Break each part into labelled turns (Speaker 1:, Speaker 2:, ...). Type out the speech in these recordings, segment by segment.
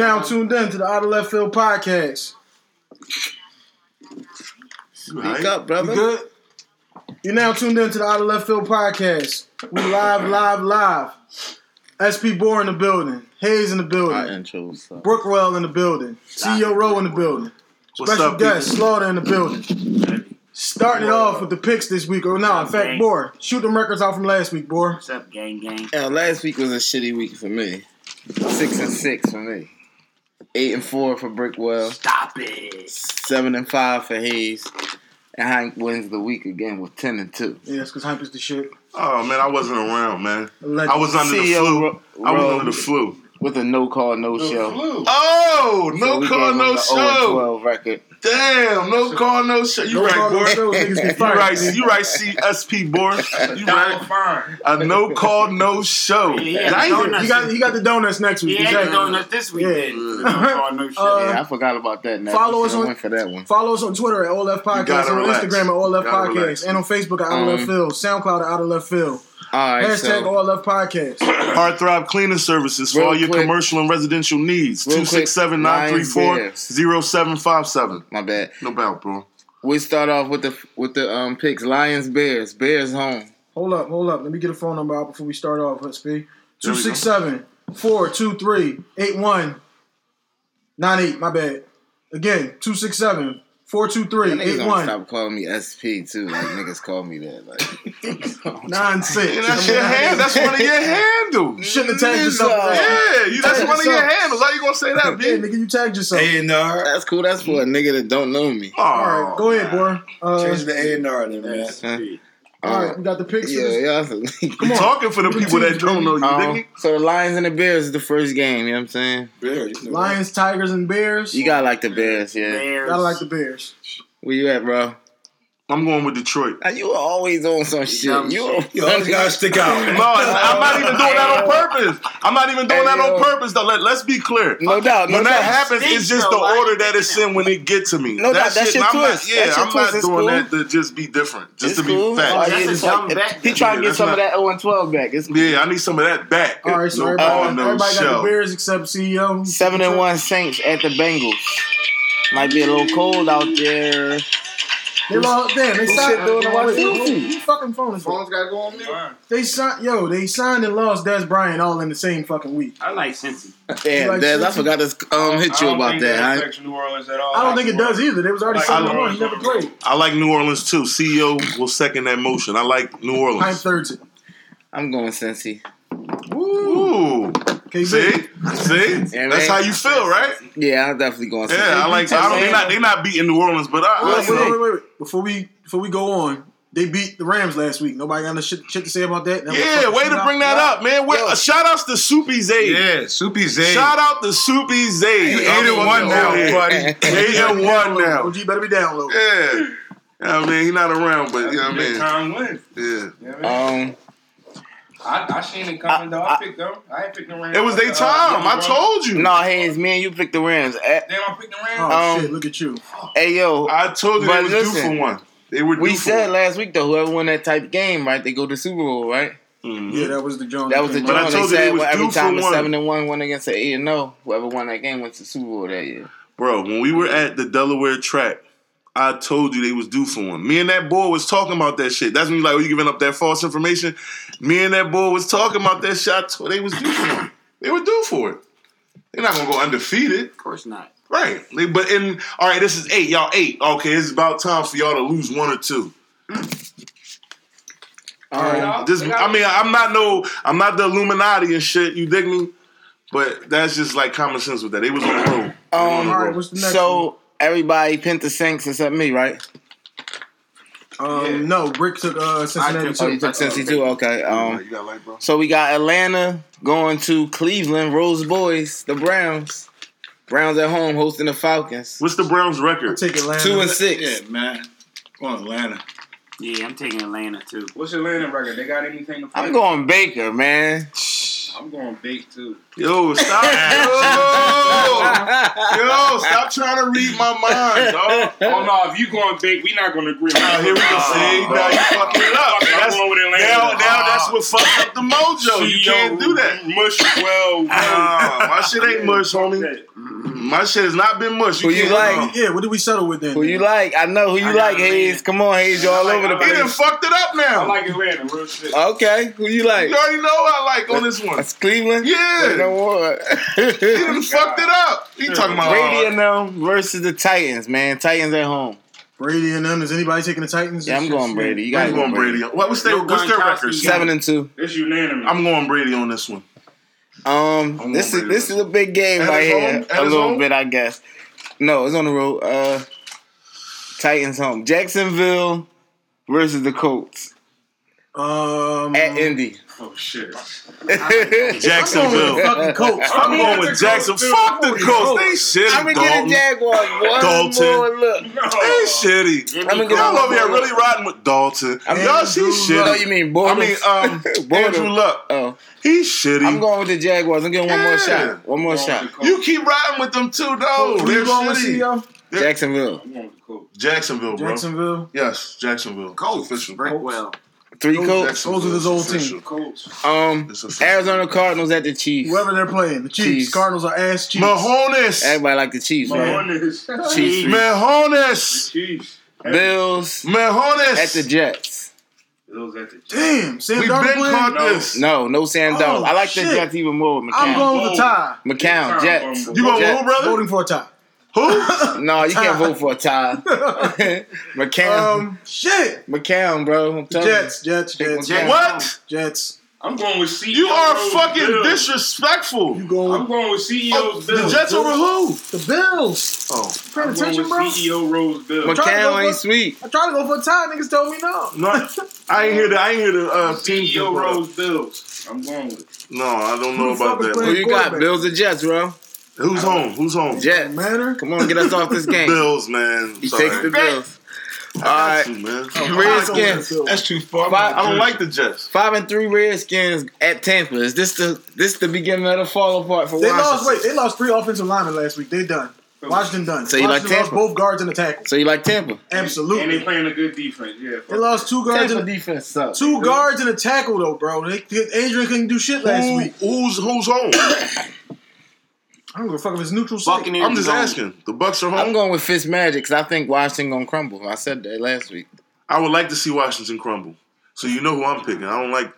Speaker 1: Now tuned in to the Out of Left Field podcast.
Speaker 2: Speak up, brother.
Speaker 1: You good? You're now tuned in to the Out of Left Field podcast. We live, live, live. SP Bohr in the building. Hayes in the
Speaker 2: Our
Speaker 1: building.
Speaker 2: intro.
Speaker 1: Brookwell in the building. CEO Rowe in the building.
Speaker 3: What's
Speaker 1: Special
Speaker 3: up,
Speaker 1: guest
Speaker 3: people?
Speaker 1: Slaughter in the building. Starting it off with the picks this week. Oh, or no, in fact,
Speaker 4: gang?
Speaker 1: Bohr. Shoot them records out from last week, Bohr.
Speaker 4: What's up, gang gang?
Speaker 2: Yeah, last week was a shitty week for me. Six and six for me. Eight and four for Brickwell.
Speaker 4: Stop it.
Speaker 2: Seven and five for Hayes. And Hank wins the week again with ten and two.
Speaker 1: Yeah, it's because Hype is the shit.
Speaker 3: Oh man, I wasn't around, man.
Speaker 1: Legend.
Speaker 3: I was under the flu.
Speaker 2: Ro-
Speaker 3: I was under the flu.
Speaker 2: with a no call, no show.
Speaker 3: Oh,
Speaker 2: So
Speaker 3: no
Speaker 2: we
Speaker 3: call,
Speaker 2: gave
Speaker 3: no
Speaker 2: the
Speaker 3: show.
Speaker 2: 0-12 record.
Speaker 3: Damn, no call, no show. You
Speaker 1: No
Speaker 3: right,
Speaker 1: call, no
Speaker 3: boy.
Speaker 1: show,
Speaker 3: You right, you right, CSP, boy. You right. A no call, no show.
Speaker 4: Yeah,
Speaker 3: Damn.
Speaker 4: donuts.
Speaker 1: He got, he got the donuts next week.
Speaker 4: He ain't
Speaker 1: exactly.
Speaker 4: doing us this week.
Speaker 1: Yeah.
Speaker 4: No call, no shit.
Speaker 1: Uh,
Speaker 2: yeah, I forgot about that. Now.
Speaker 1: follow
Speaker 2: You
Speaker 1: us
Speaker 2: should've
Speaker 1: on-
Speaker 2: went for that one.
Speaker 1: Follow us on Twitter at All Left Podcast, and on
Speaker 3: relax.
Speaker 1: Instagram at All Left
Speaker 3: You
Speaker 1: Podcast,
Speaker 3: relax.
Speaker 1: and on Facebook at Out of Left
Speaker 2: Um,
Speaker 1: Field, SoundCloud at Out of Left Field.
Speaker 2: All right,
Speaker 1: Hashtag
Speaker 2: so
Speaker 1: All Left Podcast.
Speaker 3: Heartthrob Cleaning Services for
Speaker 2: Real
Speaker 3: all your
Speaker 2: quick.
Speaker 3: commercial and residential needs.
Speaker 2: Real quick,
Speaker 3: 267 934 0757.
Speaker 2: my bad.
Speaker 3: No doubt, bro.
Speaker 2: We start off with the with the um picks. Lions, Bears, Bears home.
Speaker 1: Hold up, hold up. Let me get a phone number out before we start off. Let's be
Speaker 3: There we
Speaker 1: 267 423 8198. My bad. Again, 267 423
Speaker 2: Niggas don't
Speaker 1: 8196.
Speaker 2: stop calling me SP too. Like niggas call me that. Like
Speaker 3: And that's your hand. That's one of your handles.
Speaker 1: Shouldn't have tagged yourself.
Speaker 3: Yeah, you, that's one of your handles. How you gonna say that,
Speaker 1: Yeah,
Speaker 3: B?
Speaker 1: nigga, you tagged yourself.
Speaker 5: A and R.
Speaker 2: that's cool. That's for a nigga that don't know me.
Speaker 1: All right, go ahead, boy. Uh,
Speaker 5: Change the A and R then, man.
Speaker 4: That's-
Speaker 1: all right, we got the picks.
Speaker 2: Yeah, yeah. so-
Speaker 3: You talking for the people that don't know you,
Speaker 2: Um, so the Lions and the Bears is the first game. You know what I'm saying?
Speaker 5: Bear, you know.
Speaker 1: Lions, Tigers, and Bears.
Speaker 2: You gotta like the Bears, yeah.
Speaker 4: Bears.
Speaker 1: Gotta like the Bears.
Speaker 2: Where you at, bro?
Speaker 3: I'm going with Detroit.
Speaker 2: Now, you always on some shit.
Speaker 4: dumb
Speaker 2: You,
Speaker 5: You always gotta stick out.
Speaker 3: No, I'm not even doing that on purpose. I'm not even doing
Speaker 2: Hey,
Speaker 3: that
Speaker 2: yo.
Speaker 3: on purpose, though. Let, let's be clear.
Speaker 2: no doubt. No
Speaker 3: When that
Speaker 2: doubt.
Speaker 3: happens, it's just the
Speaker 4: like,
Speaker 3: order that it's in when it get to me.
Speaker 2: No doubt, that's your
Speaker 3: I'm
Speaker 2: twist.
Speaker 3: Not, yeah,
Speaker 2: That's your
Speaker 3: I'm
Speaker 2: twist.
Speaker 3: not
Speaker 2: It's
Speaker 3: doing
Speaker 2: cool.
Speaker 3: that to just be different, just
Speaker 2: It's
Speaker 3: to be
Speaker 2: cool.
Speaker 3: fat.
Speaker 2: Oh,
Speaker 4: That's
Speaker 2: yeah,
Speaker 4: a dumb
Speaker 2: like-
Speaker 4: bet.
Speaker 2: he trying to get some
Speaker 3: not-
Speaker 2: of that 0 12 back. It's
Speaker 3: Yeah, I need some of that back.
Speaker 1: All right, so everybody,
Speaker 3: ball, no
Speaker 1: everybody got the Bears except CEO.
Speaker 2: Seven and one Saints at the Bengals. Might be a little cold out there.
Speaker 1: They lost. Damn, they signed.
Speaker 2: doing the
Speaker 1: Wait,
Speaker 2: white
Speaker 1: who- fucking phone is that?
Speaker 5: gotta go on mute.
Speaker 1: They signed. Yo, they signed and lost Dez Bryant all in the same fucking week.
Speaker 4: I like Cincy.
Speaker 2: Damn,
Speaker 1: like
Speaker 2: Dez, I forgot to um, hit you about that. huh?
Speaker 6: affects New Orleans at all.
Speaker 1: I don't think it does either. They was already
Speaker 6: Like,
Speaker 1: seven
Speaker 6: I
Speaker 1: and
Speaker 6: don't
Speaker 1: one. He never played.
Speaker 3: I like New Orleans too. CEO will second that motion. I like New
Speaker 1: Hype
Speaker 3: Orleans.
Speaker 1: third.
Speaker 2: I'm going Cincy.
Speaker 3: Ooh,
Speaker 1: KB.
Speaker 3: See, see,
Speaker 2: Yeah,
Speaker 3: that's
Speaker 2: man.
Speaker 3: how you feel, right?
Speaker 2: Yeah, I'm definitely going Cincy.
Speaker 3: Yeah, I like. I don't. They not. They not beating New Orleans, but I.
Speaker 1: Wait,
Speaker 3: I
Speaker 1: wait, wait, wait, wait. Before we before we go on, they beat the Rams last week. Nobody got no shit, shit to say about that. That
Speaker 3: Yeah, way to
Speaker 1: shootout.
Speaker 3: bring that up, man. Wait, uh, shout outs to Soupy Zay.
Speaker 5: Yeah, Soupy Zay.
Speaker 3: Shout out to Soupy Zay.
Speaker 5: Eight and one now, buddy.
Speaker 3: Eight and one now.
Speaker 1: OG better be downloaded.
Speaker 3: Yeah. I mean, he not around, but you know what I mean.
Speaker 6: time win.
Speaker 3: Yeah.
Speaker 6: You know what I mean?
Speaker 2: Um,
Speaker 6: I, I seen it coming though. I, picked them. I ain't picked the Rams.
Speaker 3: It was their
Speaker 6: Uh,
Speaker 3: time. I told you.
Speaker 2: no, Hayes, me and you picked the Rams.
Speaker 6: Damn, I picked the Rams.
Speaker 1: Oh
Speaker 2: Um,
Speaker 1: shit! Look at you.
Speaker 2: Hey, yo,
Speaker 3: I told you
Speaker 2: But
Speaker 3: they was due for one. They were due
Speaker 2: we
Speaker 3: for
Speaker 2: said
Speaker 3: one.
Speaker 2: last week, though, whoever won that type of game, right, they go to Super Bowl, right?
Speaker 3: Mhm.
Speaker 1: Yeah, that was the Jones.
Speaker 2: That was the Jones.
Speaker 3: But I told
Speaker 2: They
Speaker 3: you they
Speaker 2: said
Speaker 3: was
Speaker 2: well, every
Speaker 3: for
Speaker 2: time a
Speaker 3: one.
Speaker 2: 7 and 1 went against an 8 and 0, whoever won that game went to Super Bowl that year.
Speaker 3: Bro, when we were at the Delaware track, I told you they was due for one. Me and that boy was talking about that shit. That's when you like, oh, you giving up that false information? Me and that boy was talking about that shit. I told- They was due for one. They were due for it. They're not gonna go undefeated.
Speaker 4: Of course not.
Speaker 3: Right. They- But in all right, this is eight. Y'all eight. Okay, it's about time for y'all to lose one or two.
Speaker 1: All right.
Speaker 6: Y'all-
Speaker 3: Just,
Speaker 6: they got-
Speaker 3: I mean, I'm not no, I'm not the Illuminati and shit. You dig me? But that's just like common sense with that. They was on the road.
Speaker 2: Um,
Speaker 1: All right, what's the next
Speaker 2: so everybody pinned the Saints except me, right?
Speaker 1: Um,
Speaker 6: Yeah.
Speaker 1: no, Brick took uh, Cincinnati
Speaker 4: took-
Speaker 2: Oh,
Speaker 1: too.
Speaker 2: you took Cincy too? Okay. Um,
Speaker 3: you got light, bro.
Speaker 2: so we got Atlanta going to Cleveland, Rose Boys, the Browns. Browns at home hosting the Falcons.
Speaker 3: What's the Browns record?
Speaker 1: Take Atlanta.
Speaker 2: Two and six.
Speaker 5: Yeah, man. Go on, Atlanta.
Speaker 4: Yeah, I'm taking Atlanta too.
Speaker 6: What's your landing record? They got anything to fight?
Speaker 2: I'm going Baker, man.
Speaker 6: I'm going big too.
Speaker 3: Yo, stop. Yo, yo, stop Stop trying to read my mind, dog.
Speaker 6: Oh no, if you going big, we not gonna agree.
Speaker 3: Now here we go. See, now you fucking it up.
Speaker 6: I'm
Speaker 3: That's,
Speaker 6: going with
Speaker 3: now, now that's what fucked up the mojo. You can't do that.
Speaker 6: Mush well.
Speaker 3: Nah, my shit ain't mush, homie. My shit has not been mush.
Speaker 2: Who you
Speaker 3: can't-
Speaker 2: like?
Speaker 1: Yeah, what did we settle with then?
Speaker 2: Who you like? I know who you like, Hayes. Come on, Hayes. You all
Speaker 6: like-
Speaker 2: over the
Speaker 6: I
Speaker 3: He done fucked it up now.
Speaker 6: I
Speaker 3: now.
Speaker 6: like Atlanta, real shit.
Speaker 2: Okay, who you like?
Speaker 3: you already know I like on this one.
Speaker 2: That's Cleveland.
Speaker 3: Yeah.
Speaker 2: You know what?
Speaker 3: He done fucked it up. He talking about
Speaker 2: Brady and them versus the Titans, man. Titans at home.
Speaker 1: Brady and them. Is anybody taking the Titans?
Speaker 2: Yeah, I'm going Brady. You
Speaker 3: I'm
Speaker 2: gotta
Speaker 3: going
Speaker 2: go
Speaker 3: Brady. What, what's their what's their record?
Speaker 2: Seven and two.
Speaker 6: It's unanimous.
Speaker 3: I'm going Brady on this one.
Speaker 2: Um, this is this
Speaker 3: this
Speaker 2: is a big game
Speaker 3: At
Speaker 2: right here. A little
Speaker 3: home?
Speaker 2: bit, I guess. No, it's on the road. Uh, Titans home. Jacksonville versus the Colts
Speaker 1: Um,
Speaker 2: at Indy.
Speaker 6: Oh shit.
Speaker 1: I'm going with
Speaker 3: Jacksonville.
Speaker 1: the fucking Colts.
Speaker 3: I'm going with Jackson. Fuck the Colts. They shitty.
Speaker 2: I'm gonna get the
Speaker 3: Dalton.
Speaker 2: Jaguars one
Speaker 3: Dalton.
Speaker 2: more look.
Speaker 3: They shitty.
Speaker 2: I'm gonna get
Speaker 3: Y'all over here really riding with Dalton.
Speaker 2: I'm-
Speaker 3: Y'all, she
Speaker 1: Andrew
Speaker 3: shitty.
Speaker 2: Oh, you mean
Speaker 3: I mean, um, Andrew Luck.
Speaker 2: Oh,
Speaker 3: He's shitty.
Speaker 2: I'm going with the Jaguars. I'm getting one more shot. One more shot.
Speaker 6: with the Colts.
Speaker 3: You keep riding with them too, though.
Speaker 1: Who you going with,
Speaker 3: shitty.
Speaker 1: CEO?
Speaker 2: Jacksonville.
Speaker 6: I'm going with the Colts.
Speaker 3: Jacksonville, bro.
Speaker 1: Jacksonville.
Speaker 3: Yes, Jacksonville.
Speaker 4: Colts.
Speaker 3: Official.
Speaker 4: Brickwell.
Speaker 2: Three
Speaker 1: Those-
Speaker 2: Colts.
Speaker 3: Jacksonville
Speaker 1: Those are his old team.
Speaker 6: Colts.
Speaker 2: Um, Arizona Cardinals at the Chiefs.
Speaker 1: Whoever they're playing, the Chiefs.
Speaker 2: Chiefs.
Speaker 1: Cardinals are ass Chiefs.
Speaker 3: Mahomes.
Speaker 2: Everybody like the Chiefs, right?
Speaker 6: On this.
Speaker 2: Chiefs.
Speaker 3: Mahomes.
Speaker 6: Chiefs.
Speaker 2: Bills
Speaker 3: Mahomes.
Speaker 2: at the Jets.
Speaker 6: Those at the
Speaker 1: Damn, Sam
Speaker 3: We've
Speaker 1: Darnold
Speaker 3: been caught
Speaker 6: No.
Speaker 3: this.
Speaker 2: No, no Sam
Speaker 1: Oh,
Speaker 2: Darnold. I like
Speaker 1: shit.
Speaker 2: the Jets even more with
Speaker 1: I'm going with the tie.
Speaker 2: McCown, Jets.
Speaker 3: You going with who, brother?
Speaker 1: Voting for a tie.
Speaker 3: Who?
Speaker 2: No, you can't vote for a tie. McCown.
Speaker 1: Um, shit.
Speaker 2: McCown, bro. I'm telling
Speaker 1: Jets, Jets, Jets,
Speaker 2: Jets.
Speaker 3: what?
Speaker 1: Jets.
Speaker 6: I'm going with CEO.
Speaker 3: You are fucking
Speaker 6: Bills.
Speaker 3: disrespectful.
Speaker 1: You going
Speaker 6: I'm going with CEO's
Speaker 3: Oh, the
Speaker 6: Bills.
Speaker 3: Jets over who?
Speaker 1: the Bills?
Speaker 3: Oh,
Speaker 1: Paying
Speaker 6: I'm
Speaker 1: attention,
Speaker 6: with
Speaker 1: bro?
Speaker 6: CEO Rose Bills.
Speaker 2: you.
Speaker 1: trying to go
Speaker 2: McCown ain't
Speaker 1: for-
Speaker 2: sweet.
Speaker 1: I tried to go for a tie. Niggas told me no.
Speaker 3: no, I ain't hear the. I ain't hear the uh, team.
Speaker 6: CEO Rose Bills. I'm going with it.
Speaker 3: No, I don't know about that.
Speaker 2: Who you got? Bills or Jets, bro?
Speaker 3: Who's home? Who's home?
Speaker 2: Jets.
Speaker 1: Matter?
Speaker 2: Come on, get us off this game.
Speaker 3: Bills, man.
Speaker 2: He
Speaker 3: Sorry.
Speaker 2: takes the Bills. All
Speaker 3: I
Speaker 2: right.
Speaker 3: got you, man.
Speaker 2: Redskins.
Speaker 5: That's too far.
Speaker 2: Five-
Speaker 3: I don't like the Jets.
Speaker 2: Five and three Redskins at Tampa. Is this the this the beginning of the fall apart for
Speaker 1: They
Speaker 2: Washington?
Speaker 1: lost. Wait, they lost three offensive linemen last week. They done. Washington done.
Speaker 2: So you like
Speaker 1: Washington lost
Speaker 2: Tampa?
Speaker 1: both guards and the tackle.
Speaker 2: So you like Tampa? Absolutely.
Speaker 6: And they
Speaker 1: Absolutely.
Speaker 6: playing a good defense. Yeah.
Speaker 1: They lost two guards
Speaker 2: Tampa
Speaker 1: and
Speaker 2: defense sucks.
Speaker 1: two guards and a tackle though, bro. They, Adrian couldn't do shit last
Speaker 3: Who,
Speaker 1: week.
Speaker 3: who's who's home?
Speaker 1: I don't give a fuck if it's neutral site.
Speaker 4: Buccaneers.
Speaker 3: I'm just
Speaker 4: home.
Speaker 3: asking. The Bucks are home.
Speaker 2: I'm going with Fitz Magic because I think Washington gonna crumble. I said that last week.
Speaker 3: I would like to see Washington crumble. So you know who I'm picking. I don't like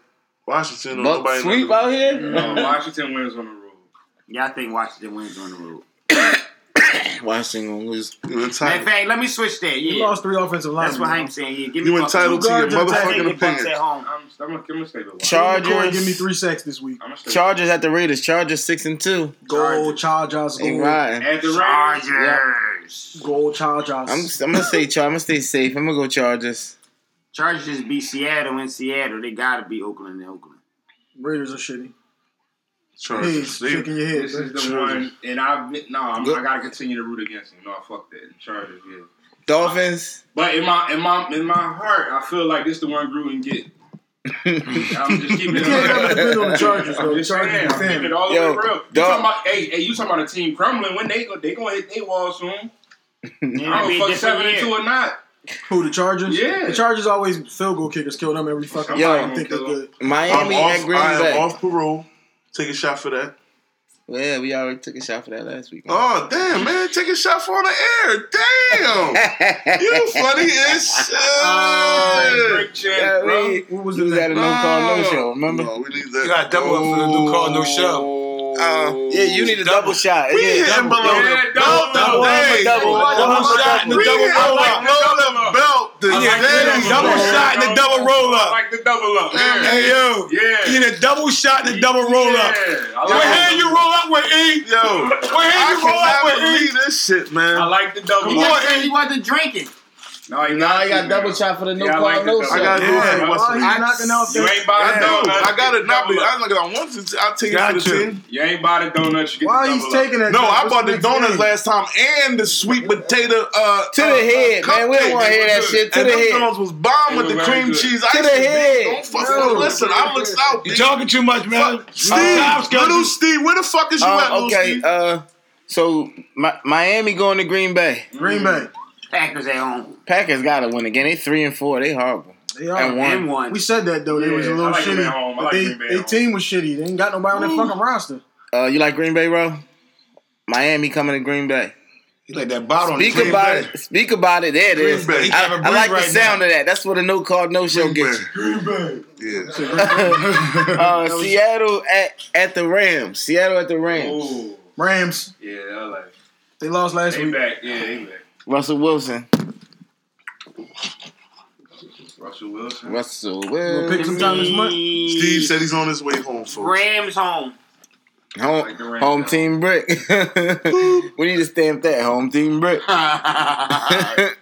Speaker 3: Washington or
Speaker 2: Buck
Speaker 3: nobody.
Speaker 2: sweep out here.
Speaker 6: No, Washington wins on the road.
Speaker 4: Yeah, I think Washington wins on the road.
Speaker 2: Washington gonna lose.
Speaker 3: You
Speaker 4: Matter of
Speaker 3: entitled,
Speaker 4: fact, let me switch that.
Speaker 1: They
Speaker 4: Yeah.
Speaker 1: lost three offensive linemen.
Speaker 4: That's what. I'm saying. Yeah, give
Speaker 3: you
Speaker 4: me Bucks.
Speaker 3: entitled to your
Speaker 1: Two guards and a
Speaker 4: I
Speaker 3: motherfucking
Speaker 4: think the Bucks
Speaker 3: opinion.
Speaker 4: at home.
Speaker 6: I'm, I'm, gonna- I'm gonna stay with
Speaker 2: Chargers.
Speaker 1: Corey, give me three sacks this week.
Speaker 6: I'm gonna stay
Speaker 2: Chargers at the Raiders. Chargers six and two.
Speaker 1: Gold Chargers.
Speaker 2: Ain't
Speaker 1: Gold.
Speaker 6: At the Raiders.
Speaker 4: Chargers.
Speaker 1: gold Chargers.
Speaker 2: I'm, I'm gonna say Char. I'm gonna stay safe. I'm gonna go Chargers.
Speaker 4: Chargers just beat Seattle in Seattle. They gotta beat Oakland in Oakland.
Speaker 1: Raiders are shitty. Hey,
Speaker 3: Chargers.
Speaker 1: Shaking your head.
Speaker 6: This is the one, and I've been, no, I'm,
Speaker 2: Good.
Speaker 6: I gotta continue to root against them. No, I fuck that. Chargers, yeah.
Speaker 2: Dolphins.
Speaker 6: But in my in my in my heart, I feel like this the one Gruden get. I'm just keeping it.
Speaker 1: You can't never depend on the Chargers, though.
Speaker 6: I'm
Speaker 1: The
Speaker 6: just
Speaker 1: Chargers
Speaker 6: saying,
Speaker 1: are
Speaker 6: I'm keeping it all the
Speaker 2: Yo,
Speaker 6: way real. You talking about? Hey, hey, you talking about a team crumbling when they go? They gonna hit their wall soon. I
Speaker 4: It'll
Speaker 6: don't
Speaker 4: be
Speaker 6: fuck
Speaker 4: different
Speaker 6: seven and two or not.
Speaker 1: Who the Chargers?
Speaker 6: Yeah.
Speaker 1: the Chargers always field goal kickers kill them every fucking
Speaker 6: Yo.
Speaker 1: time. I think they're good.
Speaker 3: I'm
Speaker 2: Miami
Speaker 3: off,
Speaker 2: at Green
Speaker 3: I am
Speaker 2: Bay.
Speaker 3: off parole. Take a shot for that.
Speaker 2: Yeah, we already took a shot for that last week.
Speaker 3: Oh damn, man! Take a shot for on the air. Damn, you funny as shit.
Speaker 6: Oh, great chance,
Speaker 2: Yeah,
Speaker 6: bro.
Speaker 2: we,
Speaker 1: was
Speaker 2: we
Speaker 1: the
Speaker 2: was at a no call no show. Remember?
Speaker 3: No, we need that.
Speaker 5: You gotta double up for the new call, no show.
Speaker 2: Uh, yeah, you need a double, shot.
Speaker 3: We
Speaker 2: Yeah,
Speaker 3: hitting
Speaker 2: double.
Speaker 3: below
Speaker 6: Yeah,
Speaker 3: the belt
Speaker 6: double,
Speaker 3: today.
Speaker 2: double, double,
Speaker 5: Double shot and the
Speaker 3: We
Speaker 5: double
Speaker 3: hitting
Speaker 5: roll
Speaker 3: like
Speaker 5: up.
Speaker 3: below the belt
Speaker 6: I like the
Speaker 3: today.
Speaker 5: double
Speaker 6: roll
Speaker 5: shot and the double roll
Speaker 6: I
Speaker 5: up.
Speaker 6: like the double up. Yeah.
Speaker 5: Hey yo,
Speaker 6: Yeah.
Speaker 5: you need a double shot and a double roll up.
Speaker 6: Yeah, I
Speaker 5: What
Speaker 6: like
Speaker 5: hand
Speaker 6: the-
Speaker 5: you roll up with E?
Speaker 3: Yo,
Speaker 5: What hand
Speaker 3: I
Speaker 5: you roll up
Speaker 3: cannot
Speaker 5: with E?
Speaker 3: believe this shit, man.
Speaker 6: I
Speaker 3: man.
Speaker 6: like the double
Speaker 4: He
Speaker 5: Come
Speaker 6: up.
Speaker 5: on,
Speaker 4: just said he wasn't drinking.
Speaker 6: No, he
Speaker 2: Now I got double
Speaker 6: man.
Speaker 2: shot for the no
Speaker 6: Yeah, I
Speaker 2: call
Speaker 6: like
Speaker 2: no
Speaker 6: double
Speaker 2: show.
Speaker 3: I gotta do
Speaker 5: Yeah.
Speaker 3: it. What's
Speaker 1: Why
Speaker 3: the-
Speaker 1: knocking off
Speaker 6: You ain't buy
Speaker 3: I
Speaker 6: the donuts.
Speaker 3: I gotta
Speaker 6: you
Speaker 3: not be.
Speaker 6: double.
Speaker 3: I'm like, I want to. I'll take it
Speaker 5: Got
Speaker 3: for the
Speaker 5: to.
Speaker 3: team.
Speaker 6: You ain't buy the donuts. You get
Speaker 1: Why
Speaker 6: the
Speaker 1: he's taking that?
Speaker 3: No. I bought the donuts
Speaker 1: game?
Speaker 3: last time and the sweet potato uh
Speaker 2: To
Speaker 3: uh,
Speaker 2: the head,
Speaker 3: uh,
Speaker 2: man. We don't want to hear that shit. To the
Speaker 3: them
Speaker 2: head.
Speaker 3: donuts was bomb with the cream cheese.
Speaker 2: To
Speaker 3: ice
Speaker 2: the
Speaker 3: cream.
Speaker 2: head.
Speaker 3: Don't fucking
Speaker 1: No.
Speaker 3: listen. I looked out.
Speaker 5: You talking too much, man.
Speaker 3: Steve, little Steve, where the fuck is you at,
Speaker 2: Um,
Speaker 3: little
Speaker 2: okay,
Speaker 3: Steve?
Speaker 2: uh, So Miami going to Green Bay.
Speaker 1: Green Bay.
Speaker 4: Packers at home.
Speaker 2: Packers got to win again. They three and four. They horrible.
Speaker 1: They are.
Speaker 2: And one.
Speaker 4: And one.
Speaker 1: We said that though. They was a little
Speaker 6: like
Speaker 1: shitty.
Speaker 6: at home. I like
Speaker 1: they,
Speaker 6: Green Bay at
Speaker 1: they
Speaker 6: home.
Speaker 1: team was shitty. They ain't got nobody on their fucking roster.
Speaker 2: Uh, you like Green Bay, bro? Miami coming to Green Bay.
Speaker 5: He like that bottle.
Speaker 2: Speak
Speaker 5: Green
Speaker 2: about
Speaker 5: Bay.
Speaker 2: it. Speak about it. There it
Speaker 3: Green
Speaker 2: is.
Speaker 3: Bay.
Speaker 2: I, I like
Speaker 5: Brink
Speaker 2: the sound
Speaker 5: now.
Speaker 2: of that. That's what a no call, no show
Speaker 3: Green
Speaker 2: gets
Speaker 3: Bay.
Speaker 2: you.
Speaker 1: Green Bay.
Speaker 3: Yeah.
Speaker 2: Uh, Seattle at at the Rams. Seattle at the Rams.
Speaker 6: Ooh.
Speaker 1: Rams.
Speaker 6: Yeah, I like.
Speaker 1: They lost last
Speaker 6: They
Speaker 1: week.
Speaker 6: back. Yeah, they back.
Speaker 2: Russell Wilson.
Speaker 6: Russell Wilson.
Speaker 2: Russell
Speaker 1: Gonna
Speaker 2: Wilson.
Speaker 1: pick some time this month.
Speaker 3: Steve said he's on his way home, folks.
Speaker 4: Rams home.
Speaker 2: Home,
Speaker 6: Like Rams.
Speaker 2: home team brick. we need to stamp that home team brick.
Speaker 4: that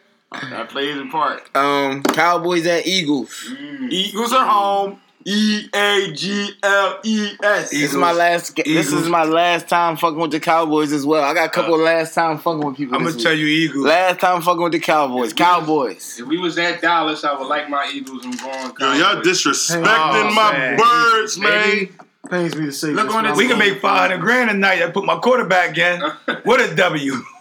Speaker 4: plays a part.
Speaker 2: um, Cowboys at Eagles.
Speaker 6: Mm.
Speaker 4: Eagles are home. E A G L E S.
Speaker 2: This is my last. ga- This is my last time fucking with the Cowboys as well. I got a couple of uh, last time fucking with people.
Speaker 5: I'm gonna
Speaker 2: week.
Speaker 5: tell you, Eagles.
Speaker 2: Last time fucking with the Cowboys. Cowboys.
Speaker 6: If we was at Dallas, I would like my Eagles. I'm going.
Speaker 3: Yo, y'all disrespecting
Speaker 5: Oh,
Speaker 3: my
Speaker 5: man.
Speaker 3: birds, man.
Speaker 1: Pains me to say
Speaker 4: Look
Speaker 1: this.
Speaker 4: on this-
Speaker 5: We
Speaker 1: I'm-
Speaker 5: can make 500 grand tonight. I put my quarterback in. What a W.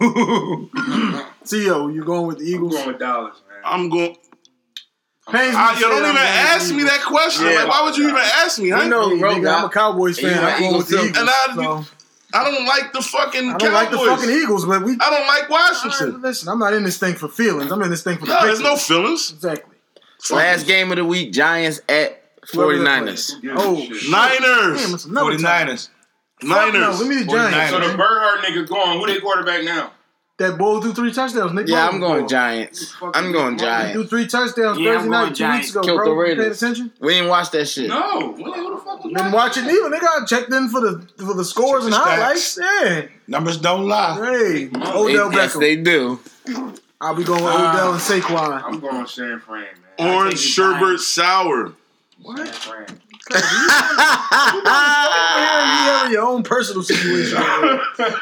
Speaker 1: T.O., you going with the
Speaker 6: I'm
Speaker 1: Eagles?
Speaker 6: going with Dallas, man.
Speaker 3: I'm going.
Speaker 1: Pains me ah,
Speaker 3: I,
Speaker 1: to
Speaker 3: you don't even
Speaker 1: I'm going with
Speaker 3: ask me that question.
Speaker 2: Yeah.
Speaker 3: Like, why would you even ask me? Huh?
Speaker 2: You know, bro,
Speaker 1: nigga, I'm a Cowboys fan.
Speaker 2: like
Speaker 1: I'm going with the
Speaker 2: Eagles,
Speaker 1: Eagles.
Speaker 3: And I-
Speaker 1: so-
Speaker 3: I don't like the fucking
Speaker 1: I don't
Speaker 3: Cowboys.
Speaker 1: like the fucking Eagles, but we.
Speaker 3: I don't like Washington.
Speaker 1: right, listen, I'm not in this thing for feelings. I'm in this thing for the
Speaker 3: No, there's no feelings.
Speaker 1: Exactly.
Speaker 2: Last game of the week, Giants at
Speaker 1: Whoever they
Speaker 2: 49ers.
Speaker 1: Oh,
Speaker 6: a shit.
Speaker 1: shit.
Speaker 3: Niners.
Speaker 1: Damn, it's another time.
Speaker 5: 49ers.
Speaker 1: Fuck No,
Speaker 3: Niners.
Speaker 1: give me the Giants.
Speaker 6: So the
Speaker 1: man.
Speaker 6: Burhart nigga gone. Who they quarterback now?
Speaker 1: That bull threw three touchdowns. Nick
Speaker 2: Yeah,
Speaker 1: Bosa
Speaker 2: I'm going
Speaker 1: ball.
Speaker 2: Giants. I'm going
Speaker 1: Giants. threw three touchdowns
Speaker 4: Yeah,
Speaker 1: Thursday night two
Speaker 4: Giants.
Speaker 1: weeks ago,
Speaker 2: Killed
Speaker 1: bro.
Speaker 2: the
Speaker 1: You paying attention?
Speaker 2: We didn't watch that shit.
Speaker 6: No. Who the fuck was
Speaker 1: Been watching even. They got checked in for the for the scores and
Speaker 5: the
Speaker 1: highlights. Yeah.
Speaker 5: Numbers don't lie.
Speaker 1: Hey,
Speaker 2: They-
Speaker 1: Odell
Speaker 2: yes,
Speaker 1: Beckham.
Speaker 2: they do.
Speaker 1: I'll be going with
Speaker 6: Ah.
Speaker 1: Odell and Saquon.
Speaker 6: I'm going San Fran, man. I
Speaker 3: Orange
Speaker 6: take the
Speaker 3: sherbet sour.
Speaker 6: Giants. San
Speaker 1: You have your own personal situation.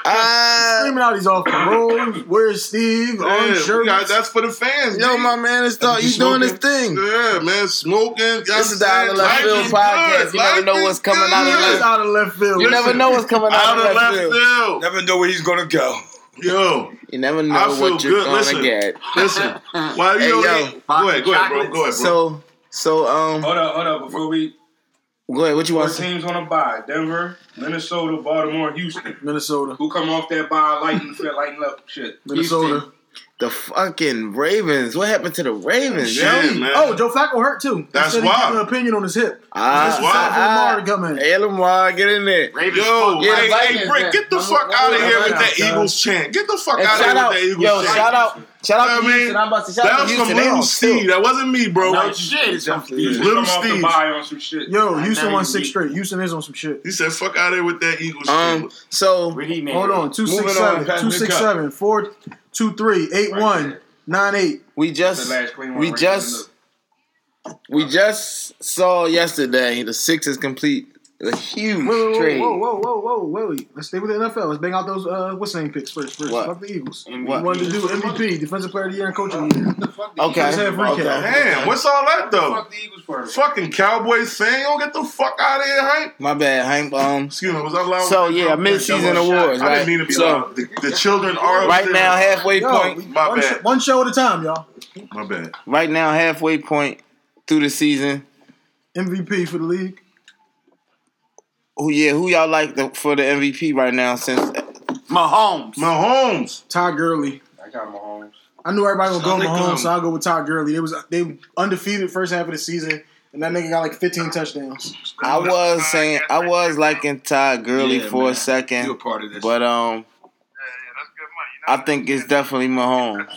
Speaker 2: Uh,
Speaker 1: Screaming out he's off the road. Where's Steve?
Speaker 3: Yeah,
Speaker 1: Orange shirt.
Speaker 3: got- that's for the fans.
Speaker 2: yo,
Speaker 3: G.
Speaker 2: my man, it's thought you doing his thing.
Speaker 3: Yeah, man, smoking.
Speaker 2: This is the Out of Left Field podcast. You never know what's coming out of
Speaker 1: He is
Speaker 2: left.
Speaker 1: out of left field.
Speaker 2: You never know what's coming out,
Speaker 3: Out
Speaker 2: of left field.
Speaker 3: field.
Speaker 5: Never know where he's gonna go.
Speaker 3: Yo,
Speaker 2: You never know
Speaker 3: feel
Speaker 2: what you're
Speaker 3: good.
Speaker 2: gonna
Speaker 3: Listen.
Speaker 2: get.
Speaker 3: listen. Why you
Speaker 2: Hey,
Speaker 3: know
Speaker 2: yo.
Speaker 3: that- Go ahead, go ahead, bro. Go ahead, bro.
Speaker 2: So, so um,
Speaker 6: Hold up, hold up. Before we
Speaker 2: go ahead. What you
Speaker 6: four
Speaker 2: want to say?
Speaker 6: teams on a bye: Denver, Minnesota, Baltimore, Houston.
Speaker 1: Minnesota.
Speaker 6: Who come off that bye lighting, lighting up shit?
Speaker 1: Minnesota.
Speaker 2: The fucking Ravens. What happened to the Ravens?
Speaker 3: Shit, man.
Speaker 1: Oh, Joe Flacco hurt too. He
Speaker 3: That's
Speaker 1: said he
Speaker 3: why.
Speaker 1: gave an opinion on his hip.
Speaker 2: Ah,
Speaker 1: That's why for Lamar to come in.
Speaker 2: Hey, Lamar, get in there.
Speaker 4: Ravens
Speaker 3: Yo,
Speaker 4: fuck.
Speaker 2: Yeah,
Speaker 3: hey,
Speaker 2: the
Speaker 3: hey,
Speaker 2: Vikings,
Speaker 3: Brick, get the
Speaker 2: One
Speaker 3: fuck out of here with
Speaker 1: round,
Speaker 3: that. Eagles chant. Get the fuck out of here with that Eagles chant.
Speaker 2: yo, shout out, shout out
Speaker 3: You know
Speaker 2: to
Speaker 3: what I
Speaker 2: Houston.
Speaker 3: mean?
Speaker 2: I'm about to shout
Speaker 3: That
Speaker 2: out to
Speaker 3: was from Little Steve. That wasn't me, bro.
Speaker 4: No shit. It's from
Speaker 2: Definitely.
Speaker 4: Steve.
Speaker 3: Little
Speaker 6: come off the
Speaker 3: Steve.
Speaker 6: on some shit.
Speaker 1: Yo, Houston
Speaker 4: know
Speaker 1: won six straight. Houston is on some shit.
Speaker 3: He said, "Fuck out of here with that Eagles
Speaker 2: Um,
Speaker 3: chant."
Speaker 2: so
Speaker 4: Where he made
Speaker 1: Hold on, two
Speaker 2: Moving
Speaker 1: six
Speaker 2: on,
Speaker 1: seven,
Speaker 5: pass
Speaker 1: two
Speaker 5: me the
Speaker 1: six
Speaker 5: cup.
Speaker 1: seven, four two three, eight
Speaker 6: Right
Speaker 1: one, nine eight.
Speaker 2: we just
Speaker 6: last clean one
Speaker 2: we just we just saw yesterday the Sixers complete a huge
Speaker 1: Whoa, whoa,
Speaker 2: trade.
Speaker 1: whoa, whoa, whoa, whoa, whoa, wait. Let's stay with the NFL. Let's bang out those uh what's name picks first. First,
Speaker 2: What?
Speaker 1: fuck the Eagles.
Speaker 4: And
Speaker 1: We
Speaker 4: what?
Speaker 1: wanted to do MVP, Defensive Player of the Year, and Coach of the Year.
Speaker 2: Okay,
Speaker 1: Let's have recap.
Speaker 2: okay.
Speaker 3: Damn, what's all that though?
Speaker 6: Fuck the Eagles part.
Speaker 3: Fucking Cowboys fan, you don't get the fuck out of here, Hank.
Speaker 2: My bad, Hank. Um,
Speaker 3: Excuse me, was I loud?
Speaker 2: so yeah, mid-season awards,
Speaker 3: I
Speaker 2: right?
Speaker 3: didn't mean to be
Speaker 2: so
Speaker 3: loud. The, the children are
Speaker 2: right
Speaker 3: upstairs.
Speaker 2: now, halfway
Speaker 1: Yo,
Speaker 2: point.
Speaker 1: we-
Speaker 3: My
Speaker 1: one,
Speaker 3: bad.
Speaker 1: sh- one show at a time, y'all.
Speaker 3: My bad.
Speaker 2: Right now, halfway point through the season.
Speaker 1: MVP for the league.
Speaker 2: Who yeah? Who y'all like the, for the MVP right now? Since
Speaker 4: Mahomes.
Speaker 3: Mahomes.
Speaker 1: Todd Gurley.
Speaker 6: I got Mahomes.
Speaker 1: I knew everybody was going
Speaker 5: Solid
Speaker 1: Mahomes,
Speaker 5: gum.
Speaker 1: so I'll go with Todd Gurley. They was they undefeated first half of the season, and that nigga got like 15 touchdowns.
Speaker 2: I was saying, I was liking Todd Gurley
Speaker 5: Yeah,
Speaker 2: for
Speaker 5: man.
Speaker 2: a second.
Speaker 5: You're a part of this.
Speaker 2: But um, I think it's definitely Mahomes.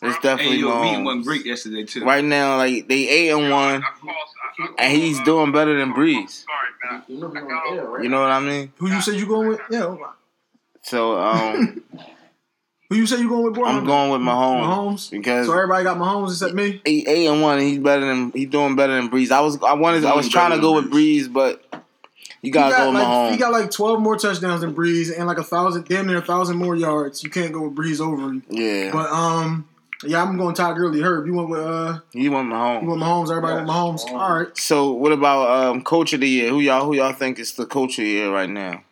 Speaker 2: It's
Speaker 5: hey,
Speaker 2: definitely
Speaker 5: your meeting went
Speaker 2: Mahomes.
Speaker 5: great yesterday too.
Speaker 2: Right now, like they eight and one, and he's doing better than Brees. You know what I mean?
Speaker 1: Who you said you going with? Yeah.
Speaker 2: So um,
Speaker 1: Who you said you going with, bro?
Speaker 2: I'm going with Mahomes
Speaker 1: Mahomes.
Speaker 2: because
Speaker 1: So everybody got Mahomes except me.
Speaker 2: he eight and one, and he's better than he's doing better than Brees. I was I wanted I was trying to go
Speaker 3: than
Speaker 2: with Brees, but you gotta
Speaker 1: got
Speaker 2: go with
Speaker 1: like
Speaker 2: Mahomes.
Speaker 1: he got like 12 more touchdowns than Brees and like a thousand, damn near a thousand more yards. You can't go with Brees over him.
Speaker 2: yeah,
Speaker 1: But um, yeah, I'm going Todd Gurley. Herb, you went with uh,
Speaker 2: you want Mahomes.
Speaker 1: you
Speaker 2: Mahomes.
Speaker 1: went Mahomes. Everybody went Mahomes. All right.
Speaker 2: So what about um, coach of the year? Who y'all who y'all think is the coach of the year right now?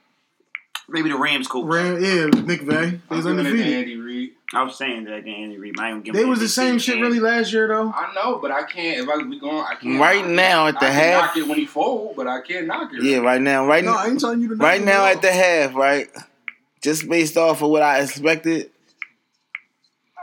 Speaker 4: Maybe the Rams coach.
Speaker 1: Ram, yeah, McVay. They
Speaker 6: I'm
Speaker 1: was
Speaker 6: giving it to
Speaker 1: undefeated.
Speaker 6: Andy Reid.
Speaker 4: I was saying that again, Andy Reid. I don't give
Speaker 1: They was the same shit really last year though.
Speaker 6: I know, but I can't. If I be going, I can't.
Speaker 2: Right
Speaker 6: knock it.
Speaker 2: now at the
Speaker 6: I can
Speaker 2: half-
Speaker 6: knock it when he fold, but I can't knock it.
Speaker 2: Yeah, right now, right
Speaker 1: No,
Speaker 2: now,
Speaker 1: I ain't telling you to. knock
Speaker 2: right now at the half, right? Just based off of what I expected,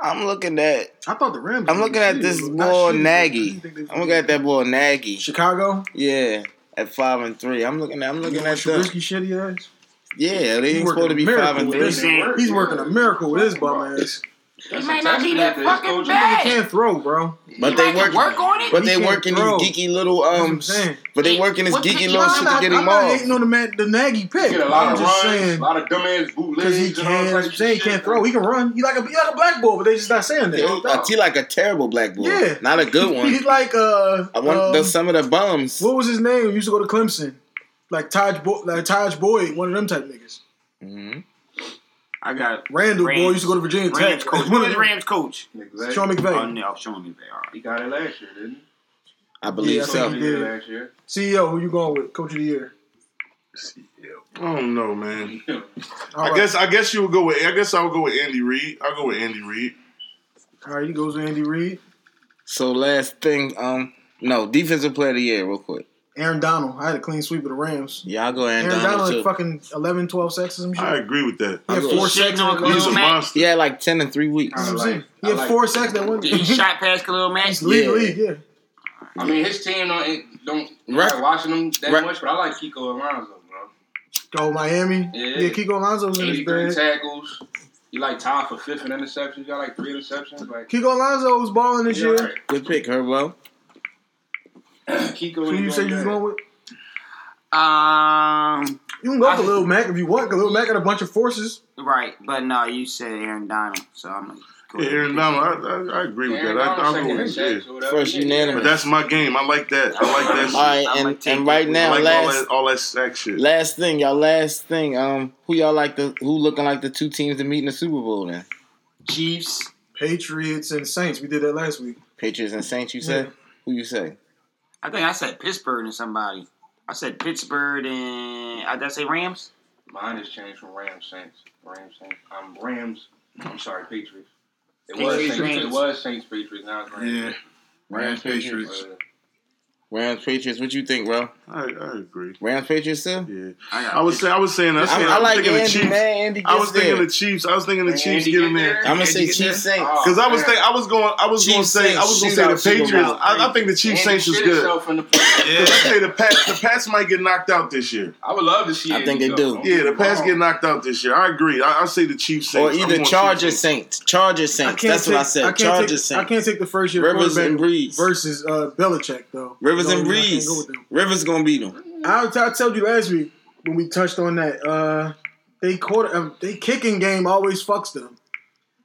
Speaker 2: I'm looking at.
Speaker 1: I thought the Rams.
Speaker 2: I'm looking at this
Speaker 1: but
Speaker 2: boy
Speaker 1: not I
Speaker 2: Nagy.
Speaker 1: didn't think they was
Speaker 2: I'm looking at that boy Nagy.
Speaker 1: Chicago.
Speaker 2: Yeah, at five and three. I'm looking at. I'm looking at the.
Speaker 1: Trubisky shitty ass.
Speaker 2: Yeah, they ain't supposed to be five and three.
Speaker 1: this. He's working a miracle with his bum ass.
Speaker 6: That's
Speaker 4: might not be that fucking bad.
Speaker 1: He can't throw, bro.
Speaker 2: But
Speaker 4: He
Speaker 2: they
Speaker 4: might
Speaker 2: work.
Speaker 4: work on it.
Speaker 2: But they
Speaker 1: He can't
Speaker 2: working
Speaker 1: throw.
Speaker 2: these geeky little
Speaker 1: That's
Speaker 2: um. But they
Speaker 4: Hey,
Speaker 2: working this geeky little shit
Speaker 4: on?
Speaker 2: to
Speaker 1: I'm
Speaker 2: get
Speaker 1: not,
Speaker 2: him
Speaker 1: I'm not hating on the, man, the Nagy pick.
Speaker 6: Get a lot
Speaker 1: I'm
Speaker 6: of
Speaker 1: just
Speaker 6: runs,
Speaker 1: saying
Speaker 6: a lot of dumbass bootlegs.
Speaker 1: because he can.
Speaker 6: types
Speaker 1: I'm
Speaker 6: of
Speaker 1: saying he can't throw. He can run. He like a he like a black boy, but they just not saying that. No
Speaker 2: I
Speaker 1: doubt.
Speaker 2: see like a terrible black boy.
Speaker 1: Yeah.
Speaker 2: Not a good one.
Speaker 1: He's like uh,
Speaker 2: I want
Speaker 1: um,
Speaker 2: the, some of the bums.
Speaker 1: what was his name? He used to go to Clemson, like Taj Bo- like Tajh Boyd, one of them type niggas.
Speaker 2: hmm
Speaker 4: I got
Speaker 1: Randall
Speaker 4: Rams.
Speaker 1: boy used to go to Virginia
Speaker 4: Rams
Speaker 1: Tech.
Speaker 4: coach.
Speaker 1: One of
Speaker 4: was Rams coach?
Speaker 6: Exactly.
Speaker 1: Sean
Speaker 4: Oh
Speaker 1: McVay.
Speaker 4: no, showing me they are.
Speaker 6: He got it last year, didn't he?
Speaker 2: I believe
Speaker 1: Yeah, I
Speaker 2: so.
Speaker 6: he?
Speaker 1: he
Speaker 6: He
Speaker 1: did.
Speaker 6: did last year.
Speaker 1: CEO, who you going with? Coach of the year.
Speaker 3: I don't know, man. I
Speaker 1: right.
Speaker 3: guess I guess you would go with I guess I would go with Andy Reid. I'll go with Andy Reid.
Speaker 1: All right, he goes with Andy Reid.
Speaker 2: So last thing, um, no defensive player of the year, real quick.
Speaker 1: Aaron Donald. I had a clean sweep of the Rams.
Speaker 2: Yeah, I'll go Aaron,
Speaker 1: Aaron
Speaker 2: Donald,
Speaker 1: Donald
Speaker 2: too.
Speaker 1: had fucking 11, 12 sacks or some shit.
Speaker 3: I agree with that.
Speaker 1: He had four
Speaker 2: go-
Speaker 1: sacks.
Speaker 4: On
Speaker 1: in
Speaker 3: He's a
Speaker 1: one-
Speaker 4: Mack.
Speaker 3: monster.
Speaker 2: Yeah, like ten in three weeks.
Speaker 1: That's what I'm saying.
Speaker 6: like-
Speaker 1: He had
Speaker 6: like
Speaker 1: four
Speaker 6: it.
Speaker 1: sacks that one.
Speaker 4: Did he shot past Khalil Mack?
Speaker 1: He's lead
Speaker 2: Yeah.
Speaker 1: league, yeah.
Speaker 6: I mean, his team don't ain't- don't
Speaker 2: Rec-
Speaker 6: like watching them that
Speaker 2: Rec-
Speaker 6: much, but I like Kiko Alonso, bro.
Speaker 1: Go Miami.
Speaker 6: Yeah.
Speaker 1: Yeah, Kiko Alonso was in his
Speaker 6: 83
Speaker 1: bag.
Speaker 6: tackles. He like tied for fifth in interceptions. He got like three interceptions. Like
Speaker 1: Kiko Alonso was balling this
Speaker 6: he
Speaker 1: year.
Speaker 6: alright.
Speaker 2: Good pick, Herbo.
Speaker 6: Kiko.
Speaker 1: Who you say you was going with?
Speaker 4: Um,
Speaker 1: You can go
Speaker 4: I-
Speaker 1: for Lil Mac if you want. Khalil Mack got a bunch of forces.
Speaker 4: right, but no, you said Aaron Donald, so I'm gonna
Speaker 3: Yeah, Aaron Donald, I, I, I agree with
Speaker 6: Aaron
Speaker 3: that. I,
Speaker 6: Donald
Speaker 3: I'll go with yeah.
Speaker 6: sacks or whatever.
Speaker 2: First
Speaker 6: Yeah,
Speaker 2: unanimous.
Speaker 3: But that's my game. I like that. I like that shit.
Speaker 2: All right, and,
Speaker 4: take
Speaker 2: and
Speaker 4: it.
Speaker 2: right
Speaker 3: I
Speaker 2: now,
Speaker 3: like all
Speaker 2: last
Speaker 3: that, all that sack shit.
Speaker 2: last thing, y'all. Last thing. Um, who y'all like the who looking like the two teams to meet in the Super Bowl? Then
Speaker 4: Chiefs.
Speaker 1: Patriots and Saints. We did that last week.
Speaker 2: Patriots and Saints. You say?
Speaker 1: Yeah.
Speaker 2: Who you say?
Speaker 4: I think I said Pittsburgh and somebody. I said Pittsburgh and I did I say Rams.
Speaker 6: Mine has changed from Rams Saints. Rams Saints. I'm Rams. I'm sorry, Patriots. It
Speaker 4: Patriots,
Speaker 6: was Saints. It was Saints Patriots. Now it's Rams. Yeah.
Speaker 2: Rams
Speaker 6: Patriots. Uh,
Speaker 2: Rams Patriots. What you think, bro?
Speaker 3: I, I agree.
Speaker 2: Rams Patriots still?
Speaker 3: Yeah,
Speaker 4: I,
Speaker 3: I was saying, I was saying, I, was
Speaker 2: I,
Speaker 3: saying,
Speaker 2: I
Speaker 3: I was
Speaker 2: like
Speaker 3: thinking the Chiefs.
Speaker 2: man. Andy
Speaker 3: I was
Speaker 2: gets
Speaker 3: thinking the Chiefs. I was thinking the
Speaker 6: And
Speaker 3: Chiefs
Speaker 6: Andy
Speaker 3: get
Speaker 6: get
Speaker 3: in there.
Speaker 6: there?
Speaker 2: I'm gonna say
Speaker 6: get
Speaker 2: Chiefs
Speaker 6: there?
Speaker 2: Saints.
Speaker 6: Oh,
Speaker 3: Because I was
Speaker 6: man.
Speaker 3: think I was going I was going to
Speaker 2: Chiefs
Speaker 3: say I was going to say the Patriots. I, I think the Chiefs
Speaker 6: Andy
Speaker 3: Saints is good.
Speaker 6: himself in the
Speaker 3: Because I say the Pats the Pats might get knocked out this year.
Speaker 6: I would love to see.
Speaker 2: I think they do.
Speaker 3: Yeah, the
Speaker 6: me
Speaker 3: Pats get knocked out this year. I agree. I, I say the Chiefs Saints.
Speaker 2: Or either
Speaker 3: going
Speaker 2: Chargers
Speaker 3: Saints.
Speaker 2: Saints. Chargers Saints. That's what I
Speaker 1: take-
Speaker 2: said. Chargers Saints.
Speaker 1: I can't take the first year
Speaker 2: Rivers and
Speaker 1: quarterback
Speaker 2: Brees.
Speaker 1: versus uh, Belichick though.
Speaker 2: Rivers
Speaker 1: No,
Speaker 2: and
Speaker 1: I can't
Speaker 2: Brees.
Speaker 1: go.
Speaker 2: Rivers gonna beat them.
Speaker 1: I, I told you last week when we touched on that. Uh, they quarter, um, they kicking game always fucks them.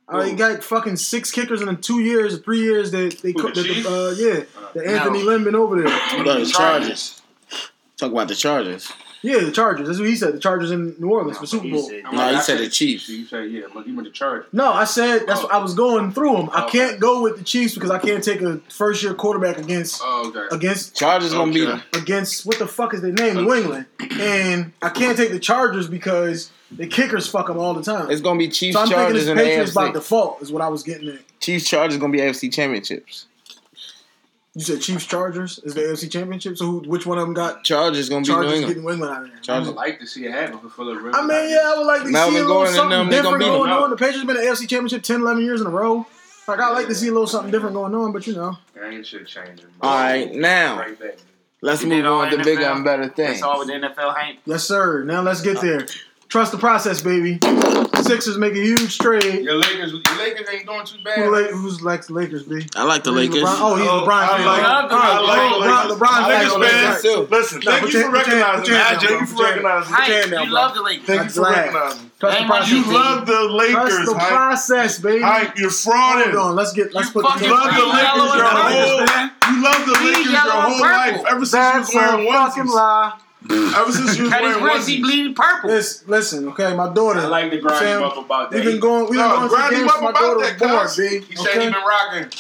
Speaker 1: Uh, they got fucking six kickers in the two years, or three years that they
Speaker 6: Who,
Speaker 1: cooked.
Speaker 6: the
Speaker 1: that the, uh, yeah, the Anthony Lynn been over there.
Speaker 2: Look, the Chargers. Talk about the Chargers.
Speaker 1: Yeah, the Chargers. That's what he said. The Chargers in New Orleans for Super Bowl.
Speaker 6: I'm
Speaker 2: No,
Speaker 6: like,
Speaker 2: he
Speaker 6: I
Speaker 2: said the Chiefs.
Speaker 6: You say yeah, but he went to Chargers.
Speaker 1: No, I said that's. Oh. what I was going through them. I
Speaker 6: oh,
Speaker 1: can't go with the Chiefs because I can't take a first year quarterback against
Speaker 6: Oh, okay.
Speaker 1: against
Speaker 2: Chargers gonna beat them.
Speaker 1: against what the fuck is their name? New England, and I can't take the Chargers because the kickers fuck them all the time.
Speaker 2: It's gonna be Chiefs
Speaker 1: So I'm thinking
Speaker 2: Chargers
Speaker 1: it's Patriots by default is what I was getting at.
Speaker 2: Chiefs Chargers gonna be AFC championships.
Speaker 1: You said Chiefs Chargers is the AFC Championship. So who, which one of them got
Speaker 2: Chargers gonna be New
Speaker 1: Chargers
Speaker 2: England.
Speaker 1: getting New England out of there?
Speaker 6: I
Speaker 2: Chargers.
Speaker 6: would like to see it happen for Philip Rivers.
Speaker 1: I mean, yeah, I would like to
Speaker 2: Melvin
Speaker 1: see a little
Speaker 2: Gordon
Speaker 1: something
Speaker 2: them, they gonna
Speaker 1: different going on. The Patriots been in the AFC Championship 10, 11 years in a row. Like I like to see a little something different going on, but you know,
Speaker 6: I ain't shit changing.
Speaker 2: All right, now
Speaker 6: Right back.
Speaker 2: let's
Speaker 4: You
Speaker 2: move
Speaker 4: did all
Speaker 2: on to bigger and better things.
Speaker 4: That's all with the NFL hype.
Speaker 1: yes sir. Now let's get there. Trust the process, baby. Sixers make a huge trade.
Speaker 6: Your Lakers, your Lakers ain't doing too bad.
Speaker 1: Who, like, who's likes the Lakers, B?
Speaker 2: I like the Lakers.
Speaker 1: LeBron. Oh, he's
Speaker 3: Oh,
Speaker 1: LeBron
Speaker 3: I like-
Speaker 4: I
Speaker 3: like
Speaker 1: LeBron,
Speaker 3: the
Speaker 1: LeBron,
Speaker 2: I like
Speaker 1: Lakers
Speaker 2: the
Speaker 1: fan.
Speaker 2: Lakers too.
Speaker 3: Listen,
Speaker 1: Nah,
Speaker 3: thank you for recognizing
Speaker 1: put
Speaker 3: me. Thank you for recognizing me.
Speaker 4: Hype. You love the Lakers.
Speaker 3: Thank you for recognizing me.
Speaker 1: Trust the process.
Speaker 3: You love the
Speaker 1: Trust
Speaker 3: Lakers,
Speaker 1: the
Speaker 3: hype.
Speaker 1: process, baby.
Speaker 3: Hype, you're
Speaker 1: Hold on, let's get let's
Speaker 4: You
Speaker 1: put the
Speaker 3: You love the Lakers your whole.
Speaker 4: purple.
Speaker 3: You love the Lakers your whole
Speaker 4: purple.
Speaker 3: life. Ever since you
Speaker 1: That's
Speaker 3: was wearing
Speaker 1: a fucking lie.
Speaker 3: Ever since you was
Speaker 4: Cut his
Speaker 3: wearing
Speaker 4: wrist, he
Speaker 3: onesies.
Speaker 4: bleeding purple.
Speaker 1: Listen, listen, okay, my daughter.
Speaker 6: I like the grind
Speaker 1: Sam,
Speaker 6: him up about that.
Speaker 1: We've been going. We've been going to
Speaker 3: grind him
Speaker 1: games
Speaker 3: up
Speaker 1: my
Speaker 3: about
Speaker 1: daughter was
Speaker 3: that,
Speaker 1: born. B.
Speaker 6: He said
Speaker 1: okay?
Speaker 6: he been rocking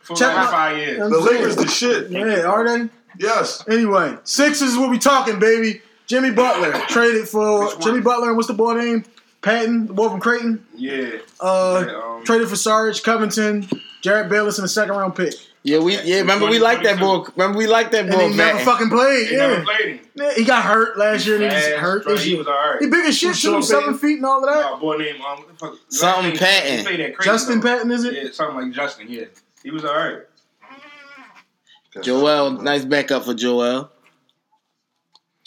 Speaker 6: for
Speaker 1: Check
Speaker 6: like five years.
Speaker 3: The. Lakers the shit.
Speaker 1: Yeah, are they?
Speaker 3: Yes.
Speaker 1: Anyway, Sixers is what we talking, baby. Jimmy Butler traded for Jimmy Butler and what's the boy name? Patton, the boy from Creighton.
Speaker 6: Yeah.
Speaker 1: Uh,
Speaker 6: Yeah, um,
Speaker 1: traded for Sarge Covington, Jerryd Bayless, and a second round pick.
Speaker 2: Yeah, we yeah. Remember we liked that boy. Remember we liked that
Speaker 1: And
Speaker 2: boy.
Speaker 1: he never
Speaker 2: Matt.
Speaker 1: fucking played.
Speaker 6: They
Speaker 1: Yeah.
Speaker 6: never played him.
Speaker 1: Yeah, he got hurt last year and he's
Speaker 6: Fast,
Speaker 1: hurt
Speaker 6: straight,
Speaker 1: this
Speaker 6: He
Speaker 1: year.
Speaker 6: was alright.
Speaker 1: He big as shit
Speaker 3: Who's
Speaker 1: too,
Speaker 3: Sean
Speaker 1: seven
Speaker 3: Payton?
Speaker 1: feet and all of that.
Speaker 6: Nah, boy named um, what the fuck?
Speaker 2: Something
Speaker 6: He
Speaker 2: Patton.
Speaker 6: played at Creighton,
Speaker 1: Justin
Speaker 6: though.
Speaker 1: Patton, is it?
Speaker 6: Yeah, something like Justin. Yeah, he was alright.
Speaker 2: Joel, nice backup for Joel.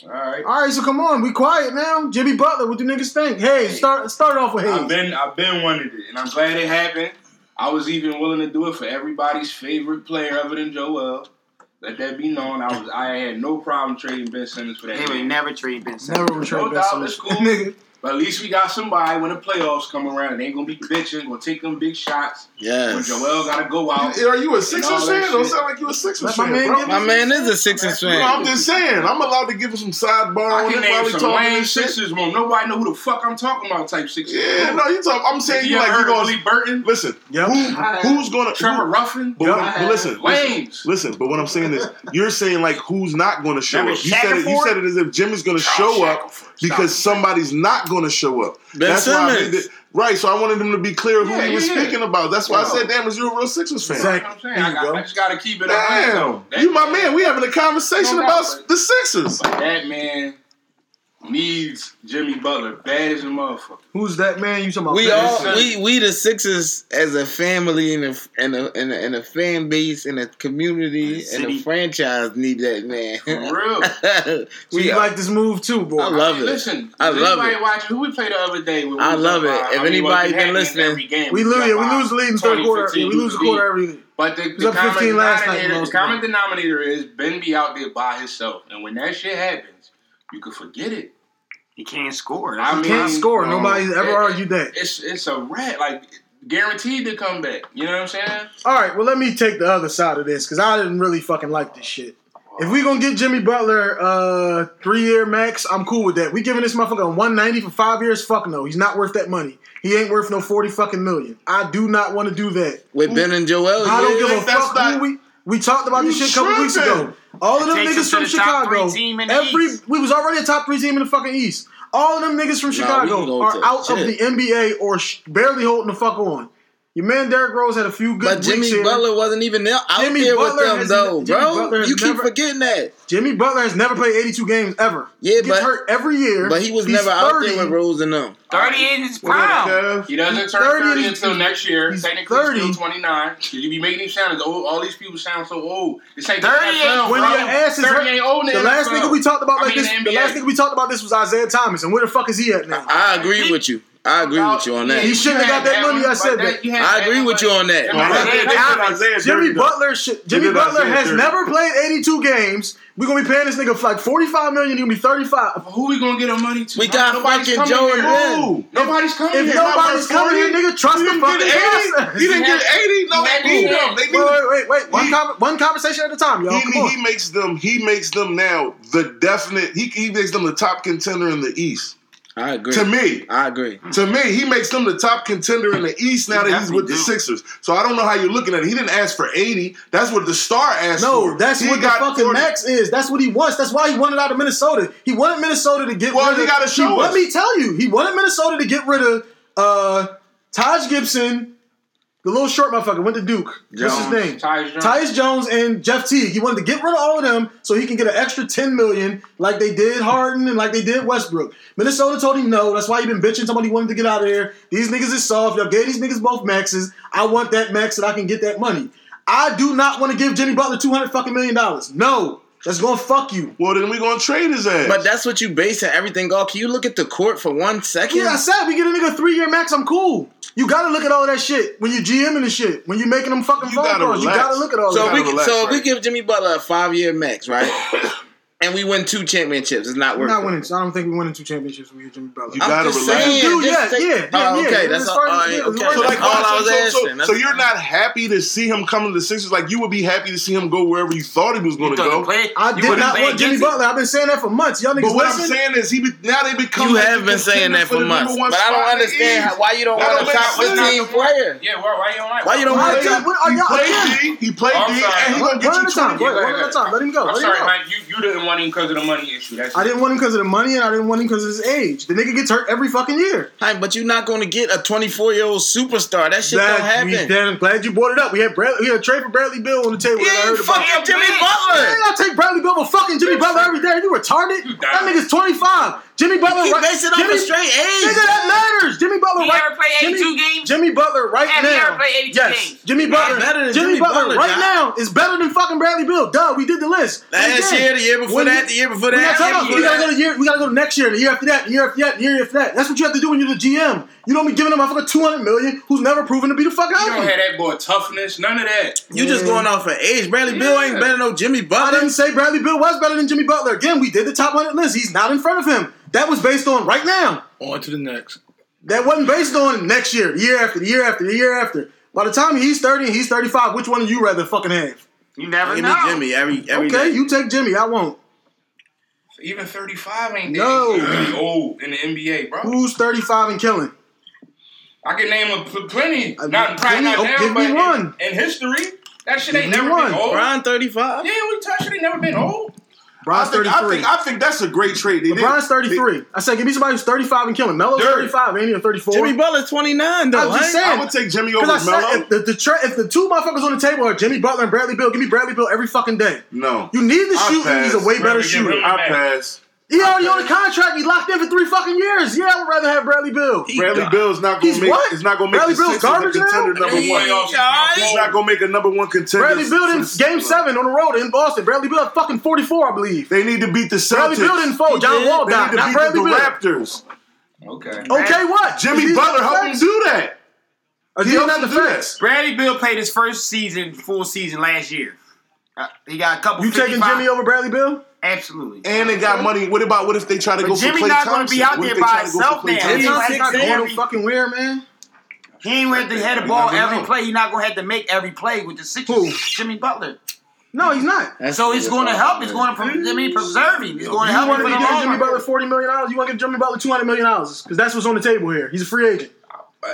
Speaker 6: All right.
Speaker 1: All right, so come on, we quiet now. Jimmy Butler, what do niggas think? Hey, start start off with
Speaker 6: I've been I've been wanted it, and I'm glad it happened. I was even willing to do it for everybody's favorite player other than Joel. Let that be known. I was I had no problem trading Ben Simmons for that.
Speaker 4: They would never trade Ben Simmons.
Speaker 1: Never return
Speaker 6: No
Speaker 1: Ben
Speaker 6: doubt,
Speaker 1: Simmons.
Speaker 6: cool.
Speaker 1: Nigga,
Speaker 6: But at least we got somebody when the playoffs come around and they ain't gonna be bitching, gonna take them big shots. When Joel gotta go out.
Speaker 3: Are you a Sixers fan? Don't
Speaker 6: shit.
Speaker 3: sound like you a Sixers
Speaker 1: Let my
Speaker 3: fan,
Speaker 1: man
Speaker 3: bro.
Speaker 2: My man is a Sixers
Speaker 3: No, I'm just saying. I'm allowed to give him some sidebar
Speaker 6: I
Speaker 3: on
Speaker 6: can
Speaker 3: it while
Speaker 6: name
Speaker 3: we
Speaker 6: some
Speaker 3: talking
Speaker 6: lame
Speaker 3: this shit.
Speaker 6: Sixers. Won't nobody know who the fuck I'm talking about? Type Sixers.
Speaker 3: Yeah, no, you talk. I'm saying
Speaker 6: you
Speaker 3: you
Speaker 6: ever
Speaker 3: like you
Speaker 6: heard of
Speaker 3: going
Speaker 6: Willie Burton?
Speaker 3: listen.
Speaker 1: Yep.
Speaker 3: Who, who's gonna
Speaker 6: Trevor
Speaker 3: who-
Speaker 6: Ruffin?
Speaker 3: But, what- but listen, listen,
Speaker 6: Lames.
Speaker 3: listen. But what I'm saying is, you're saying like who's not going to show
Speaker 6: Remember
Speaker 3: up. You said it. You
Speaker 6: Shackelford?
Speaker 3: said it as if Jimmy's going to show up because somebody's not going to show up.
Speaker 2: Ben
Speaker 3: why I made it- right. So I wanted him to be clear who
Speaker 6: Yeah,
Speaker 3: he was
Speaker 6: yeah, yeah.
Speaker 3: speaking about. That's why I said, "Damn, is you a real Sixers fan?"
Speaker 1: Zach,
Speaker 6: I'm saying,
Speaker 1: There
Speaker 6: I,
Speaker 1: you
Speaker 6: got,
Speaker 1: go.
Speaker 6: I just gotta keep it. a hundred,
Speaker 3: Damn, you my
Speaker 6: man-
Speaker 3: man. We having a conversation
Speaker 6: No
Speaker 3: about the Sixers.
Speaker 6: But that man needs Jimmy Butler bad as a motherfucker.
Speaker 1: Who's that man? You talking about?
Speaker 2: We all we we the Sixers as a family and a and a and a, and a fan base and a community and a franchise need that man.
Speaker 6: For real.
Speaker 1: So
Speaker 2: we
Speaker 1: you like this move too, boy?
Speaker 2: I love it.
Speaker 6: Listen,
Speaker 2: I love
Speaker 6: anybody
Speaker 2: it.
Speaker 6: Watch who we played the other day? When
Speaker 2: I love it.
Speaker 6: by-
Speaker 2: If
Speaker 6: I mean,
Speaker 2: anybody
Speaker 6: it
Speaker 2: been listening,
Speaker 6: every game.
Speaker 1: we
Speaker 6: was
Speaker 1: lose,
Speaker 6: up
Speaker 1: we lose the lead in the third quarter. We lose the quarter every league.
Speaker 6: But the,
Speaker 1: was
Speaker 6: the
Speaker 1: up 15
Speaker 6: common
Speaker 1: last night,
Speaker 6: denominator,
Speaker 1: most
Speaker 6: the common denominator is Ben be out there by himself, and when that shit happens, you can forget it.
Speaker 4: He can't score.
Speaker 6: I
Speaker 4: That's
Speaker 6: mean,
Speaker 1: Can't score.
Speaker 6: um,
Speaker 1: Nobody's ever
Speaker 6: it-
Speaker 1: argued that.
Speaker 6: It's it's a rat, like guaranteed to come back. You know what I'm saying?
Speaker 1: All right, well, let me take the other side of this because I didn't really fucking like this shit. If we gonna get Jimmy Butler uh three year max, I'm cool with that. We giving this motherfucker 190 for five years? Fuck no, he's not worth that money. He ain't worth no 40 fucking million. I do not want to do that.
Speaker 2: with Ben and Joel.
Speaker 1: I don't
Speaker 2: yeah.
Speaker 1: give a fuck
Speaker 3: not-
Speaker 1: who we. We talked about this shit a couple weeks ago. All of them niggas from
Speaker 4: the top
Speaker 1: Chicago.
Speaker 4: three team in the
Speaker 1: Every
Speaker 4: East.
Speaker 1: we was already a top three team in the fucking East. All of them niggas from Chicago
Speaker 2: can go
Speaker 1: are
Speaker 2: to-
Speaker 1: out of the NBA or sh- barely holding the fuck on. Your man Derrick Rose had a few good
Speaker 2: But
Speaker 1: weeks
Speaker 2: Jimmy
Speaker 1: here.
Speaker 2: Butler wasn't even there, out
Speaker 1: Jimmy
Speaker 2: there
Speaker 1: Butler
Speaker 2: with them though,
Speaker 1: ne-
Speaker 2: bro. You keep
Speaker 1: never-
Speaker 2: forgetting that.
Speaker 1: Jimmy Butler has never played 82 games ever.
Speaker 2: Yeah,
Speaker 1: he gets
Speaker 2: but-
Speaker 1: hurt every year.
Speaker 2: But he was
Speaker 1: He's
Speaker 2: never out
Speaker 1: 30.
Speaker 2: there with Rose and them.
Speaker 4: Thirty in his prime.
Speaker 6: He doesn't turn
Speaker 1: 30
Speaker 6: 30, until
Speaker 1: he's-
Speaker 6: next year.
Speaker 1: he's
Speaker 6: Technically,
Speaker 1: 30.
Speaker 6: still 29. You be making him sound as old. All these people sound so old. This ain't the
Speaker 4: 30
Speaker 6: NFL,
Speaker 1: When
Speaker 6: bro.
Speaker 1: your ass is
Speaker 6: 30
Speaker 1: hurt-
Speaker 6: ain't old in
Speaker 1: The last
Speaker 6: NFL.
Speaker 1: nigga we talked about
Speaker 6: I mean,
Speaker 1: this,
Speaker 6: the
Speaker 1: the last
Speaker 6: NBA.
Speaker 1: nigga we talked about this was Isaiah Thomas, and where the fuck is he at now?
Speaker 2: I agree with you. I agree with you on that.
Speaker 1: He shouldn't have got that money, I said
Speaker 6: but
Speaker 1: that.
Speaker 2: I agree with you on that.
Speaker 6: Yeah,
Speaker 3: I
Speaker 6: but
Speaker 3: think
Speaker 6: Isaiah
Speaker 3: they did
Speaker 1: Jimmy. Butler, shit, Jimmy Butler has
Speaker 3: dirty.
Speaker 1: never played 82 games. We're gonna be paying this nigga for like 45 million. He's gonna be 35.
Speaker 6: Who we gonna get our money to?
Speaker 2: We got
Speaker 6: Nobody's
Speaker 2: fucking
Speaker 6: coming
Speaker 2: Jordan.
Speaker 3: Who?
Speaker 6: Nobody's coming
Speaker 1: If
Speaker 6: here.
Speaker 1: nobody's coming here, nigga, trust
Speaker 3: He
Speaker 1: the
Speaker 3: didn't
Speaker 1: fucking
Speaker 3: get 80. He didn't get 80. No, they need
Speaker 6: to
Speaker 3: him. They
Speaker 1: Wait,
Speaker 3: need
Speaker 1: wait, wait, wait. One,
Speaker 3: He-
Speaker 1: one conversation at a time, y'all.
Speaker 3: He, he makes them. He makes them now the definite. He, he makes them the top contender in the East.
Speaker 2: I agree.
Speaker 3: To me,
Speaker 2: I agree.
Speaker 3: to me, he makes them the top contender in the East now that he's with the. Sixers. So I don't know how you're looking at it. He didn't ask for 80. That's what the star asked for.
Speaker 1: No, that's
Speaker 3: He
Speaker 1: what the fucking
Speaker 3: 40.
Speaker 1: max is. That's what he wants. That's why he wanted out of Minnesota. He wanted Minnesota to get
Speaker 3: Well,
Speaker 1: rid
Speaker 3: he
Speaker 1: of.
Speaker 3: gotta show
Speaker 1: Let me tell you, he wanted Minnesota to get rid of uh, Taj Gibson, the little short motherfucker, went to Duke. What's his name?
Speaker 6: Tyus Jones.
Speaker 1: Tyus Jones and Jeff Teague. He wanted to get rid of all of them so he can get an extra 10 million like they did Harden and like they did Westbrook. Minnesota told him no. That's why he been bitching. Somebody wanted to get out of here. These niggas is soft. Y'all gave these niggas both maxes. I want that max so that I can get that money. I do not want to give Jimmy Butler 200 fucking million dollars. No. That's gonna fuck you.
Speaker 3: Well, then we gonna trade his ass.
Speaker 2: But that's what you basing everything off. Can you look at the court for one second?
Speaker 1: Yeah, I said we get a nigga three year max. I'm cool. You gotta look at all that shit when you GMing and shit. When you're making them fucking
Speaker 3: You
Speaker 1: phone
Speaker 3: gotta
Speaker 1: calls, you gotta look at all
Speaker 2: So
Speaker 1: that.
Speaker 2: if we
Speaker 3: relax,
Speaker 2: so if we give Jimmy Butler a five year max, right? and we win two championships, it's not
Speaker 1: We're
Speaker 2: worth
Speaker 1: not
Speaker 2: it.
Speaker 1: winning. I don't think we winning two championships with Jimmy Butler.
Speaker 3: You
Speaker 2: I'm
Speaker 3: gotta
Speaker 2: just
Speaker 3: relax.
Speaker 2: saying.
Speaker 1: Do,
Speaker 2: just
Speaker 1: yeah,
Speaker 2: take-
Speaker 1: yeah, yeah,
Speaker 2: Oh,
Speaker 1: yeah.
Speaker 2: okay,
Speaker 1: As
Speaker 2: that's
Speaker 1: far
Speaker 2: all.
Speaker 1: as-
Speaker 2: okay,
Speaker 3: So like,
Speaker 2: all I was
Speaker 3: so, so,
Speaker 2: asking.
Speaker 3: so,
Speaker 2: That's-
Speaker 3: so you're not happy to see him come to the Sixers? Like you would be happy to see him go wherever you thought he was going to go.
Speaker 4: he played-
Speaker 1: I did
Speaker 4: wouldn't
Speaker 1: want Jimmy
Speaker 4: against?
Speaker 1: Butler. I've been saying that for months. Y'all niggas
Speaker 3: But what I'm saying is, he be, now they become.
Speaker 2: you
Speaker 3: like
Speaker 2: have been saying that for months, but I don't understand why you don't
Speaker 3: That
Speaker 2: want
Speaker 3: don't
Speaker 2: a
Speaker 3: make
Speaker 2: top
Speaker 3: sense.
Speaker 2: fifteen player.
Speaker 6: Yeah, why, why you don't like
Speaker 2: Why you don't
Speaker 1: Why
Speaker 2: want a
Speaker 1: y'all-
Speaker 2: top?
Speaker 1: what are
Speaker 3: He
Speaker 1: y'all-
Speaker 3: played
Speaker 1: yeah.
Speaker 3: D. Let played
Speaker 1: go.
Speaker 6: I'm want him because of the money issue. That's
Speaker 1: I didn't want him because of the money, and I didn't want him because of his age. The nigga gets hurt every fucking year.
Speaker 2: Hey, but you're not going to get a 24 year old superstar. That shit don't happen.
Speaker 1: Damn, I'm glad you brought it up. We had Bradley, we had trade for Bradley Beal on the table. Yeah,
Speaker 2: fucking Jimmy Butler.
Speaker 1: I take Bradley Beal for fucking Jimmy Butler every day. You retarded? That nigga's 25. Jimmy Butler.
Speaker 2: You keep
Speaker 1: right,
Speaker 2: basing
Speaker 1: Jimmy,
Speaker 2: off straight age,
Speaker 1: Nigga, that matters. Jimmy Butler.
Speaker 4: He
Speaker 1: right,
Speaker 4: ever played 82
Speaker 1: Jimmy,
Speaker 4: games?
Speaker 1: Jimmy Butler right
Speaker 4: Have
Speaker 1: now.
Speaker 4: He ever played 82
Speaker 1: yes.
Speaker 4: games?
Speaker 1: Jimmy Butler.
Speaker 2: Better
Speaker 1: Jimmy,
Speaker 2: Jimmy
Speaker 1: Butler,
Speaker 2: Butler
Speaker 1: right now is better than fucking Bradley Beal. Duh, we did the list.
Speaker 2: Last year, the year before that, the year before that.
Speaker 1: We
Speaker 2: gotta,
Speaker 1: we gotta go to year. We gotta go to next year, the year after that, the year after that, the year after that. That's what you have to do when you're the GM. You don't be giving them a fucking 200 million who's never proven to be the fuck out.
Speaker 6: You don't have that boy toughness, none of that.
Speaker 2: You mm.
Speaker 1: just
Speaker 2: going off of age. Bradley yeah. Bill ain't better than no Jimmy Butler.
Speaker 1: I didn't say Bradley Beal was better than Jimmy Butler. Again, we did the top 100 list. He's not in front of him. That was based on right now.
Speaker 5: On to the next.
Speaker 1: That wasn't based on next year, year after, the year after, the year after. By the time he's thirty and he's thirty five, which one do you rather fucking have?
Speaker 4: You never
Speaker 2: Give
Speaker 4: know.
Speaker 2: Me Jimmy every every.
Speaker 1: Okay,
Speaker 2: day.
Speaker 1: you take Jimmy. I won't.
Speaker 6: Even thirty five ain't
Speaker 1: no
Speaker 6: really old in the NBA, bro.
Speaker 1: Who's thirty five and killing?
Speaker 6: I can name a pl- plenty.
Speaker 1: Uh, I,
Speaker 6: not
Speaker 1: plenty,
Speaker 6: probably not
Speaker 1: oh,
Speaker 6: now,
Speaker 1: give me one.
Speaker 6: In, in, history, that shit ain't
Speaker 1: give
Speaker 6: never been old.
Speaker 2: Brian thirty five.
Speaker 6: Yeah, we touch it. Ain't never been old.
Speaker 1: Bron's
Speaker 3: thirty three.
Speaker 1: I
Speaker 3: think, I think that's a great trade. They
Speaker 1: LeBron's thirty three. I said, give me somebody who's thirty five and killing. Melo's
Speaker 3: thirty
Speaker 1: five, ain't even thirty four.
Speaker 2: Jimmy Butler's twenty nine. Though
Speaker 1: I'm just saying,
Speaker 3: I would take Jimmy over Melo.
Speaker 1: If the, the tra- if the two motherfuckers on the table are Jimmy Butler and Bradley Beal, give me Bradley Beal every fucking day.
Speaker 3: No,
Speaker 1: you need the and He's a way better shooter.
Speaker 3: I pass.
Speaker 1: He already on a contract. He locked in for three fucking years. Yeah, I would rather have Bradley Beal.
Speaker 2: He
Speaker 3: Bradley
Speaker 2: got,
Speaker 3: Bill's not gonna make.
Speaker 1: What?
Speaker 3: It's not gonna make
Speaker 1: Bradley
Speaker 3: the
Speaker 1: Bill's
Speaker 3: garbage a
Speaker 1: contender now?
Speaker 3: number
Speaker 2: he
Speaker 3: one. He's not gonna make a number one contender.
Speaker 1: Bradley Beal in game seven on the road in Boston. Bradley Beal fucking forty four, I believe.
Speaker 3: They need to beat the Celtics.
Speaker 1: Bradley Beal didn't fold. John Wall
Speaker 3: they. Need to
Speaker 1: not
Speaker 3: beat
Speaker 1: Bradley
Speaker 3: the,
Speaker 1: Bill.
Speaker 3: Raptors.
Speaker 6: Okay.
Speaker 1: Okay, what?
Speaker 3: Jimmy Butler helped him do that. He helped him do
Speaker 1: this.
Speaker 4: Bradley Beal played his first season, full season last year. Uh, he got a couple.
Speaker 1: You taking Jimmy over Bradley Beal?
Speaker 4: Absolutely.
Speaker 3: And they got money. What about what if they try to
Speaker 4: but
Speaker 3: go Jimmy for
Speaker 4: Jimmy not going
Speaker 3: to
Speaker 4: be out there by himself now. He's
Speaker 1: not going to fucking wear, man.
Speaker 4: He ain't going to have the ball every
Speaker 3: know.
Speaker 4: play. He's not going to have to make every play with the Sixers. Jimmy Butler.
Speaker 1: No, he's not.
Speaker 2: That's
Speaker 4: so it's going to help. It's going to I mean, preserve him. He's going to help.
Speaker 1: You
Speaker 4: want
Speaker 1: to give Jimmy Butler forty million dollars? You want to give Jimmy Butler two hundred million dollars? Because that's what's on the table here. He's a free agent.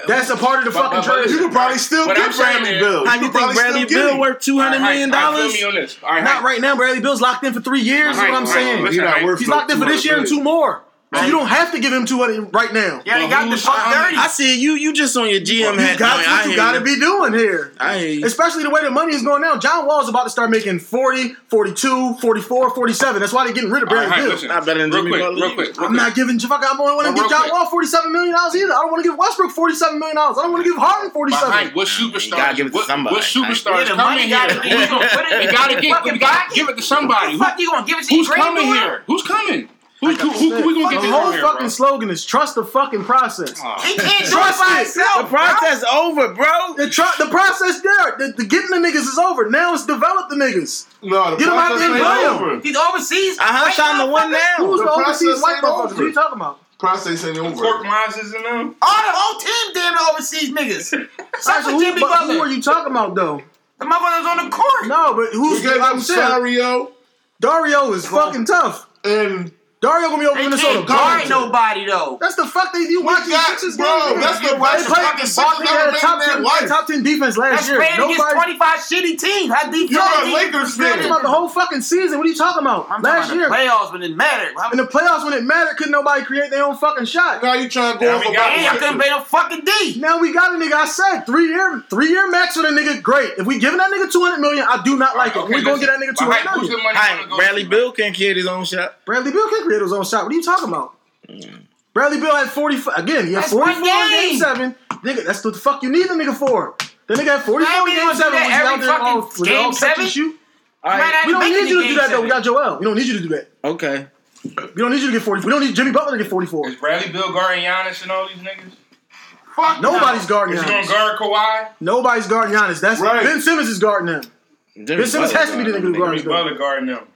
Speaker 1: That's a part of the
Speaker 6: but,
Speaker 1: fucking trade.
Speaker 3: You could probably still
Speaker 6: what
Speaker 3: get Bradley Beal.
Speaker 2: How
Speaker 3: you,
Speaker 2: you think Bradley
Speaker 3: Beal
Speaker 2: worth two hundred million dollars?
Speaker 6: Right,
Speaker 1: not right now. Bradley Beal's locked in for three years.
Speaker 6: Right,
Speaker 1: is what I'm saying.
Speaker 3: He's
Speaker 1: locked in for this year and two more. I, you don't have to give him 200 right now.
Speaker 4: Yeah, he got the
Speaker 6: fuck
Speaker 4: dirty.
Speaker 2: I see you. You just on your GM hat.
Speaker 1: You got what you got to be doing here.
Speaker 2: I hate
Speaker 1: Especially the way the money is going now. John Wall is about to start making 40, 42, 44, 47. That's why they're getting rid of
Speaker 6: Bradley. right,
Speaker 1: Bill.
Speaker 2: Not better than
Speaker 6: real
Speaker 2: Jimmy
Speaker 6: quick, real quick, real
Speaker 1: I'm quick. not giving Javon. I don't want to give John. Wall $47 million either. I don't want to give Westbrook $47 million. I don't want to give Harden
Speaker 6: 47 What superstar?
Speaker 2: Gotta give it to somebody.
Speaker 6: What superstar?
Speaker 4: yeah,
Speaker 6: coming here?
Speaker 4: Gotta,
Speaker 6: you gotta, gotta give it to somebody.
Speaker 4: Who you gonna give it to
Speaker 6: Who's coming here? Who's coming? Who, who, who, who we gonna get
Speaker 1: the whole
Speaker 6: here,
Speaker 1: fucking
Speaker 6: bro.
Speaker 1: slogan is trust the fucking process. Oh.
Speaker 4: He can't
Speaker 1: trust it
Speaker 4: by.
Speaker 2: The process bro. over, bro.
Speaker 1: The, tr- the process there. The, the getting the niggas is over. Now it's develop the niggas.
Speaker 3: No, the
Speaker 1: Get him out there and.
Speaker 4: He's overseas.
Speaker 2: I have time the
Speaker 4: one
Speaker 2: now.
Speaker 1: Who's
Speaker 3: the,
Speaker 1: the overseas white motherfuckers? What are you talking about?
Speaker 3: Process ain't over.
Speaker 6: Pork Mises in them.
Speaker 4: All the whole team damn overseas niggas. Such
Speaker 1: so
Speaker 4: Jimmy
Speaker 1: Butler. Who are you talking about though?
Speaker 4: The motherfuckers on the court.
Speaker 1: No, but who's?
Speaker 3: We
Speaker 1: gave
Speaker 3: Dario.
Speaker 1: Dario is fucking tough.
Speaker 3: And
Speaker 1: Dario gonna be over
Speaker 4: they
Speaker 1: Minnesota.
Speaker 4: Can't guard nobody though.
Speaker 1: That's the fuck they you watch
Speaker 3: got,
Speaker 1: Sixers
Speaker 3: bro. That's the
Speaker 1: right.
Speaker 3: fucking Sixers
Speaker 1: had a top ten, top ten defense last
Speaker 4: that's
Speaker 1: year.
Speaker 4: That's against
Speaker 1: twenty
Speaker 4: five shitty teams. How deep
Speaker 3: you're a Lakers
Speaker 1: fan? Talking about the whole fucking season. What are you talking about?
Speaker 4: I'm
Speaker 1: last
Speaker 4: talking
Speaker 1: year
Speaker 4: playoffs when it mattered.
Speaker 1: In the playoffs when it mattered, couldn't nobody create their own fucking shot.
Speaker 3: Now you trying to go
Speaker 4: over I couldn't play no fucking D.
Speaker 1: Now we got a nigga. I said three year three year max with a nigga. Great. If we giving that nigga two hundred million, I do not like it. We gonna get that nigga two hundred million.
Speaker 2: Bradley Beal can't create his own shot.
Speaker 1: Bradley Beal can't create created his own shot. What are you talking about? Mm. Bradley Beal had 44. Again, he had 44 in game seven. Nigga, that's what the fuck you need the nigga for. The nigga had
Speaker 4: 44
Speaker 1: in game seven. Was out there all,
Speaker 4: game seven.
Speaker 1: catching?
Speaker 2: All right.
Speaker 1: We don't need you to do that, though. We got Joel. We don't need you to do that.
Speaker 2: Okay.
Speaker 1: We don't need you to get 40. We don't need Jimmy Butler to get 44.
Speaker 6: Is Bradley Beal guarding Giannis and all these niggas?
Speaker 4: Fuck
Speaker 1: Nobody's no. guarding
Speaker 6: Is Giannis. Going
Speaker 1: to
Speaker 6: guard Kawhi?
Speaker 1: Nobody's guarding Giannis. That's
Speaker 3: right.
Speaker 1: Ben Simmons is guarding him.
Speaker 2: Jimmy
Speaker 1: ben Simmons Butler has to be the nigga who's guarding
Speaker 6: him.
Speaker 1: Jimmy
Speaker 6: Butler guarding him.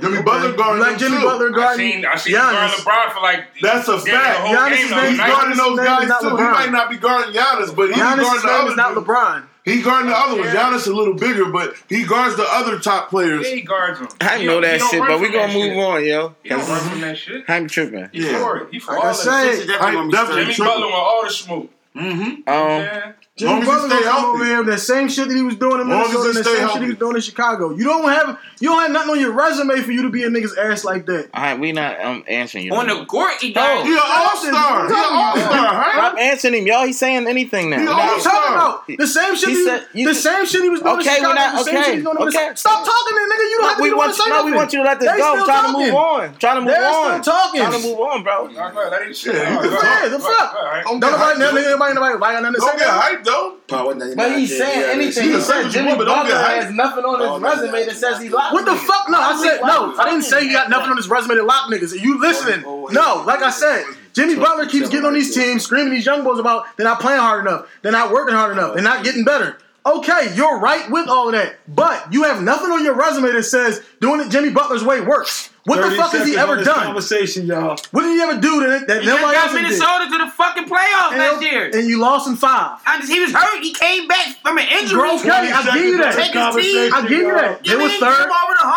Speaker 3: Jimmy Butler guarding
Speaker 1: like Jimmy
Speaker 3: too.
Speaker 1: Butler guarding.
Speaker 6: I seen, I seen Giannis. guard LeBron for like.
Speaker 3: That's a fact.
Speaker 1: Giannis' is
Speaker 6: name's
Speaker 3: guarding those guys too.
Speaker 1: LeBron.
Speaker 3: He might not be guarding Giannis, but
Speaker 1: he's
Speaker 3: guarding the other.
Speaker 1: Giannis' not LeBron.
Speaker 3: He guarding the other ones. Giannis a little bigger, but he guards the other top players.
Speaker 6: Yeah, he guards them.
Speaker 2: I know that shit, but we gonna move
Speaker 6: shit.
Speaker 2: on, yo.
Speaker 6: You don't run from that shit.
Speaker 2: I'm tripping.
Speaker 6: He
Speaker 3: yeah.
Speaker 6: for. He for
Speaker 1: like
Speaker 6: all
Speaker 1: I said.
Speaker 4: Definitely,
Speaker 3: definitely
Speaker 6: Jimmy Butler on all the smoke.
Speaker 5: Mm-hmm.
Speaker 2: Um,
Speaker 6: yeah.
Speaker 1: Jimmy Butler
Speaker 3: stay healthy.
Speaker 1: over here that same shit that he was doing in Minnesota, and the same
Speaker 3: healthy.
Speaker 1: shit he was doing in Chicago. You don't have you don't have nothing on your resume for you to be a nigga's ass like that.
Speaker 2: All right, we not I'm um, answering you.
Speaker 4: On the court, he got
Speaker 3: you an all star. He an all star.
Speaker 2: Stop answering him, y'all. He's saying anything now.
Speaker 3: He
Speaker 1: all star. The same shit.
Speaker 2: He,
Speaker 1: he
Speaker 2: said, you,
Speaker 1: the same shit he was doing
Speaker 2: okay,
Speaker 1: in Chicago.
Speaker 2: Not, okay,
Speaker 1: the
Speaker 2: okay.
Speaker 1: okay. Stop talking, then, nigga. You don't no, have to
Speaker 2: we want,
Speaker 1: you,
Speaker 2: No, we want you to let this
Speaker 1: they
Speaker 2: go. Trying to move on. Trying to move on.
Speaker 1: Still talking.
Speaker 2: Trying to move on, bro.
Speaker 6: That ain't shit.
Speaker 1: The fuck.
Speaker 3: Don't
Speaker 1: nobody. Nobody. Nobody. Nobody.
Speaker 3: Don't get
Speaker 1: hype.
Speaker 3: No, though.
Speaker 2: Power 99.
Speaker 3: But
Speaker 2: he said
Speaker 3: yeah, anything.
Speaker 2: He,
Speaker 3: he said Jimmy
Speaker 2: Butler has nothing on his oh, resume that says he locked.
Speaker 1: What the
Speaker 2: niggas.
Speaker 1: fuck? No, I said no. I didn't say he got nothing on his resume to lock niggas. Are you listening? No, like I said. Jimmy Butler keeps getting on these teams, screaming these young boys about they're not playing hard enough, they're not working hard enough, they're not getting better. Okay, you're right with all of that, but you have nothing on your resume that says doing it Jimmy Butler's way works. What the fuck has he ever done?
Speaker 5: Conversation, y'all.
Speaker 1: What did he ever do that, that nobody
Speaker 4: got Minnesota to the fucking playoffs last year?
Speaker 1: And you lost in five.
Speaker 4: He was hurt. He came back from an injury.
Speaker 1: Grove I give you that. I give you that. They were third.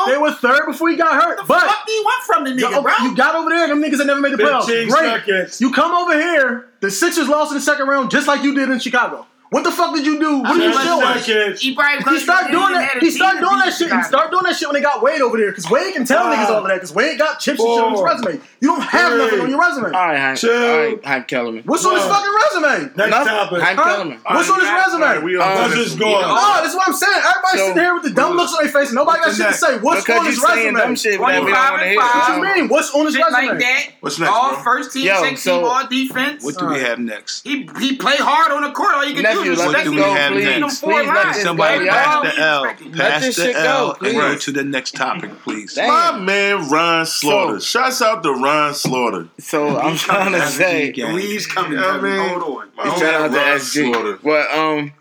Speaker 1: They were third before he got hurt.
Speaker 4: What
Speaker 1: the
Speaker 4: fuck do you want from the nigga, bro?
Speaker 1: You got over there. Them niggas that never made the playoffs. Great. You come over here. The Sixers lost in the second round just like you did in Chicago. What the fuck did you do? What are you
Speaker 5: doing?
Speaker 4: He,
Speaker 1: he started doing that. He start doing that shit. He started doing that shit when they got Wade over there, because Wade can tell
Speaker 5: uh,
Speaker 1: niggas all of that, because Wade got chips and shit on his resume. You don't have
Speaker 5: hey.
Speaker 1: nothing on your resume.
Speaker 2: All right, Hank.
Speaker 5: Chill.
Speaker 2: All right, Hank Kellerman.
Speaker 1: What's on his fucking resume?
Speaker 5: Next
Speaker 2: Nothing.
Speaker 5: topic.
Speaker 2: Hank? Kellerman.
Speaker 1: What's on his resume?
Speaker 3: Right,
Speaker 5: we
Speaker 3: are
Speaker 5: just
Speaker 4: going.
Speaker 1: Oh, that's what I'm saying.
Speaker 2: Everybody
Speaker 1: sitting here with the dumb looks on their face. Nobody got shit to say. What's on his resume?
Speaker 2: Dumb
Speaker 4: do.
Speaker 1: What you mean? What's on his resume?
Speaker 4: Like that.
Speaker 3: What's next?
Speaker 4: All first team,
Speaker 2: six
Speaker 4: team, all defense.
Speaker 5: What do we have next?
Speaker 4: He he played hard on the court. All you can do. Thank
Speaker 2: you.
Speaker 4: Let
Speaker 2: this go,
Speaker 4: have
Speaker 2: please.
Speaker 4: Next.
Speaker 2: Please let
Speaker 5: somebody pass the L. Pass the L and go to the next topic, please.
Speaker 3: My man Ron Slaughter. Shouts out to Ron Slaughter.
Speaker 2: So I'm trying to say,
Speaker 4: please
Speaker 3: come. I
Speaker 4: hold on.
Speaker 2: Shout out to SG.
Speaker 3: Slaughter.
Speaker 2: But um.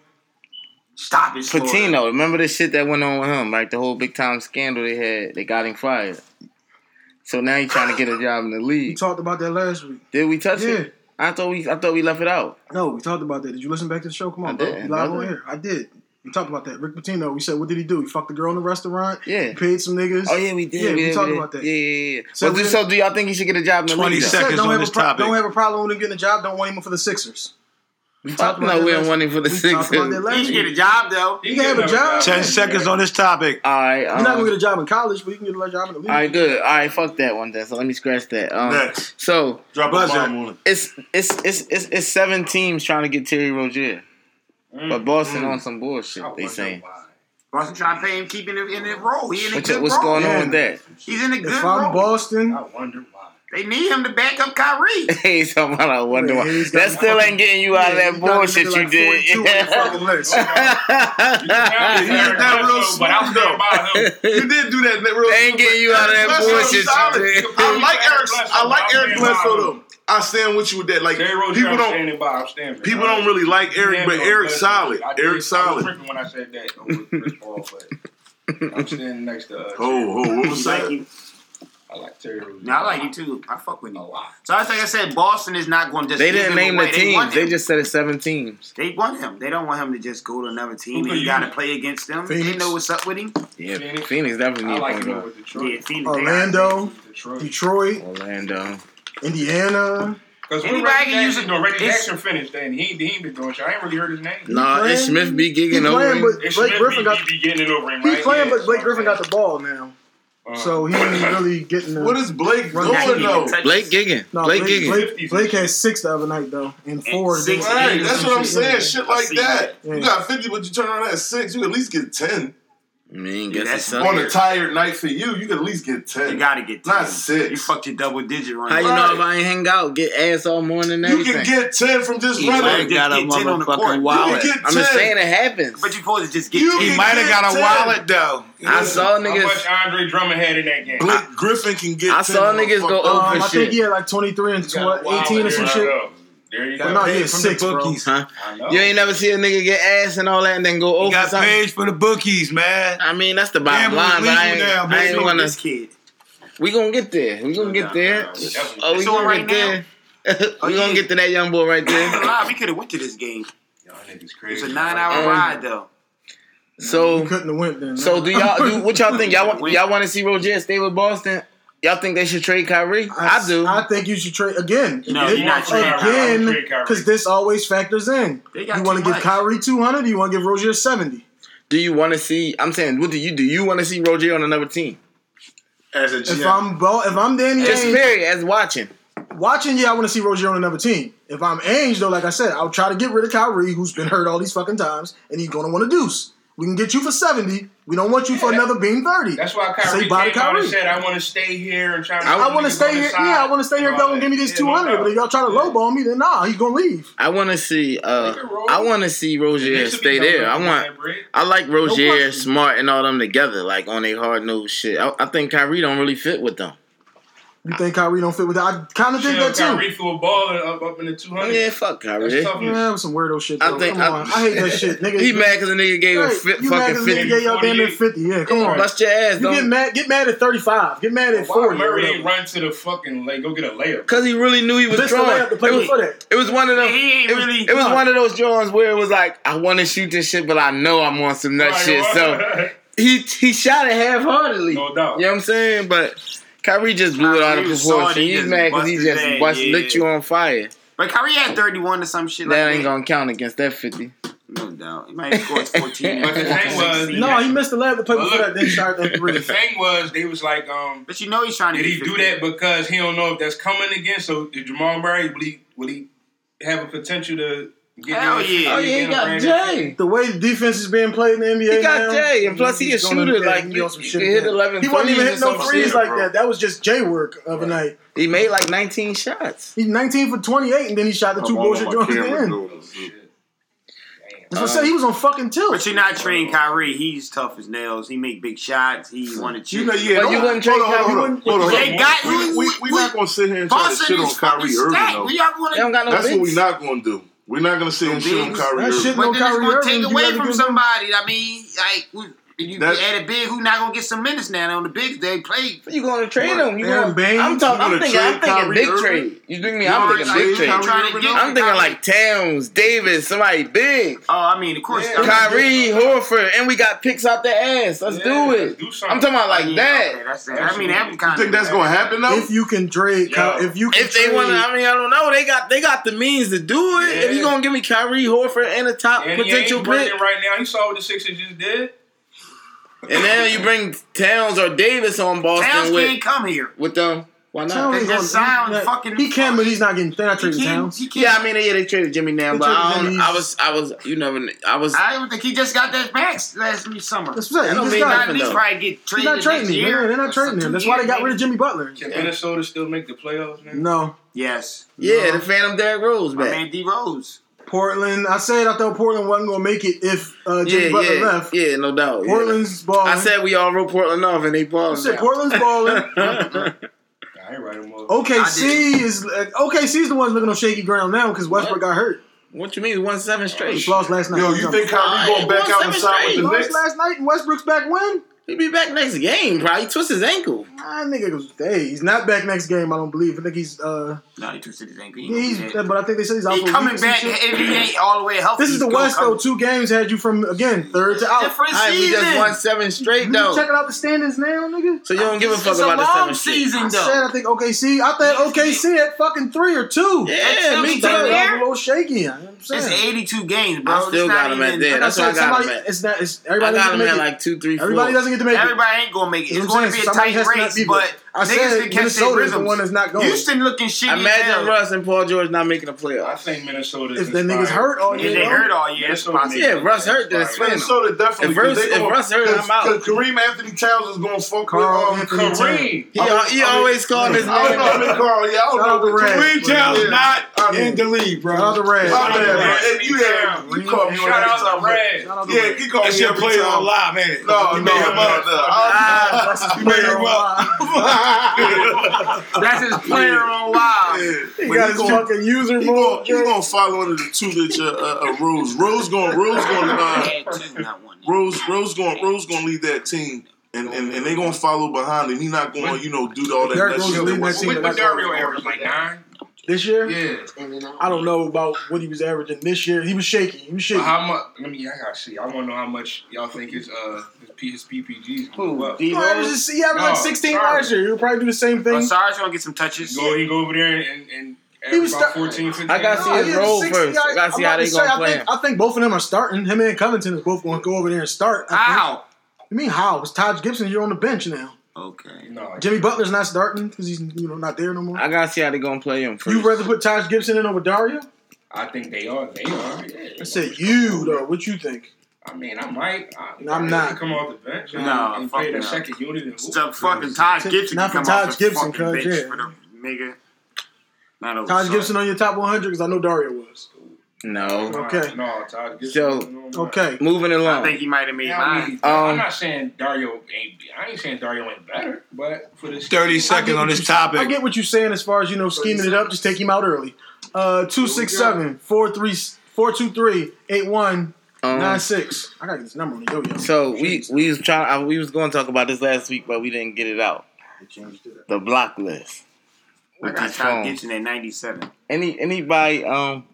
Speaker 4: Stop it,
Speaker 2: Pitino. Remember the shit that went on with him, like the whole big time scandal they had. They got him fired. So now he's trying to get a job in the league.
Speaker 1: We talked about that last week.
Speaker 2: Did we touch
Speaker 1: yeah.
Speaker 2: it? I thought we I thought we left it out.
Speaker 1: No, we talked about that. Did you listen back to the show? Come on,
Speaker 2: I
Speaker 1: bro.
Speaker 2: Did,
Speaker 1: live on here. I did. We talked about that. Rick Pitino. We said, what did he do? He fucked the girl in the restaurant.
Speaker 2: Yeah.
Speaker 1: He paid some niggas.
Speaker 2: Oh yeah, we did.
Speaker 1: Yeah, we,
Speaker 2: we
Speaker 1: talked about that.
Speaker 2: Yeah, yeah, yeah.
Speaker 1: So, well,
Speaker 2: so do y'all think he should get a job? In the
Speaker 5: 20
Speaker 2: league, seconds
Speaker 1: said, don't
Speaker 5: on
Speaker 1: have
Speaker 5: this
Speaker 1: a pro-
Speaker 5: topic.
Speaker 1: Don't have a problem with him getting a job. Don't want him for the Sixers. We
Speaker 2: talked about we're wanting for the
Speaker 1: sixes.
Speaker 4: You should get a job though.
Speaker 1: You, can have a job.
Speaker 5: Ten seconds on this topic.
Speaker 2: All right,
Speaker 1: you're not gonna um, get a job in college, but you can get a job in the league.
Speaker 2: All right, good. All right, fuck that one. Then so let me scratch that. Um,
Speaker 3: Next,
Speaker 2: so
Speaker 3: drop a bomb
Speaker 2: it's, it's it's it's it's seven teams trying to get Terry Rozier, mm. but Boston mm. on some bullshit. They saying.
Speaker 4: Boston trying to pay him keeping him in the role. He in a
Speaker 2: what,
Speaker 4: good
Speaker 2: what's
Speaker 4: role.
Speaker 2: going on
Speaker 1: yeah.
Speaker 2: with that?
Speaker 4: He's in a good
Speaker 1: if I'm
Speaker 4: role.
Speaker 1: Boston,
Speaker 6: I wonder why.
Speaker 4: They need him to back up Kyrie.
Speaker 2: he's talking about I wonder
Speaker 1: yeah.
Speaker 2: That still ain't getting you out
Speaker 1: yeah, of that
Speaker 2: bullshit
Speaker 1: like
Speaker 2: you did.
Speaker 6: Yeah.
Speaker 3: List. you that real smooth,
Speaker 6: but I'm good about him.
Speaker 3: You did do that, real
Speaker 2: They ain't getting you out of that bullshit
Speaker 3: I like Eric. I like Eric Bledsoe though. I stand with you with that. Like people don't
Speaker 6: by,
Speaker 3: people don't really like Eric, but Eric's solid. Eric's solid.
Speaker 6: I was when I said that. I'm standing next to. Uh,
Speaker 3: oh, oh, what was that?
Speaker 6: I like terrorism.
Speaker 4: No, I like you too. I fuck with you
Speaker 6: a lot.
Speaker 4: So that's like I said, Boston is not going to just.
Speaker 2: They didn't name
Speaker 4: away. the
Speaker 2: teams. They,
Speaker 4: they,
Speaker 2: just said it's seven teams.
Speaker 4: They want him. They don't want him to just go to another team
Speaker 6: Who
Speaker 4: and got to play against them.
Speaker 1: Phoenix.
Speaker 4: They know what's up with him.
Speaker 2: Yeah,
Speaker 6: Phoenix,
Speaker 2: Phoenix definitely.
Speaker 6: I like him with Detroit.
Speaker 4: Yeah, Phoenix,
Speaker 1: Orlando,
Speaker 6: Detroit.
Speaker 1: Detroit,
Speaker 2: Orlando,
Speaker 1: Indiana.
Speaker 6: Because we ready
Speaker 4: can use it.
Speaker 6: No, Reggie Jackson finished, and he, he ain't been doing shit. I ain't really heard his name.
Speaker 2: Nah, it's Smith be gigging over
Speaker 1: playing,
Speaker 2: him.
Speaker 1: But Blake Griffin
Speaker 6: be,
Speaker 1: got,
Speaker 6: be getting it over him.
Speaker 1: He's playing,
Speaker 6: yeah,
Speaker 1: but Blake Griffin got the ball now. So he ain't really getting. The
Speaker 3: what is Blake doing though?
Speaker 2: Blake Gigan.
Speaker 1: No,
Speaker 2: Blake,
Speaker 1: Blake. Blake, Blake, had six the other night though, and four.
Speaker 4: And
Speaker 1: six,
Speaker 3: right, that's what I'm saying. Yeah. Shit like that.
Speaker 1: Yeah.
Speaker 3: You got fifty, but you turn around at six. You at least get ten.
Speaker 2: I mean,
Speaker 4: yeah, that's
Speaker 3: on a tired night for you. You can at least get ten.
Speaker 4: You gotta get ten.
Speaker 3: Not six.
Speaker 4: You fucked your double digit run.
Speaker 2: How you know if I ain't hang out, get ass all morning?
Speaker 3: you can get ten from just
Speaker 4: he
Speaker 3: running.
Speaker 2: He got a motherfucking wallet. I'm just saying it happens.
Speaker 4: But you supposed to just get.
Speaker 3: You
Speaker 5: he might have got a wallet though.
Speaker 2: I saw niggas.
Speaker 6: How much Andre Drummond had in that game?
Speaker 3: Blake Griffin can get.
Speaker 2: I saw niggas go over.
Speaker 1: Um, I think he had like
Speaker 6: twenty three and
Speaker 1: 12, 18 or some shit.
Speaker 6: There you go.
Speaker 5: From
Speaker 1: six,
Speaker 5: the bookies,
Speaker 6: bro. huh?
Speaker 2: You ain't never see a nigga get ass and all that and then go over.
Speaker 5: Got paid for the bookies, man.
Speaker 2: I mean, that's the bottom
Speaker 5: Damn,
Speaker 2: line. But I ain't,
Speaker 5: now,
Speaker 2: I ain't wanna.
Speaker 4: This kid.
Speaker 2: We gonna get there. We gonna get there. Oh, we gonna get there. we oh,
Speaker 4: gonna
Speaker 2: get to that young boy right there.
Speaker 4: we could have went to this game.
Speaker 6: Y'all niggas crazy.
Speaker 4: It's a nine-hour
Speaker 2: um,
Speaker 4: ride though.
Speaker 2: So you
Speaker 1: couldn't have went then.
Speaker 2: So do y'all do what y'all think? Y'all want, y'all want to see Rozier stay with Boston? Y'all think they should trade Kyrie? I, do.
Speaker 1: I think you should trade again.
Speaker 4: No, you're not trading Kyrie.
Speaker 1: Again,
Speaker 5: would trade Kyrie.
Speaker 1: because this always factors in. You want to give
Speaker 4: much.
Speaker 1: Kyrie two hundred? Do you want to give Rozier seventy?
Speaker 2: do you want to see? I'm saying, what do you do? You want to see Rozier on another team?
Speaker 3: As a GM.
Speaker 1: If I'm Bo, if I'm Danny
Speaker 2: Just
Speaker 1: Ainge,
Speaker 2: period, as watching.
Speaker 1: watching, yeah, I want to see Rozier on another team. If I'm Ainge, though, like I said, I'll try to get rid of Kyrie, who's been hurt all these fucking times, and he's gonna want to deuce. We can get you for seventy. We don't want you for another beam thirty.
Speaker 6: That's why
Speaker 1: Say
Speaker 6: Kyrie
Speaker 1: bye to
Speaker 6: came and
Speaker 1: Kyrie.
Speaker 6: said, "I want to stay here and try." to
Speaker 2: I
Speaker 1: I want to stay here. Yeah, I want to stay here. If y'all give me this two hundred, but if y'all try to lowball me, then nah, he's gonna leave.
Speaker 2: I want to see. Uh,
Speaker 6: Make it roll.
Speaker 2: I want to see Rozier stay there. I want. I like Rozier,
Speaker 1: question.
Speaker 2: Smart, and all them together, like on their hard nosed shit. I, I think Kyrie don't really fit with them.
Speaker 1: You think Kyrie don't fit with that? I kind of think that too.
Speaker 6: Kyrie threw a ball up, up in the two hundred.
Speaker 2: Yeah, fuck Kyrie.
Speaker 6: That's tough.
Speaker 1: Yeah, that was some weirdo shit.
Speaker 2: I think-
Speaker 1: Come
Speaker 2: I-
Speaker 1: on, I, hate that shit, nigga.
Speaker 2: He mad because the nigga gave him
Speaker 1: Right.
Speaker 2: fi-
Speaker 1: You mad
Speaker 2: fucking
Speaker 1: 'cause the nigga
Speaker 2: fifty.
Speaker 1: gave y'all damn near fifty? Yeah, come on.
Speaker 2: Bust your ass,
Speaker 1: You
Speaker 2: don't.
Speaker 1: get mad, get mad at thirty five. Get mad at
Speaker 6: Why
Speaker 1: forty. or
Speaker 6: Murray ain't run to the fucking like go get a layup?
Speaker 2: Cause he really knew he was
Speaker 1: Missed the
Speaker 2: throwing.
Speaker 1: layup to play
Speaker 2: It was, it was one of them.
Speaker 4: He ain't
Speaker 2: it,
Speaker 4: really-
Speaker 2: it was
Speaker 1: no.
Speaker 2: one of those Jones where it was like, I want to shoot this shit, but I know I'm on some nut
Speaker 6: Right,
Speaker 2: shit. So he he shot it half heartedly.
Speaker 6: No doubt.
Speaker 2: You know what I'm saying? But Kyrie just blew it out of proportion. He's
Speaker 4: just
Speaker 2: mad because he just
Speaker 4: that,
Speaker 2: bust,
Speaker 4: yeah.
Speaker 2: lit you on fire.
Speaker 4: But Kyrie had 31 or some shit
Speaker 2: That
Speaker 4: like
Speaker 2: ain't
Speaker 4: that.
Speaker 2: gonna count against that 50.
Speaker 4: No doubt. He might have scored 14.
Speaker 6: But the thing was-
Speaker 1: No, he missed the layup to play before that. Then shot that
Speaker 6: The thing was, they was like, um,
Speaker 4: But you know he's trying to
Speaker 6: did he do that because he don't know if that's coming again? So did Jamal Murray will he will he have a potential to get
Speaker 4: Hell yeah.
Speaker 2: Oh, yeah, he got
Speaker 6: Brandon?
Speaker 2: Jay.
Speaker 1: The way the defense is being played in the NBA
Speaker 2: He got
Speaker 1: now,
Speaker 2: Jay, and plus he a shooter. Like,
Speaker 1: he on some shit
Speaker 2: can hit
Speaker 1: again.
Speaker 2: 11
Speaker 1: He wasn't even
Speaker 2: threes
Speaker 1: hitting no
Speaker 2: some
Speaker 1: threes like
Speaker 3: bro.
Speaker 1: that. That was just Jay work of a night.
Speaker 2: He made like 19 shots.
Speaker 1: He's 19 for 28, and then he shot the two bullshit
Speaker 3: on
Speaker 1: joints
Speaker 3: my
Speaker 1: at the end. That's what I said. He was on fucking tilt.
Speaker 4: But you're not trading Kyrie. He's tough as nails. He make big shots. He won a
Speaker 3: You
Speaker 4: chip.
Speaker 3: yeah,
Speaker 2: But you
Speaker 3: don't-
Speaker 2: wouldn't trade
Speaker 3: hold on, hold
Speaker 1: Kyrie,
Speaker 3: hold on, hold on.
Speaker 4: They got-
Speaker 3: we, we, we,
Speaker 4: we-
Speaker 3: not gonna sit here and try to shit on Kyrie Irving though.
Speaker 4: We are
Speaker 2: They don't got no
Speaker 3: That's what we're not gonna do. We're not gonna sit here and shit on
Speaker 4: bigs.
Speaker 3: Kyrie
Speaker 1: That
Speaker 3: Irving.
Speaker 1: shit-
Speaker 4: But
Speaker 1: No
Speaker 4: then it's
Speaker 1: Kyrie
Speaker 4: going to
Speaker 1: Irving,
Speaker 4: take
Speaker 1: you
Speaker 4: away
Speaker 1: gotta
Speaker 4: from
Speaker 1: give him-
Speaker 4: somebody. I mean, like, we- you
Speaker 3: That-
Speaker 4: add a big who not going to get some minutes now on the bigs they play.
Speaker 2: You going to trade
Speaker 3: What?
Speaker 2: him? You
Speaker 1: Aron
Speaker 2: going?
Speaker 1: Baynes?
Speaker 2: I'm talking.
Speaker 3: You
Speaker 2: I'm
Speaker 3: gonna
Speaker 2: thinking. I'm thinking
Speaker 3: Kyrie
Speaker 2: big
Speaker 3: Irving?
Speaker 2: trade. You think me?
Speaker 4: You
Speaker 2: I'm
Speaker 4: already-
Speaker 2: thinking
Speaker 4: like,
Speaker 2: big
Speaker 4: you
Speaker 2: trade.
Speaker 4: trying to get
Speaker 2: I'm thinking
Speaker 4: Kyrie.
Speaker 2: like Towns, Davis, somebody big.
Speaker 4: Oh, I mean, of course.
Speaker 6: Yeah.
Speaker 2: Kyrie, Horford, and we got picks out the ass. Let's
Speaker 6: Yeah,
Speaker 2: do
Speaker 6: let's
Speaker 2: it.
Speaker 6: do.
Speaker 2: I'm talking about like
Speaker 4: yeah,
Speaker 2: that.
Speaker 4: okay, that's it. I mean, that kind
Speaker 3: You think that's gonna happen though?
Speaker 1: If you can trade, Ky-
Speaker 6: Yo.
Speaker 1: if you can
Speaker 2: If they want I mean, I don't know. They got they got the means to do it. If you
Speaker 6: Yeah.
Speaker 2: gonna give me Kyrie, Horford, and a top potential
Speaker 6: ain't
Speaker 2: pick,
Speaker 6: right now. You saw what the Sixers just did.
Speaker 2: And now you bring Towns or Davis on Boston
Speaker 4: Towns
Speaker 2: with
Speaker 4: can't come here.
Speaker 2: with them. Why not?
Speaker 1: Towns
Speaker 4: They just
Speaker 1: gonna-
Speaker 4: sound
Speaker 1: he-
Speaker 4: fucking-
Speaker 1: He can, but he's not getting. They're not trading. Towns.
Speaker 4: He.
Speaker 2: Yeah, I mean, yeah, they traded Jimmy now,
Speaker 1: They
Speaker 2: but I, don't, I was, I was, you never, I was.
Speaker 4: I don't think he just got that max last summer.
Speaker 1: That's what I'm saying.
Speaker 2: don't
Speaker 1: He
Speaker 2: mean
Speaker 4: Not
Speaker 1: got,
Speaker 4: at least
Speaker 2: though.
Speaker 4: probably get
Speaker 1: he's
Speaker 4: traded
Speaker 1: not trading
Speaker 4: next
Speaker 1: him.
Speaker 4: year.
Speaker 1: Yeah, they're not trading him. That's why they got rid of Jimmy Butler.
Speaker 6: Can Minnesota still make the playoffs now?
Speaker 1: No,
Speaker 4: Yes.
Speaker 2: yeah, the Phantom Derrick Rose
Speaker 4: My
Speaker 2: back.
Speaker 4: man D Rose.
Speaker 1: Portland. I said I thought Portland wasn't gonna make it if uh, Jimmy
Speaker 2: yeah,
Speaker 1: Butler
Speaker 2: yeah,
Speaker 1: left.
Speaker 2: yeah, no doubt. yeah.
Speaker 1: Portland's balling.
Speaker 2: I said we all wrote Portland off, and they balling.
Speaker 1: I
Speaker 2: balling.
Speaker 1: said
Speaker 2: now.
Speaker 1: Portland's balling.
Speaker 6: I ain't write them up.
Speaker 1: OKC is uh, OKC is the ones looking on shaky ground now because Westbrook got hurt.
Speaker 2: What you mean? One seven
Speaker 1: He
Speaker 2: straight.
Speaker 1: lost last night.
Speaker 3: Yo, you think Kyrie going back out and sign with
Speaker 1: he
Speaker 3: the
Speaker 1: lost
Speaker 3: Knicks?
Speaker 1: last night and Westbrook's back when?
Speaker 2: He'll be back next game. Probably he twist his ankle.
Speaker 1: Ah, nigga hey, he's not back next game. I don't believe. I think he's uh,
Speaker 4: No, he twisted his. He,
Speaker 1: he's,
Speaker 4: ain't gonna
Speaker 1: but I think they said he's out
Speaker 4: there.
Speaker 1: for
Speaker 4: coming
Speaker 1: weeks and
Speaker 4: back
Speaker 1: shit.
Speaker 4: if he ain't all the way healthy.
Speaker 1: This is the West though. Two games had you from again third to out.
Speaker 4: Different
Speaker 2: All right, we
Speaker 4: season.
Speaker 2: just won seven straight
Speaker 1: You checking out the standings now, nigga?
Speaker 2: So you don't give a fuck
Speaker 4: it's
Speaker 2: about
Speaker 4: a
Speaker 2: the seven shit.
Speaker 4: season
Speaker 1: I
Speaker 4: though.
Speaker 1: said I think OKC. I thought OKC at fucking three or two.
Speaker 2: Yeah,
Speaker 4: still
Speaker 2: me too.
Speaker 1: I thought it
Speaker 4: there.
Speaker 1: was a little shaky. You know what I'm saying.
Speaker 4: It's 82 games, bro.
Speaker 2: I
Speaker 4: It's
Speaker 2: still
Speaker 4: not
Speaker 2: got him at
Speaker 4: even-
Speaker 2: there. That's why I got him at.
Speaker 1: it's not. It's,
Speaker 2: I
Speaker 1: everybody
Speaker 2: got
Speaker 1: doesn't
Speaker 2: him at like two, three, four.
Speaker 1: Everybody doesn't get to make it.
Speaker 4: Everybody ain't gonna make it. It's going to be a tight
Speaker 1: has to not
Speaker 4: race, but.
Speaker 1: I
Speaker 4: niggas
Speaker 1: said
Speaker 4: can catch their
Speaker 1: Minnesota is the
Speaker 4: rhythms.
Speaker 1: one that's not going.
Speaker 4: Houston looking shitty
Speaker 2: Imagine
Speaker 4: as hell.
Speaker 2: Russ and Paul George not making the
Speaker 6: I
Speaker 2: playoffs.
Speaker 6: think Minnesota.
Speaker 1: If the niggas hurt all
Speaker 4: If
Speaker 1: year,
Speaker 4: they
Speaker 1: long,
Speaker 4: hurt all year, it's
Speaker 6: Minnesota
Speaker 4: possible.
Speaker 2: Yeah, Russ hurt, then it's fine.
Speaker 3: Minnesota definitely.
Speaker 2: If Russ-
Speaker 3: 'cause they
Speaker 2: if
Speaker 3: gonna-
Speaker 2: Russ hurt,
Speaker 3: cause-
Speaker 2: I'm out.
Speaker 3: 'cause Kareem Anthony Towns is going to fuck
Speaker 1: Karl
Speaker 3: with um,
Speaker 1: Anthony Towns.
Speaker 6: Kareem.
Speaker 2: He, al- he always called his
Speaker 3: I don't know.
Speaker 2: Name.
Speaker 3: mean, Karl. Yeah, I don't know.
Speaker 1: the Red.
Speaker 5: Kareem Towns
Speaker 3: Yeah.
Speaker 5: not
Speaker 3: I mean-
Speaker 5: in the league, bro.
Speaker 1: Shout out to Red.
Speaker 3: My
Speaker 6: Shout out
Speaker 3: bad,
Speaker 6: to
Speaker 3: man.
Speaker 6: Red.
Speaker 3: You had you called me on
Speaker 6: Shout
Speaker 3: that
Speaker 6: out to
Speaker 3: time,
Speaker 6: Red.
Speaker 1: Shout out to
Speaker 3: Yeah, he called
Speaker 5: That
Speaker 3: me
Speaker 5: shit played on live, ain't it?
Speaker 3: No,
Speaker 1: You
Speaker 3: no,
Speaker 1: made him
Speaker 3: no,
Speaker 1: up.
Speaker 3: no.
Speaker 1: That's his
Speaker 5: You made
Speaker 1: player
Speaker 5: him
Speaker 1: on live.
Speaker 4: That's his player on live.
Speaker 1: He
Speaker 3: But
Speaker 1: got his
Speaker 3: gonna-
Speaker 1: fucking user
Speaker 3: He
Speaker 1: mode.
Speaker 3: gonna, he gonna follow under the tutelage of uh, uh, Rose. Rose going, Rose going, uh,
Speaker 4: Had two, not.
Speaker 3: Rose, Rose going, Rose going to lead that team, and, and and they gonna follow behind him. He not going, to you know, do all that.
Speaker 1: Derrick
Speaker 3: that
Speaker 1: Rose
Speaker 3: shit
Speaker 1: leading that
Speaker 3: was-
Speaker 1: team.
Speaker 6: What, what Dario average? Like nine?
Speaker 1: This year,
Speaker 6: Yeah.
Speaker 1: I don't know about what he was averaging this year. He was shaky. He was shaky.
Speaker 6: But how much? Let me. I gotta see. I want to know how much y'all think his uh his, P, his PPGs
Speaker 2: Who?
Speaker 6: go up.
Speaker 1: He averaged, he averaged like 16
Speaker 6: sorry.
Speaker 1: last year. He'll probably do the same thing.
Speaker 4: Oh, Sarge gonna get some touches.
Speaker 6: Go, he go over there and and
Speaker 1: He was
Speaker 6: average about
Speaker 1: start-
Speaker 6: 14, 15.
Speaker 2: I gotta see
Speaker 1: No,
Speaker 2: his
Speaker 1: he
Speaker 2: role
Speaker 1: 60
Speaker 2: first. I gotta see
Speaker 1: I'm
Speaker 2: how
Speaker 1: about
Speaker 2: they
Speaker 1: to say,
Speaker 2: gonna
Speaker 1: I
Speaker 2: play
Speaker 1: think. I think both of them are starting. Him and Covington is both going to go over there and start. I think.
Speaker 4: How?
Speaker 1: You mean how? It's Taj Gibson. You're on the bench now.
Speaker 4: Okay.
Speaker 6: No,
Speaker 1: Jimmy Butler's not starting because he's you know not there no more.
Speaker 2: I gotta see how they're gonna play him first.
Speaker 1: You rather put Taj Gibson in over Dario?
Speaker 6: I think they are. They are. Yeah.
Speaker 1: I said you though. What you think?
Speaker 6: I mean, I might. I,
Speaker 1: I'm
Speaker 6: I
Speaker 1: not.
Speaker 6: could come off the bench and,
Speaker 4: No,
Speaker 6: and
Speaker 4: fuck
Speaker 6: play the
Speaker 4: no.
Speaker 6: second unit and hoop.
Speaker 4: The fucking Taj Gibson
Speaker 1: Not
Speaker 4: can
Speaker 1: for
Speaker 4: come off
Speaker 1: Taj
Speaker 4: the
Speaker 1: Gibson,
Speaker 4: fucking
Speaker 1: cuz,
Speaker 4: bench
Speaker 1: yeah.
Speaker 4: for the nigga. Not over
Speaker 1: Taj Gibson on your top 100 because I know Dario was.
Speaker 2: No.
Speaker 1: Okay.
Speaker 6: No, Todd Gibson.
Speaker 2: So,
Speaker 6: no, no,
Speaker 1: Okay.
Speaker 2: Moving along.
Speaker 4: I think he might have made
Speaker 6: Yeah, I mean,
Speaker 4: mine.
Speaker 2: Um,
Speaker 6: I'm not saying Dario ain't. I ain't saying Dario ain't better, but for this
Speaker 5: 30 seconds on this
Speaker 1: topic, I get what you're saying as far as you know scheming it up. Just take him out early. Uh, two six seven four three four two three eight one
Speaker 2: Um,
Speaker 1: nine six. I gotta get this number on the yo-yo.
Speaker 2: So we we was trying. I, we was going to talk about this last week, but we didn't get it out. The block list.
Speaker 4: I
Speaker 2: With
Speaker 4: got
Speaker 2: these
Speaker 4: Taj
Speaker 2: phones.
Speaker 4: Gibson at 97.
Speaker 2: Any anybody um.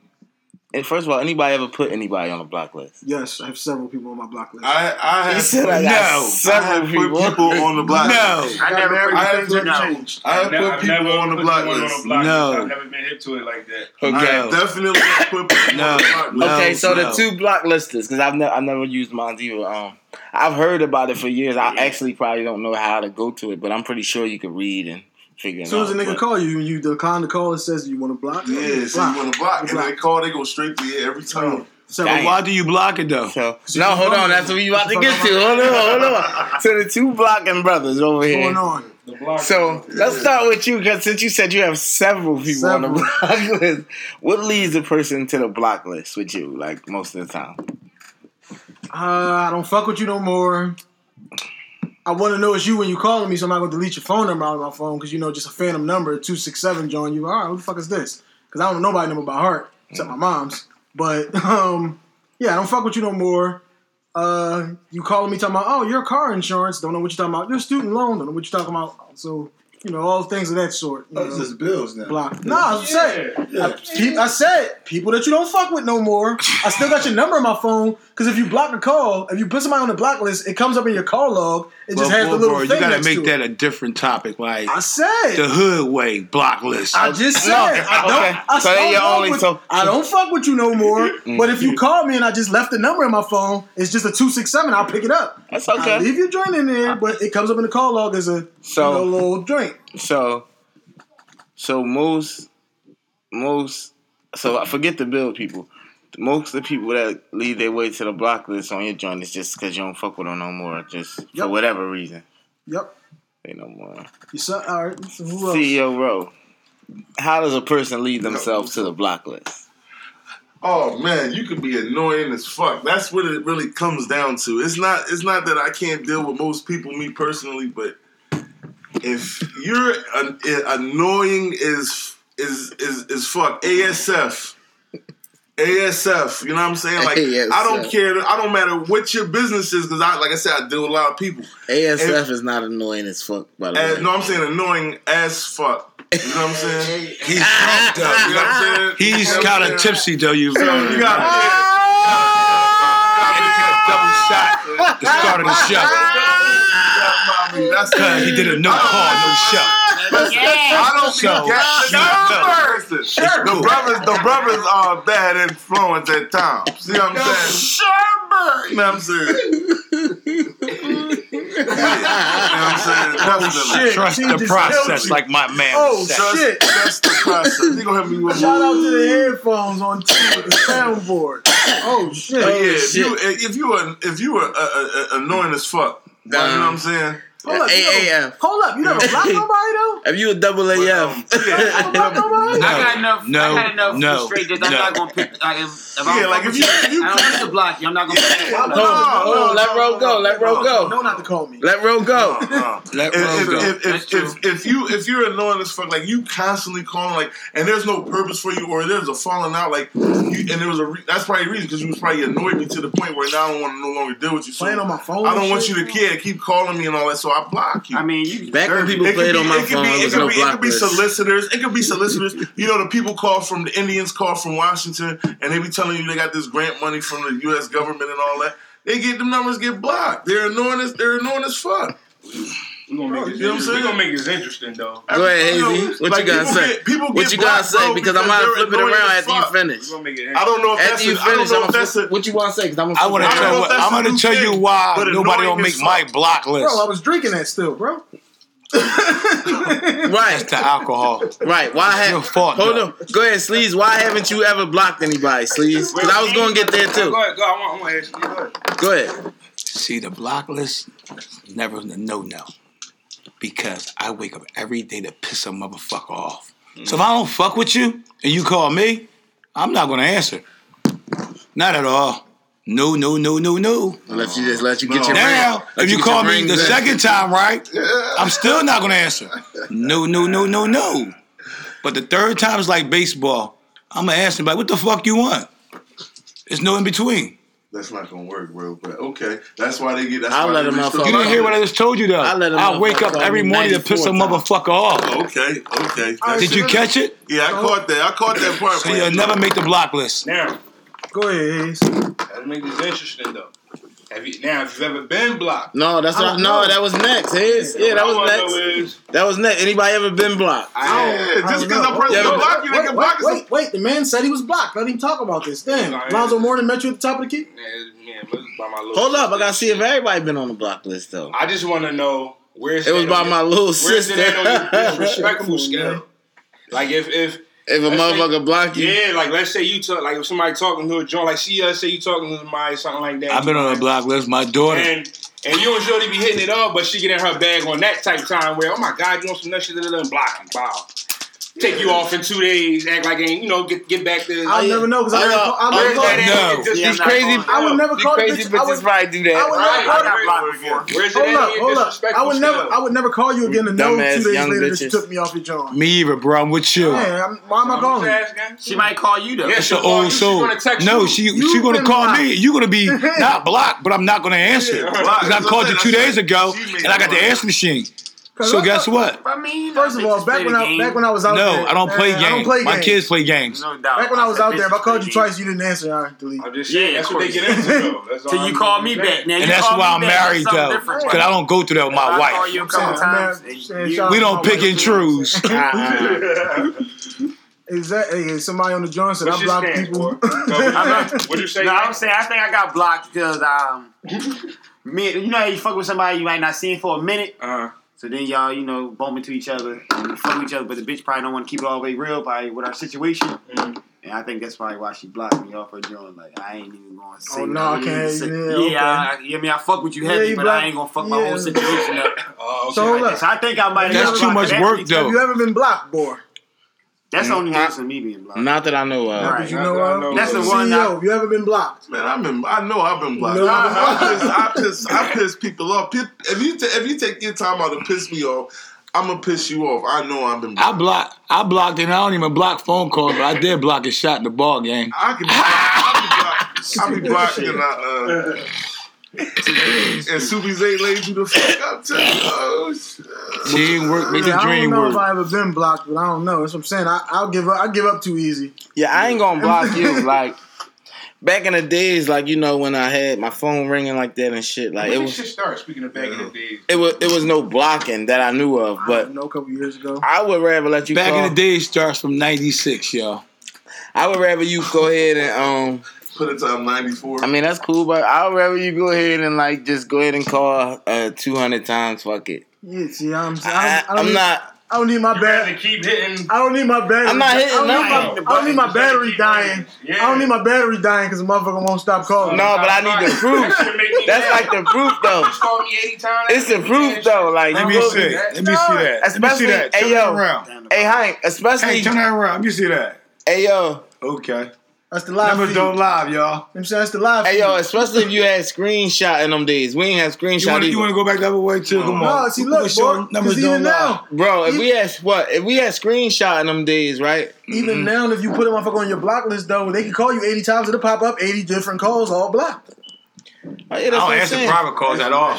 Speaker 2: And first of all, anybody ever put anybody on a block list?
Speaker 1: Yes, I have several people on my block list.
Speaker 3: I I
Speaker 2: He
Speaker 3: have
Speaker 2: said I got
Speaker 5: No.
Speaker 3: I have
Speaker 2: several
Speaker 3: put
Speaker 2: people.
Speaker 3: people on the block.
Speaker 5: No.
Speaker 3: list.
Speaker 4: I
Speaker 1: Got
Speaker 4: never
Speaker 1: married,
Speaker 4: put
Speaker 3: I have
Speaker 1: things
Speaker 3: put-
Speaker 4: no.
Speaker 1: changed.
Speaker 3: I have
Speaker 6: never-
Speaker 3: put
Speaker 6: I've
Speaker 3: people on the
Speaker 6: put
Speaker 3: block list.
Speaker 6: On the block
Speaker 5: No.
Speaker 6: list. I've never been hit to it like that.
Speaker 3: I have definitely put people
Speaker 5: No.
Speaker 3: on the block list.
Speaker 2: Okay, so the two block listers, because I've never I've never used mine either. Um, I've heard about it for years. I actually probably don't know how to go to it, but I'm pretty sure you could read and figure it
Speaker 1: As soon as a nigga
Speaker 2: but-
Speaker 1: call you, you decline the call. It says you want to block.
Speaker 3: Yeah, so you want to block, and they call, they go straight to you every time.
Speaker 1: So
Speaker 2: Dang.
Speaker 5: Why do you block it though?
Speaker 2: So, no, hold on. That's what we about to get to. Hold on, hold on. So the two blocking brothers over
Speaker 1: what's
Speaker 2: here.
Speaker 1: going on?
Speaker 6: The block.
Speaker 2: So let's start with you, because since you said you have several people on the block list, what leads a person to the block list with you, like most of the time?
Speaker 1: Uh, I don't fuck with you no more. I want to know it's you when you calling me, so I'm not gonna delete your phone number out of my phone because you know just a phantom number two six seven. John, you all right? Who the fuck is this? Because I don't know nobody number by heart except my mom's. But um, yeah, I don't fuck with you no more. Uh, you calling me talking about oh your car insurance? Don't know what you're talking about. Your student loan? Don't know what you're talking about. So you know all things of that sort. You
Speaker 7: That's
Speaker 1: know,
Speaker 7: just bills now.
Speaker 1: block. No, I said.
Speaker 6: Yeah.
Speaker 1: I, peop- I said people that you don't fuck with no more. I still got your number on my phone because if you block a call, if you put somebody on the block list, it comes up in your call log. It just
Speaker 5: Well,
Speaker 1: has
Speaker 5: well,
Speaker 1: the little
Speaker 5: bro,
Speaker 1: thing
Speaker 5: you gotta
Speaker 1: next
Speaker 5: make
Speaker 1: to
Speaker 5: that a different topic, like
Speaker 1: I said.
Speaker 5: the hood way block list.
Speaker 1: I just said
Speaker 2: No,
Speaker 1: I don't.
Speaker 2: okay.
Speaker 1: I,
Speaker 2: So then
Speaker 1: don't
Speaker 2: you're only
Speaker 1: with,
Speaker 2: so-
Speaker 1: I don't fuck with you no more.
Speaker 2: Mm.
Speaker 1: But if you call me and I just left the number in my phone, it's just a two six seven. I'll pick it up.
Speaker 2: That's okay.
Speaker 1: I
Speaker 2: okay.
Speaker 1: leave your joint in there, but it comes up in the call log as a
Speaker 2: So-
Speaker 1: you know, little joint.
Speaker 2: So, so most, most, so I forget the bill people. Most of the people that lead their way to the block list on your joint is just because you don't fuck with them no more, just for whatever reason.
Speaker 1: Yep.
Speaker 2: They no more.
Speaker 1: You saw, all right. So who else?
Speaker 2: CEO Row. How does a person lead themselves to the block list?
Speaker 3: Oh man, you can be annoying as fuck. That's what it really comes down to. It's not. It's not that I can't deal with most people, me personally, but if you're an, eh, annoying is is is is fuck. ASF. ASF, you know what I'm saying? Like I don't care. I don't matter what your business is because I, like I said, I deal with a lot of people.
Speaker 2: ASF is not annoying as fuck, by the
Speaker 3: And,
Speaker 2: way.
Speaker 3: no, I'm saying annoying as fuck. You know what I'm saying?
Speaker 5: He's drunk
Speaker 3: You know what I'm saying?
Speaker 5: He's
Speaker 3: You know what
Speaker 5: kind of tipsy though. You,
Speaker 3: So you
Speaker 5: you ah!
Speaker 3: got
Speaker 5: double shot the start of the show.
Speaker 3: That's
Speaker 5: he did a no ah! call, no show.
Speaker 3: I don't
Speaker 5: So,
Speaker 3: be gas-
Speaker 5: no.
Speaker 3: the person. The brothers, the brothers are a bad influence at times. See what I'm saying? Sherbert. You know what I'm saying? you know what I'm saying? Definitely.
Speaker 1: shit.
Speaker 5: Trust
Speaker 1: She
Speaker 5: the process, like my man
Speaker 1: Oh,
Speaker 5: said.
Speaker 3: Trust,
Speaker 1: Shit.
Speaker 3: trust the process. You gonna help me with
Speaker 1: Shout out
Speaker 3: more.
Speaker 1: to the headphones on two with the soundboard. Oh shit!
Speaker 3: But yeah, if
Speaker 2: shit.
Speaker 3: you if you were if you were uh, uh, uh, annoying as fuck, you know what I'm saying?
Speaker 1: Hold up, you never,
Speaker 2: AAF.
Speaker 1: hold up, you never blocked nobody though?
Speaker 2: Have you a double AF?
Speaker 1: You never blocked nobody?
Speaker 4: I got enough.
Speaker 5: no,
Speaker 4: I got enough
Speaker 5: no,
Speaker 4: straight that I'm
Speaker 5: no.
Speaker 4: not gonna pick. Like, if, if
Speaker 3: Yeah,
Speaker 4: I'm
Speaker 3: like, if you- if you-
Speaker 4: I don't need to block you. I'm not gonna. Pick
Speaker 1: I'm oh,
Speaker 4: no,
Speaker 1: not-
Speaker 2: Hold let Ro go, let Ro go.
Speaker 1: No, not to call me.
Speaker 2: Let Ro go.
Speaker 5: Let
Speaker 3: if,
Speaker 5: Ro go.
Speaker 3: if, if, if, if you if you're annoying as fuck, like you constantly calling, like, and there's no purpose for you, or there's a falling out, like, you, and there was a re- that's probably the reason because you was probably annoyed me to the point where now I don't want to no longer deal with you. So
Speaker 1: Playing on my phone.
Speaker 3: I don't want you to care, keep calling me and all that. So I block you.
Speaker 4: I mean, you
Speaker 2: Back when people
Speaker 3: It could
Speaker 2: played
Speaker 3: be-
Speaker 2: on my
Speaker 3: it
Speaker 2: phone,
Speaker 3: be-
Speaker 2: there
Speaker 3: it
Speaker 2: was
Speaker 3: could
Speaker 2: no
Speaker 3: be- It could be solicitors. It could be solicitors. You know, the people call from the Indians call from Washington, and they be telling you they got this grant money from the U.S. government and all that. They get them numbers get blocked. They're annoying as they're annoying as fuck.
Speaker 6: We're gonna make
Speaker 3: You
Speaker 6: this
Speaker 3: know what I'm
Speaker 6: interesting.
Speaker 3: saying?
Speaker 6: We're gonna make this interesting though.
Speaker 2: Go ahead, Hazy. What
Speaker 3: like,
Speaker 2: you gotta say?
Speaker 3: get- people
Speaker 2: what you gotta say?
Speaker 3: bro,
Speaker 2: Because I'm gonna flip it around
Speaker 3: as
Speaker 2: after you finish.
Speaker 6: We're gonna make it
Speaker 3: I don't know if that's
Speaker 2: After you
Speaker 3: a, I don't
Speaker 2: finish,
Speaker 3: know if that's a,
Speaker 2: What you want to say? Because I'm gonna
Speaker 5: I
Speaker 3: wanna
Speaker 5: tell you. I'm going to tell you why nobody
Speaker 3: annoying
Speaker 5: don't make
Speaker 3: as
Speaker 5: my block list.
Speaker 1: Bro, I was drinking that still, bro.
Speaker 2: Right.
Speaker 5: to alcohol.
Speaker 2: Right. Why have
Speaker 5: your fault,
Speaker 2: Hold
Speaker 5: though.
Speaker 2: on. Go ahead, Sleaze. Why haven't you ever blocked anybody, Sleaze? Because I was gonna get there too.
Speaker 6: go. I want, I want to ask you. Go ahead.
Speaker 2: Go ahead.
Speaker 5: See, the block list never a no no. Because I wake up every day to piss a motherfucker off. So if mm. I don't fuck with you and you call me, I'm not gonna answer. Not at all. No, no, no, no, no.
Speaker 2: Let you just let you get
Speaker 3: No.
Speaker 2: your
Speaker 5: Now,
Speaker 2: ring. Let
Speaker 5: if you
Speaker 2: get
Speaker 5: call me the second time, right, I'm still not gonna answer. No, no, no, no, no. But the third time is like baseball. I'm gonna answer like, what the fuck you want? There's no in between.
Speaker 3: That's not gonna work, bro. But okay, that's why they get. That's
Speaker 2: I'll
Speaker 3: why
Speaker 2: let
Speaker 3: they
Speaker 2: a
Speaker 3: restrict
Speaker 5: You didn't hear what I just told you though.
Speaker 2: I let him
Speaker 5: I wake up every morning to piss a motherfucker off.
Speaker 3: Oh, okay, okay.
Speaker 1: All right,
Speaker 5: Did you catch it?
Speaker 3: Yeah, I caught that. I caught that part.
Speaker 5: So you'll never make the block list.
Speaker 6: Now,
Speaker 1: Go ahead, Hayes.
Speaker 6: let's make this interesting though. Have you now? If you've ever been blocked,
Speaker 2: No, that's what.
Speaker 1: don't
Speaker 2: No,
Speaker 1: know.
Speaker 2: that was next. His. Yeah, that was next.
Speaker 6: is,
Speaker 2: That was next. Anybody ever been blocked?
Speaker 6: I
Speaker 1: I
Speaker 3: Yeah,
Speaker 1: I
Speaker 3: just
Speaker 1: don't
Speaker 3: because
Speaker 1: know.
Speaker 3: a person
Speaker 2: Yeah,
Speaker 3: block you, they
Speaker 1: Wait,
Speaker 3: can
Speaker 1: wait,
Speaker 3: block
Speaker 1: wait, wait. The man said he was blocked. Let him talk about this. Damn.
Speaker 6: Yeah.
Speaker 1: Lonzo Mourning met you at the top of the key?
Speaker 6: yeah, man, by my little
Speaker 2: Hold up, I gotta see if everybody been on the block list though.
Speaker 6: I just want to know where's
Speaker 2: It was by my little
Speaker 6: Where's
Speaker 2: sister.
Speaker 6: it at on your disrespectful
Speaker 1: on,
Speaker 6: scale? Like if if
Speaker 2: If a
Speaker 6: Let's say-
Speaker 2: motherfucker block you,
Speaker 6: yeah, like let's say you talk like if somebody talking to a joint, like she uh, say you talking to somebody something like that.
Speaker 5: I've been on a block list. My daughter.
Speaker 6: and and you and Shorty be hitting it up, but she get in her bag on that type time where oh my god, you want some nut shit that doesn't block you, wow. Take you off in two days, act like ain't you know get get back to.
Speaker 1: I'll
Speaker 2: yeah.
Speaker 1: never know because I
Speaker 2: I
Speaker 1: never
Speaker 2: know.
Speaker 1: call. I
Speaker 2: Where's
Speaker 1: never call.
Speaker 6: that?
Speaker 5: No.
Speaker 6: It just-
Speaker 2: these crazy,
Speaker 1: I would never call the
Speaker 2: crazy
Speaker 1: bitch- I would-
Speaker 2: probably do that.
Speaker 1: I would
Speaker 6: Right,
Speaker 1: never call
Speaker 6: I
Speaker 1: the
Speaker 6: got blocked before. Where's
Speaker 1: Hold up, hold up. I would never. I would never call you again to know two days later that you took me off your joint.
Speaker 5: Me either, bro. I'm with you.
Speaker 1: Man, why am I
Speaker 6: I'm
Speaker 1: calling?
Speaker 4: She might call you though.
Speaker 6: Yeah,
Speaker 5: It's an old soul. No, she she gonna call me. You gonna be not blocked, but I'm not gonna answer. Because I called you two days ago, and I got the
Speaker 3: money.
Speaker 5: answer machine.
Speaker 1: 'Cause
Speaker 5: So
Speaker 1: I-
Speaker 5: guess what?
Speaker 4: I mean,
Speaker 1: First of all, back when I back when I was out
Speaker 5: No,
Speaker 1: there,
Speaker 5: I don't play games.
Speaker 1: I don't play
Speaker 5: My
Speaker 1: games.
Speaker 5: kids play games.
Speaker 4: no doubt.
Speaker 1: Back when I was out there, if I called you
Speaker 4: Games.
Speaker 1: twice, you didn't answer. I delete.
Speaker 6: I'm just saying
Speaker 4: Yeah,
Speaker 6: that's what they get into though. That's
Speaker 4: Till you call me back. Now,
Speaker 5: And that's why I'm married though, because I don't go through that with my wife.
Speaker 4: call you a couple
Speaker 1: I'm
Speaker 4: times.
Speaker 1: saying,
Speaker 4: and
Speaker 1: man,
Speaker 4: you-
Speaker 1: shout
Speaker 5: We don't pick and choose.
Speaker 1: Is that hey, somebody on the joint said I
Speaker 6: blocked
Speaker 1: block
Speaker 6: stance,
Speaker 1: people?
Speaker 6: boy? What you say?
Speaker 4: No, I'm saying I think I got blocked because um, me, you know, how you fuck with somebody you might not see for a minute.
Speaker 6: Uh,
Speaker 4: So then y'all, you know, bump into each other and you fuck with each other, but the bitch probably don't want to keep it all the way real by with our situation.
Speaker 6: Mhm.
Speaker 4: And I think that's probably why she blocked me off her joint. Like I ain't even going to say.
Speaker 1: Oh, no,
Speaker 4: I
Speaker 1: I can't-
Speaker 4: need say.
Speaker 1: yeah,
Speaker 4: Yeah,
Speaker 1: okay.
Speaker 4: I, yeah, I mean, I fuck with you heavy,
Speaker 1: you
Speaker 4: but
Speaker 1: block-
Speaker 4: I ain't gonna fuck my
Speaker 1: yeah.
Speaker 4: whole situation up.
Speaker 6: oh, okay.
Speaker 1: So hold up.
Speaker 4: So I think I might.
Speaker 5: That's
Speaker 4: have
Speaker 5: too much work,
Speaker 4: bitch.
Speaker 5: though.
Speaker 1: Have you ever been blocked, boy?
Speaker 4: That's the only
Speaker 2: I-
Speaker 4: reason me being blocked.
Speaker 2: not that I know of.
Speaker 1: Not
Speaker 6: Right,
Speaker 1: that you know
Speaker 6: that
Speaker 1: of.
Speaker 4: That's the one
Speaker 1: CEO,
Speaker 4: that-
Speaker 1: you ever been blocked?
Speaker 3: Man, I've been. I know I've been blocked.
Speaker 1: No,
Speaker 3: I, I, piss, I piss. I piss people off. If you ta- if you take your time out to piss me off, I'm gonna piss you off. I know I've been.
Speaker 5: I
Speaker 3: Blocked.
Speaker 5: blocked. I blocked, and I don't even block phone calls, but I did block a shot in the ball game.
Speaker 3: I can. I'll be blocked. I'll be blocked and I. Uh, and Subi Zay laid you the fuck up too. Oh, shit.
Speaker 5: Team work, make
Speaker 1: Yeah,
Speaker 5: the
Speaker 1: I don't know if
Speaker 5: work.
Speaker 1: I ever been blocked, but I don't know. That's what I'm saying. I, I'll give up. I give up too easy.
Speaker 2: Yeah, I ain't gonna block you. Like back in the days, like you know when I had my phone ringing like that and shit. Like
Speaker 6: When
Speaker 2: it was,
Speaker 6: shit start? Speaking of back in the days,
Speaker 2: it was, it was no blocking that I knew of. But
Speaker 1: don't know a couple years ago.
Speaker 2: I would rather let you.
Speaker 5: Back
Speaker 2: call,
Speaker 5: in the days starts from '96, y'all.
Speaker 2: I would rather you go ahead and um.
Speaker 3: Put it to '94.
Speaker 2: I mean that's cool, but I would rather you go ahead and like just go ahead and call uh two hundred times. Fuck it.
Speaker 1: Yeah, see, I'm. I,
Speaker 2: I,
Speaker 1: I don't
Speaker 2: I'm
Speaker 1: need,
Speaker 2: not.
Speaker 1: I don't need my
Speaker 6: you rather
Speaker 1: battery.
Speaker 6: keep hitting.
Speaker 1: I don't need my battery.
Speaker 2: I'm not hitting
Speaker 1: I don't need my, I don't need my battery dying.
Speaker 6: Yeah.
Speaker 1: I don't need my battery dying because the motherfucker won't stop calling.
Speaker 2: No, but I need the proof.
Speaker 6: That shit make me
Speaker 2: That's like the proof though.
Speaker 6: You me 80 times.
Speaker 2: It's the proof though. Like
Speaker 5: Let me
Speaker 2: go-
Speaker 5: see. Let me see that. Let me see
Speaker 2: Especially-
Speaker 5: that.
Speaker 2: hey, yo.
Speaker 5: that around.
Speaker 2: Hey Hank, especially
Speaker 5: Hey, turn that around. Let me see that.
Speaker 2: hey yo,
Speaker 5: Okay.
Speaker 1: That's the live
Speaker 5: Numbers
Speaker 1: feed.
Speaker 5: don't lie, y'all.
Speaker 1: I'm saying that's the live
Speaker 2: hey
Speaker 1: feed.
Speaker 2: yo, especially if you had screenshot in them days. We ain't have
Speaker 5: You
Speaker 2: screenshot
Speaker 5: want you want to go back the other way too? Come
Speaker 1: No,
Speaker 5: on.
Speaker 1: see, look,
Speaker 5: gonna show
Speaker 1: boy,
Speaker 5: numbers
Speaker 1: 'cause
Speaker 5: don't
Speaker 1: even
Speaker 5: lie.
Speaker 1: now,
Speaker 2: Bro, if we had what? If we had screenshot in them days, right?
Speaker 1: even mm-hmm. now, if you put a motherfucker on your block list, though, they can call you 80 times. It'll pop up 80 different calls, all blocked.
Speaker 2: Oh, yeah, that's
Speaker 5: I don't
Speaker 2: what
Speaker 5: answer
Speaker 2: saying.
Speaker 5: private calls at all.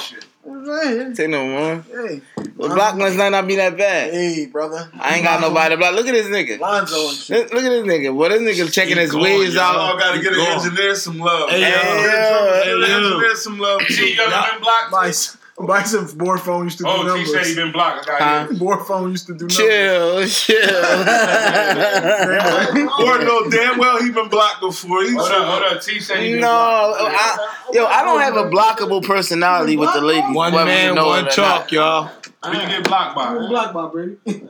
Speaker 1: I'm saying.
Speaker 2: Say no more.
Speaker 1: Hey,
Speaker 2: Well, block must not, not be that bad.
Speaker 1: hey, brother.
Speaker 2: I ain't got nobody to block. Look at this nigga.
Speaker 1: Lonzo.
Speaker 2: Look, look at this nigga. What this nigga checking his
Speaker 3: Going,
Speaker 2: waves
Speaker 3: y'all
Speaker 2: out.
Speaker 3: gotta get an
Speaker 5: Going.
Speaker 3: engineer some love.
Speaker 5: Hey,
Speaker 3: Hey,
Speaker 2: yo.
Speaker 3: Get an
Speaker 5: Hey, yo.
Speaker 3: engineer some love.
Speaker 6: T, you ever been blocked?
Speaker 1: Bison. Bison's board phone used to do
Speaker 6: Oh, T
Speaker 1: numbers.
Speaker 6: said he been blocked. I got
Speaker 2: Huh?
Speaker 6: you.
Speaker 1: Board phone used to do numbers.
Speaker 2: Chill, chill.
Speaker 3: Or no, damn well he been blocked before. He
Speaker 6: Hold
Speaker 3: should-
Speaker 6: up, hold up. T said he been
Speaker 2: no,
Speaker 6: blocked.
Speaker 2: I, yo, I don't have a blockable personality with the ladies.
Speaker 5: One
Speaker 2: whether
Speaker 5: man,
Speaker 2: know
Speaker 5: one
Speaker 2: it or
Speaker 5: talk,
Speaker 2: not.
Speaker 5: y'all.
Speaker 6: Who you get blocked
Speaker 1: I'm
Speaker 6: by?
Speaker 1: blocked by Brady.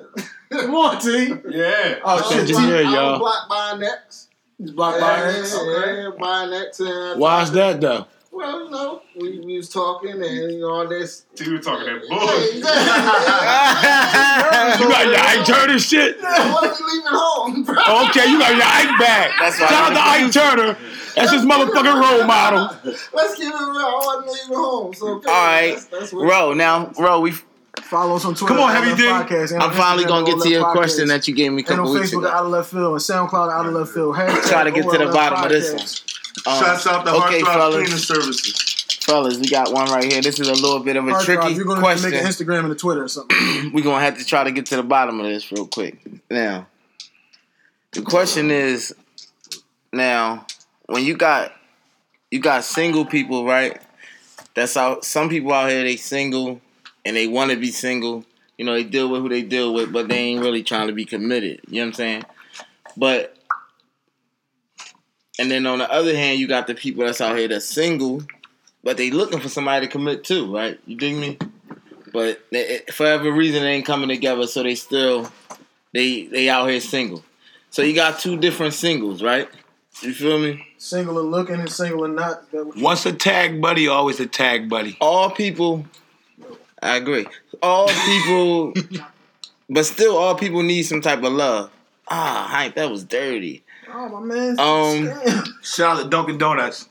Speaker 1: Come on, T.
Speaker 6: Yeah.
Speaker 1: Oh, shit. T.
Speaker 5: Engineer,
Speaker 7: I was
Speaker 5: y'all.
Speaker 7: blocked by Next.
Speaker 1: He's blocked by
Speaker 7: yeah,
Speaker 1: X.
Speaker 7: yeah, by Next. And
Speaker 5: Why's that though?
Speaker 7: Well, you know, we, we was talking and you know all this.
Speaker 6: T was talking that bullshit.
Speaker 5: You got your Ike Turner shit?
Speaker 7: I wasn't leaving home, bro.
Speaker 5: Okay, you got your Ike back.
Speaker 2: That's why
Speaker 5: Shout out to Ike Turner. That's his motherfucking role model.
Speaker 7: Let's keep it real. I wasn't leaving home. So okay,
Speaker 2: All right,
Speaker 7: that's, that's
Speaker 2: Ro. Now, Ro, we.
Speaker 1: Follow us on Twitter.
Speaker 5: Come on,
Speaker 1: at
Speaker 5: Heavy
Speaker 1: Out of
Speaker 5: D.
Speaker 1: Left Podcast, and
Speaker 2: I'm finally gonna get to your
Speaker 1: Left
Speaker 2: question that you gave me a couple
Speaker 1: And on
Speaker 2: couple weeks
Speaker 1: Facebook,
Speaker 2: ago.
Speaker 1: out of left field, and SoundCloud, out of left field. Hashtag
Speaker 2: Try to get to the
Speaker 1: OLF
Speaker 2: bottom of this
Speaker 1: Podcast.
Speaker 2: one. Um,
Speaker 3: Shouts out to Hard
Speaker 2: okay,
Speaker 3: Drive
Speaker 2: fellas.
Speaker 3: Cleaning Services.
Speaker 2: fellas, we got one right here. This is a little bit of a
Speaker 1: Hard drive,
Speaker 2: tricky
Speaker 1: You're gonna
Speaker 2: question.
Speaker 1: make an Instagram and a Twitter or something.
Speaker 2: We're gonna have to try to get to the bottom of this real quick. Now, the question is, now, when you got you got single people, right? That's out. Some people out here they single and they want to be single. You know, they deal with who they deal with, but they ain't really trying to be committed. You know what I'm saying? But and then on the other hand, you got the people that's out here that's single, but they looking for somebody to commit to, right? You dig me? But they, for whatever reason, they ain't coming together, so they still they they out here single. So you got two different singles, right? You feel me?
Speaker 1: Single and looking and single and not.
Speaker 5: Once a tag buddy, always a tag buddy.
Speaker 2: All people, I agree. All people, but still, all people need some type of love. Ah, Hank, that was dirty.
Speaker 1: Oh my man.
Speaker 2: Um,
Speaker 1: Damn.
Speaker 5: Shout out to Dunkin' Donuts.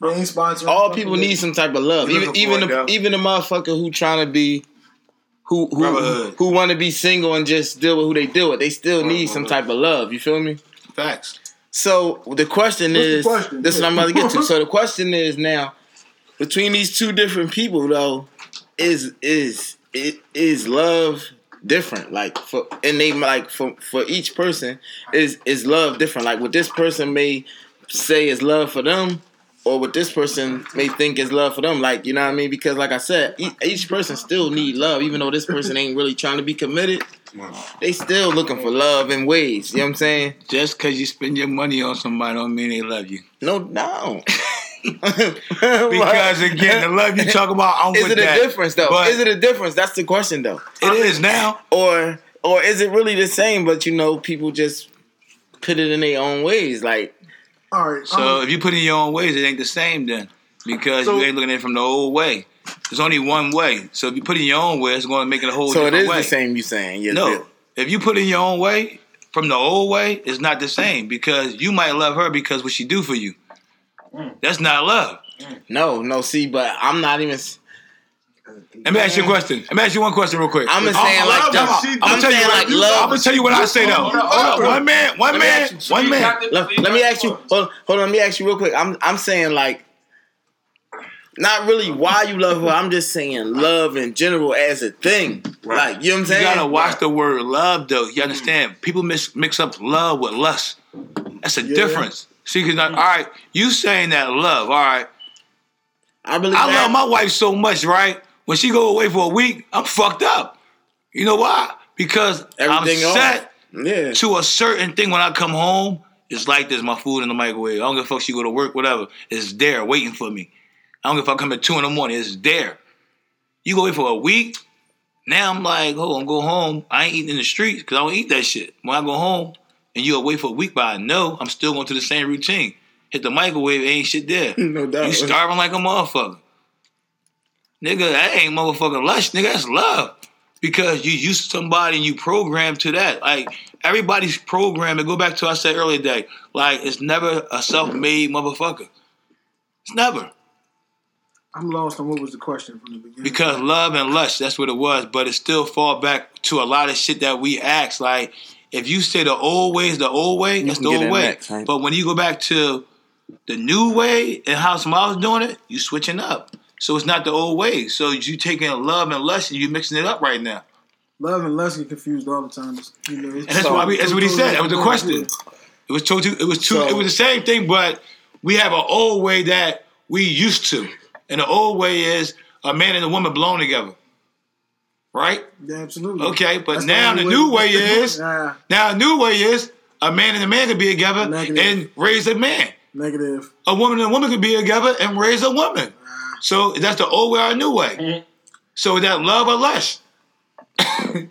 Speaker 1: They ain't sponsoring.
Speaker 2: All people need some type of love.
Speaker 5: You
Speaker 2: Even even the, even the motherfucker who trying to be who who
Speaker 5: Brotherhood.
Speaker 2: who want to be single and just deal with who they deal with. They still need some type of love. You feel me?
Speaker 5: Facts.
Speaker 2: So the question
Speaker 1: What's the
Speaker 2: is,
Speaker 1: question?
Speaker 2: this is what I'm about to get to. So the question is now, between these two different people though, is is it is love different? Like for and they like for for each person is is love different? Like what this person may say is love for them, or what this person may think is love for them. Like you know what I mean? Because like I said, each person still need love, even though this person ain't really trying to be committed. They still looking for love in ways. You know what I'm saying?
Speaker 5: Just because you spend your money on somebody don't mean they love you.
Speaker 2: No, no.
Speaker 5: Because again, the love you talk about, I'm
Speaker 2: is
Speaker 5: with
Speaker 2: it a difference though?
Speaker 5: But
Speaker 2: is it a difference? That's the question though.
Speaker 5: it is now.
Speaker 2: Or or is it really the same? But you know, people just put it in their own ways. Like
Speaker 1: All right.
Speaker 5: So
Speaker 1: um,
Speaker 5: if you put it in your own ways, it ain't the same then. Because
Speaker 3: So-
Speaker 5: you ain't looking at it from the old way. There's only one way. So if you put it in your own way, it's going to make it a whole
Speaker 2: so, it
Speaker 5: different
Speaker 2: is
Speaker 5: way.
Speaker 2: the same. You saying yes?
Speaker 5: No.
Speaker 2: Bill.
Speaker 5: If you put it in your own way, from the old way, it's not the same because you might love her because what she do for you. Mm. That's not love.
Speaker 2: no, no. See, but I'm not even.
Speaker 5: Let me ask you a question. Let me ask you one question real quick.
Speaker 2: I'm just
Speaker 5: I'm-
Speaker 2: saying
Speaker 5: I'm-
Speaker 2: like.
Speaker 5: I'm-
Speaker 2: that-
Speaker 3: she-
Speaker 5: I'm,
Speaker 2: I'm
Speaker 5: tell you
Speaker 2: like love.
Speaker 5: I'm gonna tell you what I say though.
Speaker 6: Hold on,
Speaker 5: Hold on, one man, one man, one man.
Speaker 2: Let, let me ask you. Hold, hold on. Let me ask you real quick. I'm I'm saying like. Not really why you love her. I'm just saying love in general as a thing. Like you know what I'm saying.
Speaker 5: You gotta watch the word love though. You mm. understand? People mix mix up love with lust. That's a difference. See, cause like, all right, you saying that love, all right.
Speaker 2: I believe
Speaker 5: I love my wife so much, right? When she go away for a week, I'm fucked up. You know why? Because
Speaker 2: Everything
Speaker 5: I'm set
Speaker 2: Yeah.
Speaker 5: to a certain thing when I come home. It's like this, my food in the microwave. I don't give a fuck she go to work, whatever. It's there waiting for me. I don't give a fuck I come at two in the morning. It's there. You go away for a week. Now I'm like, oh, I'm go home. I ain't eating in the streets because I don't eat that shit. When I go home and you away for a week, but I know I'm still going to the same routine. Hit the microwave, ain't shit there.
Speaker 2: No doubt.
Speaker 5: You starving like a motherfucker. Nigga, that ain't motherfucking lust, nigga. That's love. Because you used to somebody and you programmed to that. Like everybody's programmed, and go back to what I said earlier today. Like it's never a self-made motherfucker. It's never.
Speaker 1: I'm lost on what was the question from the beginning.
Speaker 5: Because love and lust, that's what it was. But it still fall back to a lot of shit that we ask. Like, if you say the old way is the old way, that's
Speaker 2: can
Speaker 5: the old way.
Speaker 2: next, right?
Speaker 5: But when you go back to the new way and how somebody was doing it, you switching up. So it's not the old way. So you taking love and lust and you mixing it up right now.
Speaker 1: Love and lust get confused all the time. You know,
Speaker 5: And that's
Speaker 1: so-
Speaker 5: why we, that's what he said. That was the question. It was told you. It was two.
Speaker 2: So-
Speaker 5: it was the same thing, but we have an old way that we used to, and the old way is a man and a woman belong together, right?
Speaker 1: Yeah, absolutely.
Speaker 5: Okay, but
Speaker 1: That's
Speaker 5: now the
Speaker 1: only
Speaker 5: new way is
Speaker 1: Nah,
Speaker 5: now the new way is a man and a man can be together
Speaker 1: Negative.
Speaker 5: and raise a man.
Speaker 1: negative.
Speaker 5: A woman and a woman can be together and raise a woman. So that's the old way or new way.
Speaker 6: Mhm.
Speaker 5: So is that love or lust?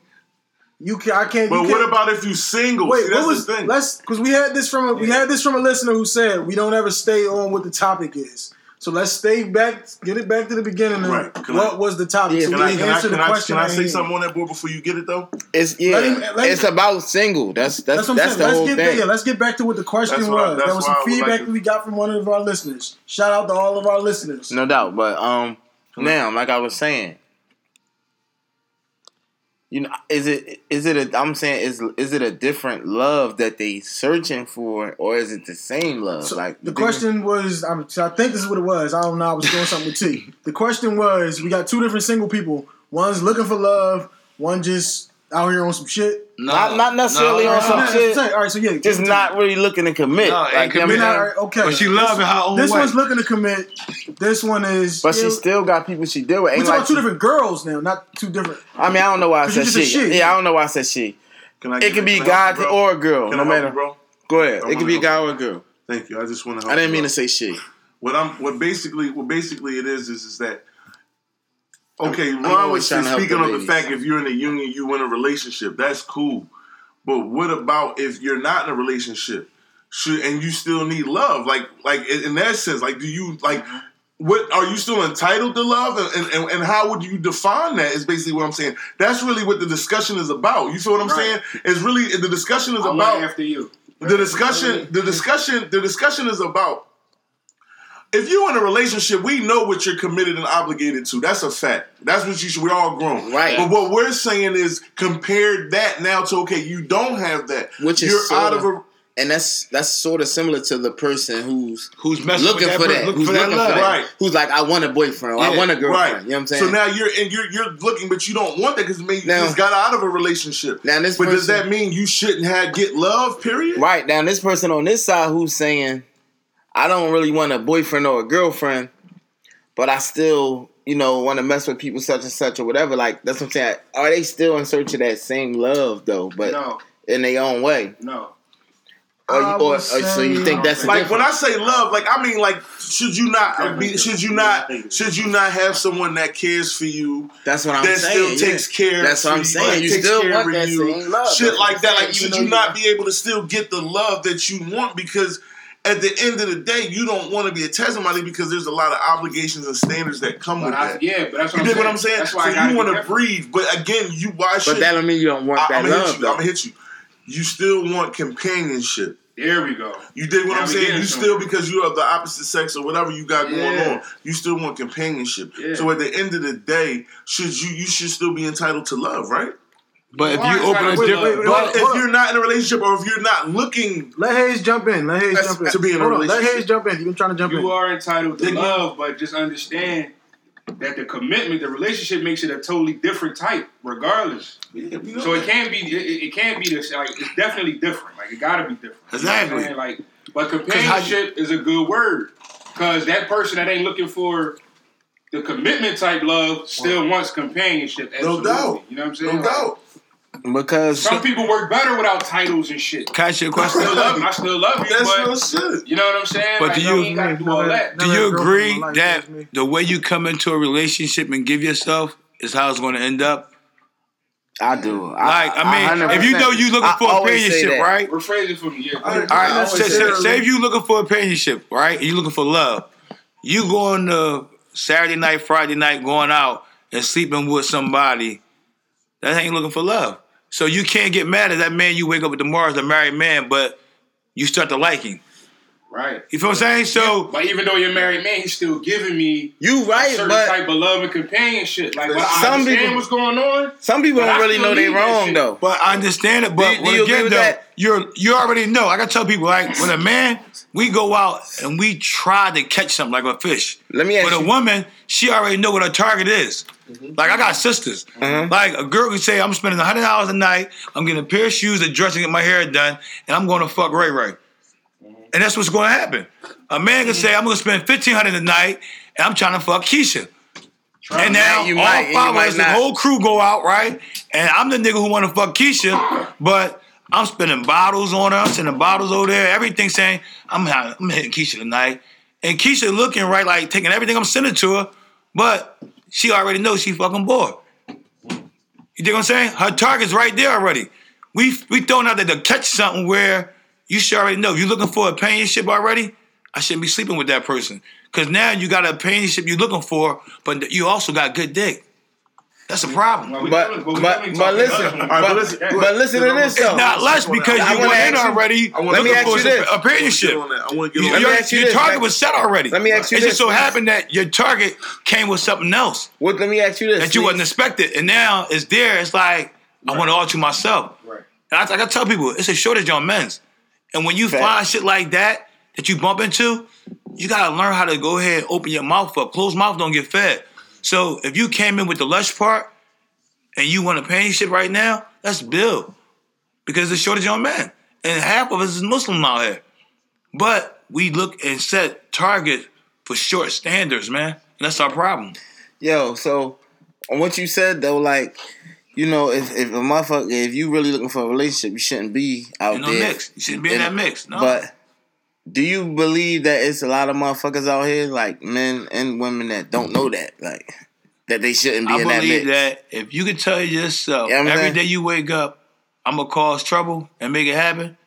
Speaker 1: You can I can't.
Speaker 3: But
Speaker 1: you
Speaker 3: what
Speaker 1: can't,
Speaker 3: about if you single?
Speaker 1: Wait,
Speaker 3: See, that's
Speaker 1: what was
Speaker 3: the thing.
Speaker 1: let's because we had this from a, we had this from a listener who said we don't ever stay on what the topic is. So let's stay back, get it back to the beginning.
Speaker 3: Right. Can
Speaker 1: what
Speaker 3: I-
Speaker 1: was the topic?
Speaker 2: Yeah,
Speaker 1: so
Speaker 3: Can
Speaker 1: we
Speaker 3: I,
Speaker 1: can
Speaker 3: can I,
Speaker 1: answer
Speaker 3: can
Speaker 1: the
Speaker 3: I,
Speaker 1: question.
Speaker 3: can I
Speaker 1: at
Speaker 3: say something on that board before you get it though?
Speaker 2: It's yeah.
Speaker 1: Let him- let
Speaker 2: it's
Speaker 1: him-
Speaker 2: about single. That's that's
Speaker 1: That's what I'm
Speaker 2: that's
Speaker 1: saying.
Speaker 2: the
Speaker 1: Let's
Speaker 2: whole
Speaker 1: get
Speaker 2: thing.
Speaker 1: yeah, let's get back to what the question
Speaker 3: That's
Speaker 1: was.
Speaker 3: that's
Speaker 1: There was some feedback
Speaker 3: like
Speaker 1: that we got from one of our listeners. Shout out to all of our listeners.
Speaker 2: No doubt, but um, now like I was saying, you know, is it is it a? I'm saying is is it a different love that they searching for, or is it the same love?
Speaker 1: So
Speaker 2: like
Speaker 1: the question was, I'm, so I think this is what it was. I don't know. I was doing something with T. The question was, we got two different single people. One's looking for love. One just out here on some shit.
Speaker 5: No,
Speaker 2: Not- not necessarily
Speaker 5: no,
Speaker 2: on
Speaker 1: All
Speaker 2: some
Speaker 5: no.
Speaker 2: shit.
Speaker 1: All right, so yeah,
Speaker 2: just not really looking to commit.
Speaker 5: No,
Speaker 2: like,
Speaker 5: ain't
Speaker 2: you know what
Speaker 1: We're
Speaker 2: I'm
Speaker 1: not,
Speaker 2: saying?
Speaker 1: okay.
Speaker 5: But she love in her own
Speaker 1: This
Speaker 5: way.
Speaker 1: one's looking to commit. This one is.
Speaker 2: But she
Speaker 1: yeah,
Speaker 2: still got people she deal with.
Speaker 1: We're
Speaker 2: Ain't
Speaker 1: talking
Speaker 2: like
Speaker 1: two
Speaker 2: she-
Speaker 1: different girls now, not two different.
Speaker 2: I mean, I don't know why I said she.
Speaker 1: she.
Speaker 2: Yeah, I don't know why I said she.
Speaker 3: Can I?
Speaker 2: It could be
Speaker 3: can I
Speaker 2: guy
Speaker 3: help
Speaker 2: or a girl,
Speaker 3: Can
Speaker 2: no matter.
Speaker 3: you, bro?
Speaker 2: Go ahead.
Speaker 3: I
Speaker 2: It could be a guy or a girl.
Speaker 3: Thank you. I just want to.
Speaker 2: I didn't mean to say she.
Speaker 3: What I'm what basically what basically it is is is that Oh, okay,
Speaker 2: I'm
Speaker 3: Ron was speaking on the fact if you're in a union, you win a relationship. That's cool. But what about if you're not in a relationship? Should and you still need love? Like like in, that sense, like do you like mm-hmm. what are you still entitled to love and, and, and how would you define that is basically what I'm saying. That's really what the discussion is about. You feel what I'm
Speaker 6: Right.
Speaker 3: saying? It's really the discussion is
Speaker 6: I
Speaker 3: about
Speaker 6: after you.
Speaker 3: the discussion the discussion the discussion is about if you're in a relationship we know what you're committed and obligated to that's a fact that's what you should we're all grown
Speaker 2: Right.
Speaker 3: but what we're saying is compare that now to okay you don't have that
Speaker 2: Which is
Speaker 3: you're out of
Speaker 2: sorta-
Speaker 3: a
Speaker 2: And that's that's sort of similar to the person who's
Speaker 5: Who's messing
Speaker 2: looking
Speaker 5: with
Speaker 2: for
Speaker 5: per-
Speaker 2: that,
Speaker 5: Looking
Speaker 2: who's
Speaker 5: for that
Speaker 2: looking
Speaker 5: love.
Speaker 2: for that,
Speaker 3: Right.
Speaker 2: who's like, I want a boyfriend, or I want a girlfriend.
Speaker 3: right
Speaker 2: You know what I'm saying?
Speaker 3: so now you're and you're you're looking but you don't want that because maybe you
Speaker 2: Now-
Speaker 3: just got out of a relationship
Speaker 2: now this
Speaker 3: but does that mean you shouldn't have get love period
Speaker 2: right now this person on this side who's saying, I don't really want a boyfriend or a girlfriend, but I still, you know, want to mess with people such and such or whatever. Like that's what I'm saying. Are they still in search of that same love though, but
Speaker 6: No,
Speaker 2: in their own way?
Speaker 6: no.
Speaker 2: Or, you- or,
Speaker 1: would
Speaker 2: or so you
Speaker 1: say-
Speaker 2: think that's a
Speaker 3: Like when? I say love, like I mean like should you not be should you not should you not have someone that cares for you
Speaker 2: That's what I'm
Speaker 3: that
Speaker 2: saying.
Speaker 3: That still
Speaker 2: yeah.
Speaker 3: takes care of you.
Speaker 2: That's what I'm
Speaker 3: you,
Speaker 2: saying.
Speaker 3: like,
Speaker 2: You
Speaker 3: takes
Speaker 2: still
Speaker 3: care
Speaker 2: want
Speaker 3: of
Speaker 2: that
Speaker 3: you,
Speaker 2: same love.
Speaker 3: shit like that.
Speaker 2: I'm
Speaker 3: Like
Speaker 2: saying,
Speaker 3: should you not be able to still get the love that you want because at the end of the day, you don't want to be a testimony because there's a lot of obligations and standards that come
Speaker 6: But
Speaker 3: with
Speaker 6: I,
Speaker 3: that.
Speaker 6: yeah, but that's what
Speaker 3: You
Speaker 6: I'm
Speaker 3: dig
Speaker 6: saying.
Speaker 3: what I'm saying?
Speaker 6: That's
Speaker 3: So
Speaker 6: why I
Speaker 3: you want to breathe, but again, you why should
Speaker 2: But that don't mean you don't want
Speaker 3: I,
Speaker 2: that
Speaker 3: I'm gonna
Speaker 2: love
Speaker 3: hit you. I'm gonna hit you. You still want companionship.
Speaker 6: There we go.
Speaker 3: You dig what
Speaker 6: Now
Speaker 3: I'm saying? You
Speaker 6: somewhere.
Speaker 3: still because you are the opposite sex or whatever you got going on, you still want companionship.
Speaker 6: Yeah.
Speaker 3: So at the end of the day, should you you should still be entitled to love, right?
Speaker 5: But if you open
Speaker 6: that
Speaker 5: a
Speaker 6: a wait,
Speaker 5: different,
Speaker 1: wait, wait,
Speaker 5: but
Speaker 1: wait,
Speaker 3: if you're not in a relationship or if you're not looking,
Speaker 1: Let Hayes jump in. Let Hayes jump in.
Speaker 3: to be in a
Speaker 1: Hold on, Let. Hayes jump in. You've been trying to jump in.
Speaker 6: You are entitled to love, but just understand that the commitment, the relationship makes it a totally different type, regardless.
Speaker 3: yeah, you know,
Speaker 6: So it can't be. It, it- it can't be this. Like it's definitely different. Like it gotta be different. You know what I'm
Speaker 5: Exactly.
Speaker 6: Like, but
Speaker 5: how you-
Speaker 6: companionship is a good word because that person that ain't looking for the commitment type love still wants companionship.
Speaker 3: No
Speaker 6: Absolutely.
Speaker 3: doubt.
Speaker 6: You know what I'm saying?
Speaker 3: no
Speaker 6: Like,
Speaker 3: doubt.
Speaker 2: Because
Speaker 6: Some people work better without titles and shit.
Speaker 5: can I ask you a
Speaker 6: I
Speaker 5: question?
Speaker 6: still love. you. I still love you,
Speaker 3: That's real
Speaker 6: but
Speaker 3: shit.
Speaker 6: you know what I'm saying?
Speaker 5: But
Speaker 6: like,
Speaker 5: do you-
Speaker 6: ain't gotta do all that?
Speaker 5: Do you
Speaker 1: had a girlfriend
Speaker 5: agree
Speaker 1: in life,
Speaker 5: that the way you come into a relationship and give yourself is how it's going to end up?
Speaker 2: I do.
Speaker 5: Like, I, mean, if you know you looking
Speaker 2: I
Speaker 5: for
Speaker 2: always say
Speaker 5: companionship,
Speaker 2: that.
Speaker 5: right?
Speaker 6: Rephrase it for me. Yeah.
Speaker 5: All right,
Speaker 3: I
Speaker 5: say, say,
Speaker 3: say-
Speaker 5: say if you looking for a companionship, right? You looking for love. You going to Saturday night, Friday night, going out and sleeping with somebody that ain't looking for love. So you can't get mad at that man you wake up with tomorrow as a married man, but you start to like him.
Speaker 6: Right.
Speaker 5: You feel what I'm saying? So
Speaker 6: But even though you're married man, he's still giving me
Speaker 2: You
Speaker 6: a
Speaker 2: right,
Speaker 6: certain
Speaker 2: but
Speaker 6: type of love and companionship. Like, but I understand
Speaker 2: people-
Speaker 6: what's going on.
Speaker 2: some people don't really know they
Speaker 6: need that
Speaker 2: wrong though.
Speaker 5: But I understand it. But
Speaker 2: Do do
Speaker 5: when
Speaker 2: you agree
Speaker 5: again, though,
Speaker 2: that?
Speaker 5: you're you already know. I gotta tell people like when a man we go out and we try to catch something like a fish.
Speaker 2: Let me ask
Speaker 5: But a woman, she already know what her target is. Like I got sisters.
Speaker 2: Uh-huh.
Speaker 5: Like a girl can say, I'm spending hundred dollars a night. I'm getting a pair of shoes, a dress, and get my hair done, and I'm going to fuck Ray Ray. And that's what's going to happen. A man can say, I'm going to spend fifteen hundred tonight and I'm trying to fuck Keisha. And now
Speaker 2: You
Speaker 5: all
Speaker 2: might, you
Speaker 5: five of us, the whole crew go out, right? And I'm the nigga who want to fuck Keisha, but I'm spending bottles on her. I'm sending bottles over there. Everything saying I'm I'm hitting Keisha tonight, and Keisha looking right, like taking everything I'm sending to her, but she already knows she fucking bored. You dig what I'm saying? Her target's right there already. We we throwing out there to catch something where you should already know. If you're looking for a companionship already, I shouldn't be sleeping with that person. Cause now you got a companionship you're looking for, but you also got good dick. That's a problem.
Speaker 6: Well,
Speaker 2: But but but listen,
Speaker 6: about-
Speaker 3: All right, but
Speaker 2: but,
Speaker 3: listen-
Speaker 2: but listen to this though.
Speaker 5: Not less because you
Speaker 2: wanna
Speaker 5: went in already
Speaker 3: I wanna-
Speaker 2: Let me ask
Speaker 5: for
Speaker 2: you
Speaker 5: some
Speaker 2: this.
Speaker 5: companionship.
Speaker 3: Get on that. I want to
Speaker 5: You-
Speaker 3: get on
Speaker 2: Let me
Speaker 5: your
Speaker 2: you
Speaker 5: your
Speaker 2: this,
Speaker 5: target was set already.
Speaker 2: Let me ask you
Speaker 5: it
Speaker 2: this,
Speaker 5: just so happened that your target came with something else
Speaker 2: What, let me ask you this.
Speaker 5: that you
Speaker 2: please.
Speaker 5: wasn't expected, and now it's there. It's like I want it all to myself.
Speaker 6: Right.
Speaker 5: And I, like I tell people, it's a shortage on men's. And when you
Speaker 2: Fact.
Speaker 5: find shit like that that you bump into, you gotta learn how to go ahead and open your mouth up. Closed mouth don't get fed. So if you came in with the lush part and you want a companionship right now, let's build. Because there's a shortage on men. And half of us is Muslim out here. But we look and set target for short standards, man. And that's our problem.
Speaker 2: Yo, so on what you said though, like, you know, if if a motherfucker, if you really looking for a relationship, you shouldn't be out
Speaker 5: In no
Speaker 2: there.
Speaker 5: mix. You shouldn't be in, that mix. No.
Speaker 2: But do you believe that it's a lot of motherfuckers out here, like men and women, that don't know that, like, that they shouldn't be
Speaker 5: I
Speaker 2: in that
Speaker 5: believe
Speaker 2: mix?
Speaker 5: that if you can tell yourself
Speaker 2: Yeah, I'm
Speaker 5: every
Speaker 2: saying-
Speaker 5: day you wake up, I'm gonna cause trouble and make it happen.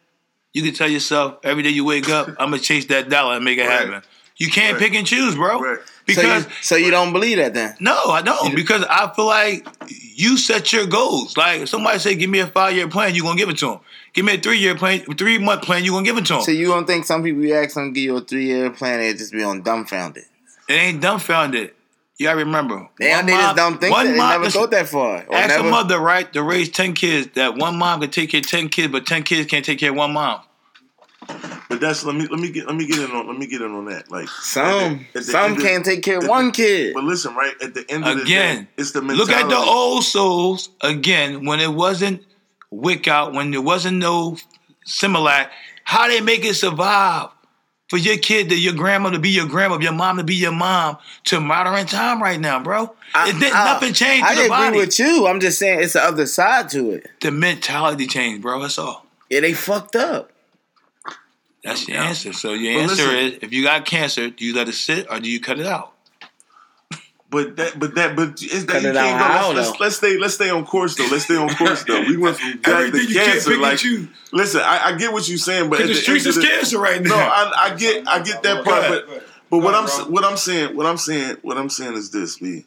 Speaker 5: You can tell yourself every day you wake up, I'm gonna chase that dollar and make it
Speaker 3: Right.
Speaker 5: happen. You can't
Speaker 3: Right.
Speaker 5: pick and choose, bro.
Speaker 3: Right.
Speaker 5: Because
Speaker 2: so you, so you don't believe that then?
Speaker 5: no, I don't. Because I feel like you set your goals. Like if somebody say, "Give me a five year plan," you are gonna give it to them. Give me a three year plan, three month plan, You are gonna give it to them.
Speaker 2: So you don't think some people you ask them to give you a three year plan, they just be on dumbfounded?
Speaker 5: it ain't dumbfounded. You gotta remember.
Speaker 2: They,
Speaker 5: one mom-
Speaker 2: just don't think
Speaker 5: one
Speaker 2: that. They
Speaker 5: mom-
Speaker 2: never thought that far. Or
Speaker 5: Ask
Speaker 2: never,
Speaker 5: a mother, right, to raise 10 kids, that one mom can take care of 10 kids, but 10 kids can't take care of one mom.
Speaker 3: But that's let me let me get let me get in on let me get in on that. Like
Speaker 2: Some,
Speaker 3: at the
Speaker 2: some
Speaker 3: end of-
Speaker 2: can't take care of one
Speaker 3: the-
Speaker 2: kid.
Speaker 3: But listen, right at the end of the
Speaker 5: Again,
Speaker 3: day, it's the
Speaker 5: Look at the old souls, again, when it wasn't wick out, when there wasn't no Similac, how they make it survive. For your kid to your grandma to be your grandma, your mom to be your mom, to modern time right now, bro.
Speaker 2: I-
Speaker 5: it did,
Speaker 2: I-
Speaker 5: nothing changed
Speaker 2: I
Speaker 5: to the
Speaker 2: agree
Speaker 5: body.
Speaker 2: with you. I'm just saying it's the other side to it.
Speaker 5: The mentality changed, bro. That's all.
Speaker 2: Yeah, they fucked up.
Speaker 5: That's your answer. So your
Speaker 3: But
Speaker 5: answer
Speaker 3: listen-
Speaker 5: is, if you got cancer, do you let it sit or do you cut it out?
Speaker 3: But that, but that, but is that
Speaker 2: Cut
Speaker 3: you
Speaker 2: it
Speaker 3: can't
Speaker 2: out
Speaker 3: go.
Speaker 2: how,
Speaker 3: Let's, let's, let's stay. Let's stay on course though. Let's stay on course though. We went from that
Speaker 5: Everything
Speaker 3: to
Speaker 5: you
Speaker 3: cancer. Like,
Speaker 5: choose.
Speaker 3: listen, I, I get what you're saying, but at
Speaker 5: the
Speaker 3: the
Speaker 5: streets is
Speaker 3: the-
Speaker 5: cancer right now.
Speaker 3: No, I, I get, I get that part,
Speaker 5: ahead,
Speaker 3: but but what I'm
Speaker 6: ahead,
Speaker 3: what I'm saying, what I'm saying, what I'm saying is this: B.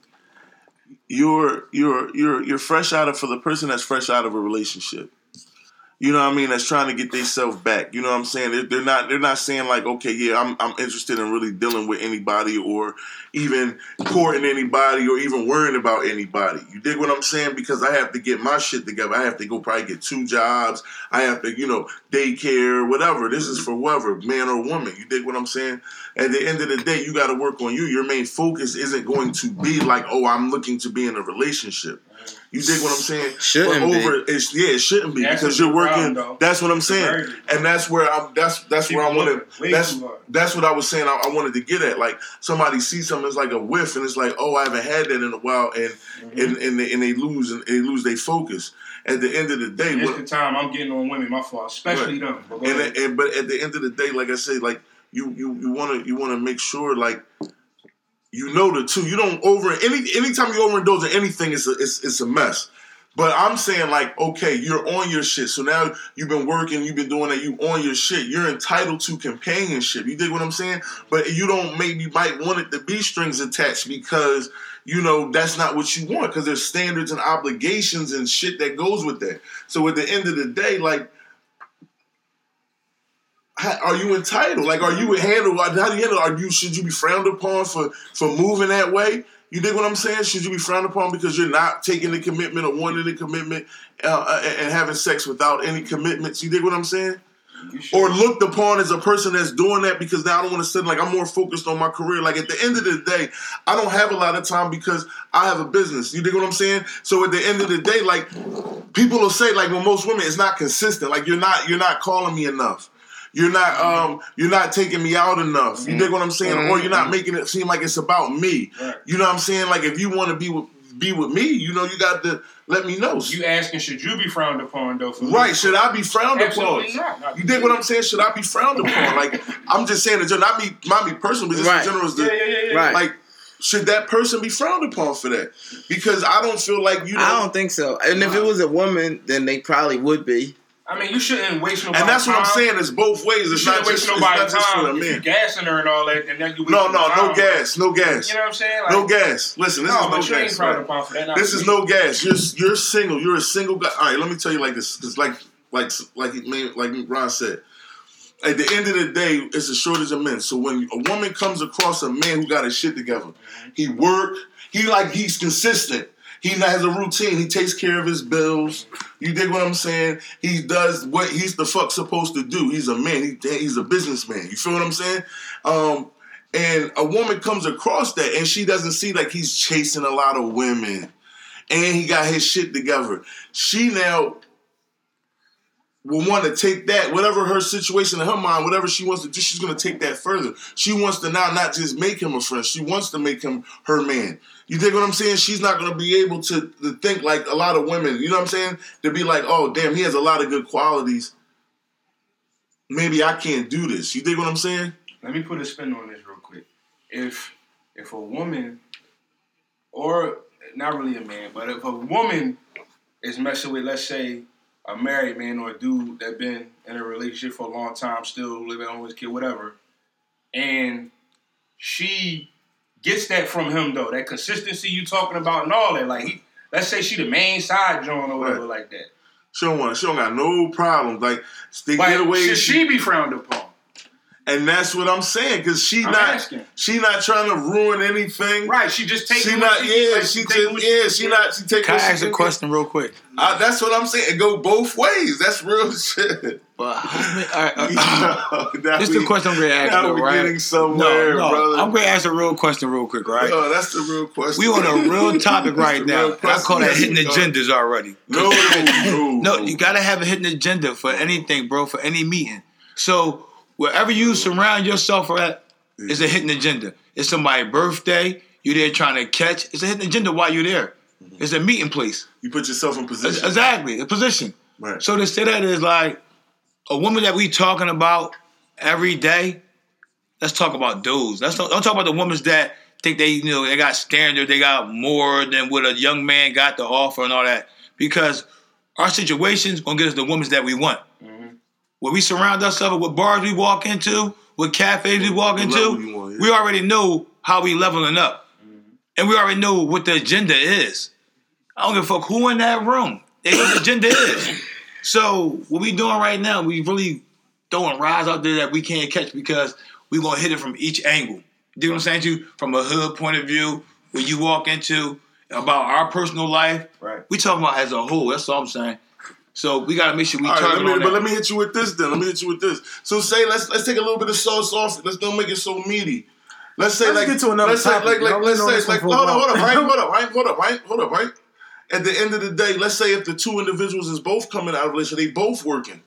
Speaker 3: You're you're you're you're fresh out of for the person that's fresh out of a relationship. You know what I mean? That's trying to get themselves back. You know what I'm saying? They're, not they're not saying like, okay, yeah, I'm I'm interested in really dealing with anybody or even courting anybody or even worrying about anybody. You dig what I'm saying? Because I have to get my shit together. I have to go probably get two jobs. I have to, you know, daycare, whatever. This is for whoever, man or woman. You dig what I'm saying? At the end of the day, you got to work on you. Your main focus isn't going to be like, oh, I'm looking to be in a relationship. You dig what I'm saying?
Speaker 2: Shouldn't
Speaker 3: but
Speaker 2: be.
Speaker 3: It's, yeah, it shouldn't be
Speaker 6: That's
Speaker 3: because you're working.
Speaker 6: problem,
Speaker 3: that's what I'm saying, and that's where I'm. That's that's where I
Speaker 6: People
Speaker 3: wanted. That's that's what I was saying. I, I wanted to get at. Like somebody sees something, it's like a whiff, and it's like, oh, I haven't had that in a while, and
Speaker 6: Mm-hmm.
Speaker 3: and and they, and they lose and they lose their focus. At the end of the day,
Speaker 6: It's
Speaker 3: what,
Speaker 6: the time I'm getting on women, my fault, especially them. But
Speaker 3: and, and but at the end of the day, like I say, like you you you want to you want to make sure like you know the two. You don't over any anytime you overindulge in anything, it's a it's, it's a mess. But I'm saying like, okay, you're on your shit. So now you've been working, you've been doing that, you on your shit. You're entitled to companionship. You dig what I'm saying? But you don't maybe might want it to be strings attached because you know that's not what you want because there's standards and obligations and shit that goes with that. So at the end of the day, like are you entitled? Like, are you handled? How do you handle? Are you should you be frowned upon for for moving that way? You dig what I'm saying? Should you be frowned upon because you're not taking the commitment or wanting the commitment uh, uh, and having sex without any commitments? You dig what I'm saying? Or looked upon as a person that's doing that because now I don't want to sit like I'm more focused on my career. Like at the end of the day, I don't have a lot of time because I have a business. You dig what I'm saying? So at the end of the day, like people will say, like with most women, it's not consistent. Like you're not you're not calling me enough. You're not um you're not taking me out enough. You dig what I'm saying? Or you're not making it seem like it's about me.
Speaker 6: Right.
Speaker 3: You know what I'm saying? Like if you want to be with be with me, you know, you got to let me know.
Speaker 6: You asking should you be frowned upon though?
Speaker 3: Right? Should I be frowned
Speaker 6: Absolutely
Speaker 3: upon?
Speaker 6: not. Not
Speaker 3: You dig what I'm saying? Should I be frowned upon? Like I'm just saying, in not me, not me personally, but just
Speaker 2: Right.
Speaker 3: in general, is
Speaker 6: Yeah,
Speaker 3: the,
Speaker 6: yeah, yeah, yeah.
Speaker 2: Right.
Speaker 3: like should that person be frowned upon for that? Because I don't feel like you know.
Speaker 2: I don't think so. And if it was a woman, then they probably would be.
Speaker 6: I mean, you shouldn't waste nobody's time.
Speaker 3: and that's what I'm saying. It's both ways.
Speaker 6: You
Speaker 3: It's not
Speaker 6: shouldn't
Speaker 3: just,
Speaker 6: waste
Speaker 3: not
Speaker 6: nobody's
Speaker 3: just for the
Speaker 6: time. You gassing her and all that, and then you
Speaker 3: No, no,
Speaker 6: time.
Speaker 3: no gas, no gas,
Speaker 6: You know what I'm saying? Like,
Speaker 3: no gas. Listen, this
Speaker 6: no,
Speaker 3: is no
Speaker 6: ain't
Speaker 3: gas. right?
Speaker 6: for that.
Speaker 3: This is no gas. You're you're single. You're a single guy. All right, let me tell you like this, because like like like he like Ron said, at the end of the day, it's a shortage of men. So when a woman comes across a man who got his shit together, he work. He like he's consistent. He has a routine. He takes care of his bills. You dig what I'm saying? He does what he's the fuck supposed to do. He's a man. He, he's a businessman. You feel what I'm saying? Um, and a woman comes across that, and she doesn't see like he's chasing a lot of women, and he got his shit together. She now will want to take that, whatever her situation in her mind, whatever she wants to do, she's going to take that further. She wants to now not just make him a friend, she wants to make him her man. You dig what I'm saying? She's not to be able to, to think like a lot of women, you know what I'm saying? To be like, oh, damn, he has a lot of good qualities. Maybe I can't do this. You dig what I'm saying?
Speaker 6: Let me put a spin on this real quick. If if a woman, or not really a man, but if a woman is messing with, let's say, a married man or a dude that been in a relationship for a long time, still living on his kid, whatever, and she gets that from him though, that consistency you talking about and all that, like he, let's say she the main side joint or whatever
Speaker 3: Right.
Speaker 6: like that.
Speaker 3: She don't want. She don't got no problems. Like they
Speaker 6: But
Speaker 3: get away.
Speaker 6: should she be frowned upon?
Speaker 3: and that's what I'm saying. Because she
Speaker 6: I'm
Speaker 3: not.
Speaker 6: asking.
Speaker 3: She not trying to ruin anything.
Speaker 6: Right, she just taking
Speaker 3: She
Speaker 6: what
Speaker 3: not. Yeah.
Speaker 6: like,
Speaker 3: She
Speaker 6: taking
Speaker 3: just. Yeah. She not. She take.
Speaker 5: Can I
Speaker 3: what she
Speaker 5: ask a
Speaker 3: can
Speaker 5: question real quick?
Speaker 3: I, that's what I'm saying. It go both ways. That's real shit.
Speaker 5: But how all right, uh, this is the question I'm going to ask,
Speaker 3: Now
Speaker 5: though, right?
Speaker 3: getting somewhere,
Speaker 5: no, no,
Speaker 3: brother.
Speaker 5: I'm going to ask a real question real quick, right?
Speaker 3: Oh, that's the real question.
Speaker 5: We on a real topic right now. I call that hitting agendas already.
Speaker 3: No, no,
Speaker 5: No, you gotta have a hidden agenda for anything, bro, for any meeting. So wherever you surround yourself at is a hidden agenda. It's somebody's birthday, you're there trying to catch. It's a hidden agenda while you're there. It's a meeting place.
Speaker 3: You put yourself in position.
Speaker 5: Exactly, a position.
Speaker 3: Right.
Speaker 5: So to say that is like a woman that we talking about every day. Let's talk about dudes. Let's talk, don't talk about the women that think they you know they got standard, they got more than what a young man got to offer and all that. Because our situations gonna get us the women that we want. Mm-hmm. What we surround ourselves with, bars we walk into, what cafes we walk
Speaker 3: The
Speaker 5: into,
Speaker 3: level you want, yeah.
Speaker 5: we already know how we leveling up, mm-hmm. and we already know what the agenda is. I don't give a fuck who in that room. They know what the agenda is. So what we doing right now, we really throwing rides out there that we can't catch because we gonna hit it from each angle. Do you know what I'm saying to you? From a hood point of view, when you walk into about our personal life,
Speaker 6: Right.
Speaker 5: we talking about as a whole. That's all I'm saying. So we gotta make sure we
Speaker 3: All right,
Speaker 5: target
Speaker 3: let me,
Speaker 5: on
Speaker 3: but let me hit you with this then. Let me hit you with this. So say let's let's take a little bit of sauce off. Let's don't make it so meaty. Let's say
Speaker 1: Let's
Speaker 3: like
Speaker 1: get to another
Speaker 3: let's say
Speaker 1: topic.
Speaker 3: like like let's say like
Speaker 1: one for a
Speaker 3: hold on hold up right hold up right hold up right hold up right. At the end of the day, let's say if the two individuals is both coming out of relationship, they both working.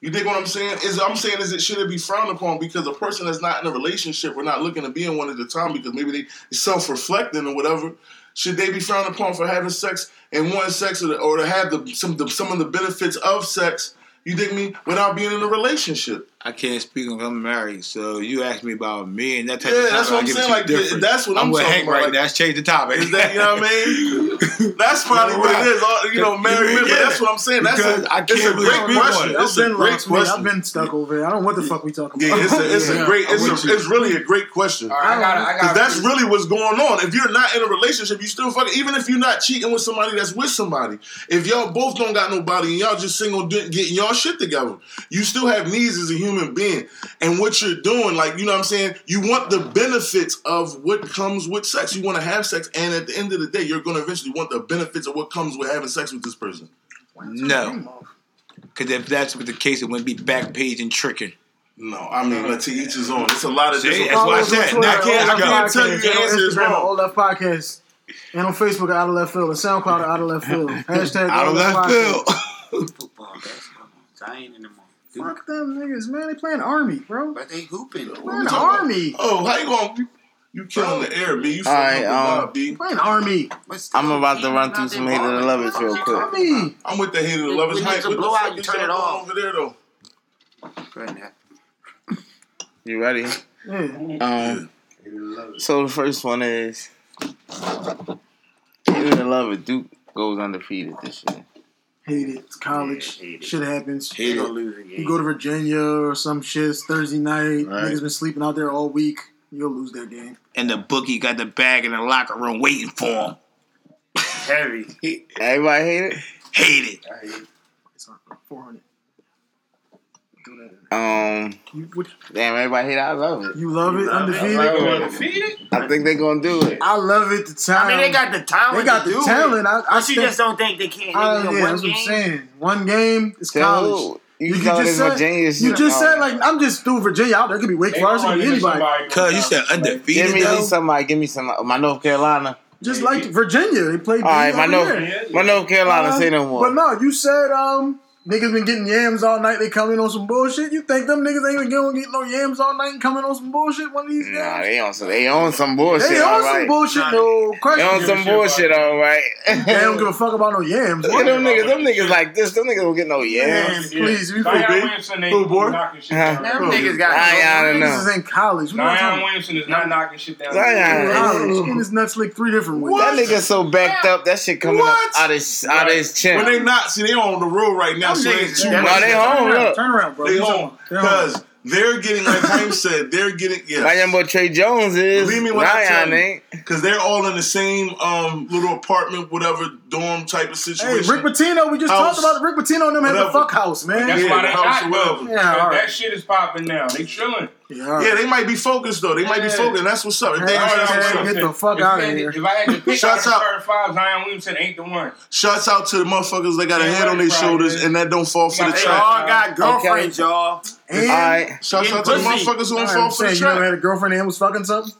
Speaker 3: You dig what I'm saying? Is I'm saying is it should it be frowned upon because a person that's not in a relationship or not looking to be in one at the time because maybe they self reflecting or whatever. Should they be frowned upon for having sex and wanting sex or to, or to have the some the, some of the benefits of sex? You dig me? Without being in a relationship.
Speaker 5: I can't speak on I'm married, so you asked me about me and that type
Speaker 3: Yeah,
Speaker 5: of topic.
Speaker 3: that's what
Speaker 5: I
Speaker 3: I'm saying, like,
Speaker 5: different.
Speaker 3: that's what I'm
Speaker 5: with
Speaker 3: talking
Speaker 5: Hank
Speaker 3: about,
Speaker 5: right
Speaker 3: like-
Speaker 5: now. Let's change the topic.
Speaker 3: Is that you know what I mean? That's probably what it is. All, you know, married women.
Speaker 5: Yeah.
Speaker 3: That's what I'm saying. That's
Speaker 5: Because
Speaker 3: a,
Speaker 5: I
Speaker 3: it's a
Speaker 5: can't
Speaker 3: great
Speaker 5: really speak on
Speaker 3: question.
Speaker 5: it.
Speaker 3: It's
Speaker 1: I've
Speaker 3: a great
Speaker 1: lost me. I've been stuck over it. I don't know what the fuck we talking about.
Speaker 3: Yeah, it's a, it's
Speaker 1: Yeah.
Speaker 3: a great. It's, a, it's really a great question.
Speaker 6: All right, I got it. I
Speaker 3: Because
Speaker 6: got
Speaker 3: that's really what's going on. If you're not in a relationship, you still fucking. Even if you're not cheating with somebody that's with somebody, if y'all both don't got nobody and y'all just single getting y'all shit together, you still have needs as a human being. And what you're doing, like you know what I'm saying, you want the benefits of what comes with sex. You want to have sex, and at the end of the day, you're going to eventually want the benefits of what comes with having sex with this person.
Speaker 5: No. Because if that's what the case, it wouldn't be Backpage and tricking.
Speaker 3: No, I mean, let to each his own. It's a lot of
Speaker 5: See,
Speaker 3: different.
Speaker 5: that's what I
Speaker 1: Follow us on
Speaker 5: said.
Speaker 1: Twitter,
Speaker 5: Now,
Speaker 1: at
Speaker 5: can't-
Speaker 1: All
Speaker 5: I
Speaker 1: Left
Speaker 5: can't
Speaker 3: tell you
Speaker 1: Podcast,
Speaker 3: your answer is
Speaker 1: Instagram, at
Speaker 3: wrong.
Speaker 1: All Left Podcast, and on Facebook, at Out of Left Field, and SoundCloud, at Out of Left Field. Hashtag
Speaker 5: Out of left field.
Speaker 4: Football, basketball, Zion in the morning.
Speaker 1: Fuck them niggas, man. They playing Army, bro.
Speaker 4: But they hooping.
Speaker 3: What
Speaker 1: Playing
Speaker 3: we talking about?
Speaker 1: Army.
Speaker 3: Oh, how you going? You, you killing the air, B. You
Speaker 2: All right,
Speaker 3: fucking up the
Speaker 2: um,
Speaker 3: vibe, B.
Speaker 1: Playing Army.
Speaker 4: But still,
Speaker 2: I'm about to run through
Speaker 4: there
Speaker 2: some hated
Speaker 4: balling.
Speaker 2: 11s real quick.
Speaker 1: Army.
Speaker 3: I'm with the hated
Speaker 4: When
Speaker 3: 11s.
Speaker 4: it's
Speaker 3: Mike,
Speaker 4: a
Speaker 3: what the
Speaker 4: blowout, you turn it off.
Speaker 3: over there, though?
Speaker 4: Go ahead, Nat.
Speaker 2: You ready?
Speaker 1: Yeah.
Speaker 2: Um, so the first one is hated 11. Duke goes undefeated this year.
Speaker 1: Hate it. College.
Speaker 4: Yeah, hate it.
Speaker 1: Shit happens.
Speaker 5: Hate
Speaker 4: gonna
Speaker 5: it.
Speaker 4: lose again.
Speaker 1: You go to Virginia or some shit. It's Thursday night.
Speaker 5: Right.
Speaker 1: Niggas been sleeping out there all week. You'll lose that game.
Speaker 5: And the bookie got the bag in the locker room waiting for him.
Speaker 4: heavy.
Speaker 2: Everybody hate it?
Speaker 5: Hate it.
Speaker 6: I hate it.
Speaker 1: It's on 400. Do that.
Speaker 2: Um,
Speaker 1: You, which,
Speaker 2: damn, everybody hate it. I love it.
Speaker 1: you love it,
Speaker 4: love it.
Speaker 1: undefeated.
Speaker 2: I love it. I think they're gonna do it.
Speaker 1: I love it. The time.
Speaker 4: I mean, they got the talent.
Speaker 1: They got
Speaker 4: to
Speaker 1: the
Speaker 4: do
Speaker 1: talent.
Speaker 4: It.
Speaker 1: I, I
Speaker 4: But you
Speaker 1: think-
Speaker 4: just don't think they can't.
Speaker 1: I, yeah,
Speaker 4: win one
Speaker 1: that's what I'm
Speaker 4: game.
Speaker 1: saying. One game is college.
Speaker 2: You,
Speaker 1: You
Speaker 2: you
Speaker 1: just said-
Speaker 2: Virginia
Speaker 1: You just said like I'm just through Virginia out there. It could be Wake Forest, it could be anybody.
Speaker 5: Cause you said
Speaker 6: down.
Speaker 5: undefeated.
Speaker 2: Give me
Speaker 5: though.
Speaker 2: somebody. Give me some. My North Carolina.
Speaker 1: Just like Virginia, they played.
Speaker 2: All right, my North, my North Carolina.
Speaker 1: Um,
Speaker 2: say no more.
Speaker 1: But no, you said um niggas been getting yams all night. They coming on some bullshit. You think them niggas ain't even gonna get no yams all night and coming on some bullshit one of these days?
Speaker 2: Nah, they on some. They on some bullshit.
Speaker 1: They on some
Speaker 2: right.
Speaker 1: bullshit,
Speaker 4: Nah,
Speaker 1: no
Speaker 2: They on some bullshit, all right.
Speaker 1: They don't give a fuck about no yams.
Speaker 2: Look at them niggas. Them niggas like this. Them niggas don't get no
Speaker 1: Yams,
Speaker 2: yams.
Speaker 1: please. We
Speaker 6: Zion
Speaker 1: feel.
Speaker 6: Williamson ain't
Speaker 3: Who, boy?
Speaker 6: knocking shit down.
Speaker 4: Them niggas got.
Speaker 2: I- I don't know.
Speaker 1: Niggas is in college. We not
Speaker 6: Zion Williamson is not knocking shit down.
Speaker 2: Zion.
Speaker 1: college. Getting his nuts licked three different ways.
Speaker 2: That nigga so backed up. That shit coming
Speaker 3: What?
Speaker 2: up out his out of his chin.
Speaker 3: When they not, see, they on the road right now,
Speaker 4: Them
Speaker 3: so they
Speaker 4: niggas
Speaker 3: ain't
Speaker 4: is
Speaker 3: too
Speaker 4: definitely-
Speaker 2: No, they
Speaker 1: Turn
Speaker 2: home.
Speaker 1: around, turn around, bro.
Speaker 3: They
Speaker 1: You
Speaker 3: home.
Speaker 1: talking- they're home.
Speaker 3: Because they're getting, like James said, they're getting,
Speaker 2: my young
Speaker 3: yeah.
Speaker 2: boy Tre Jones is.
Speaker 3: Believe me when I tell
Speaker 2: Zion
Speaker 3: you.
Speaker 2: ain't.
Speaker 3: Because they're all in the same um little apartment, whatever, dorm type of situation.
Speaker 1: Hey,
Speaker 3: situation.
Speaker 1: Rick Pitino, we just
Speaker 3: House.
Speaker 1: talked about Rick Pitino and them had the fuck house, man.
Speaker 6: That's
Speaker 3: Yeah,
Speaker 6: why
Speaker 3: the
Speaker 6: they
Speaker 3: house
Speaker 6: not
Speaker 3: or whatever.
Speaker 1: Yeah,
Speaker 6: That- That shit is popping now. They chilling.
Speaker 1: Yeah.
Speaker 3: Yeah, they might be focused though. They might be focused. That's what's up. If they are, that's what's
Speaker 1: hey,
Speaker 3: up.
Speaker 1: get the fuck
Speaker 6: If
Speaker 1: outta
Speaker 6: I had to-
Speaker 1: here.
Speaker 6: If I had to pick out
Speaker 3: Shouts out.
Speaker 6: starting five, Zion Williamson ain't the one.
Speaker 3: Shouts out to the motherfuckers that got a head on their shoulders
Speaker 6: right.
Speaker 3: and that don't fall for the
Speaker 6: got-
Speaker 4: They
Speaker 3: track.
Speaker 4: all got girlfriends, y'all.
Speaker 1: And,
Speaker 2: All right,
Speaker 3: Shouts out to the motherfuckers who
Speaker 1: all
Speaker 3: don't
Speaker 1: right,
Speaker 3: fall
Speaker 1: I'm
Speaker 3: for the
Speaker 1: saying, you never had a girlfriend and was fucking something?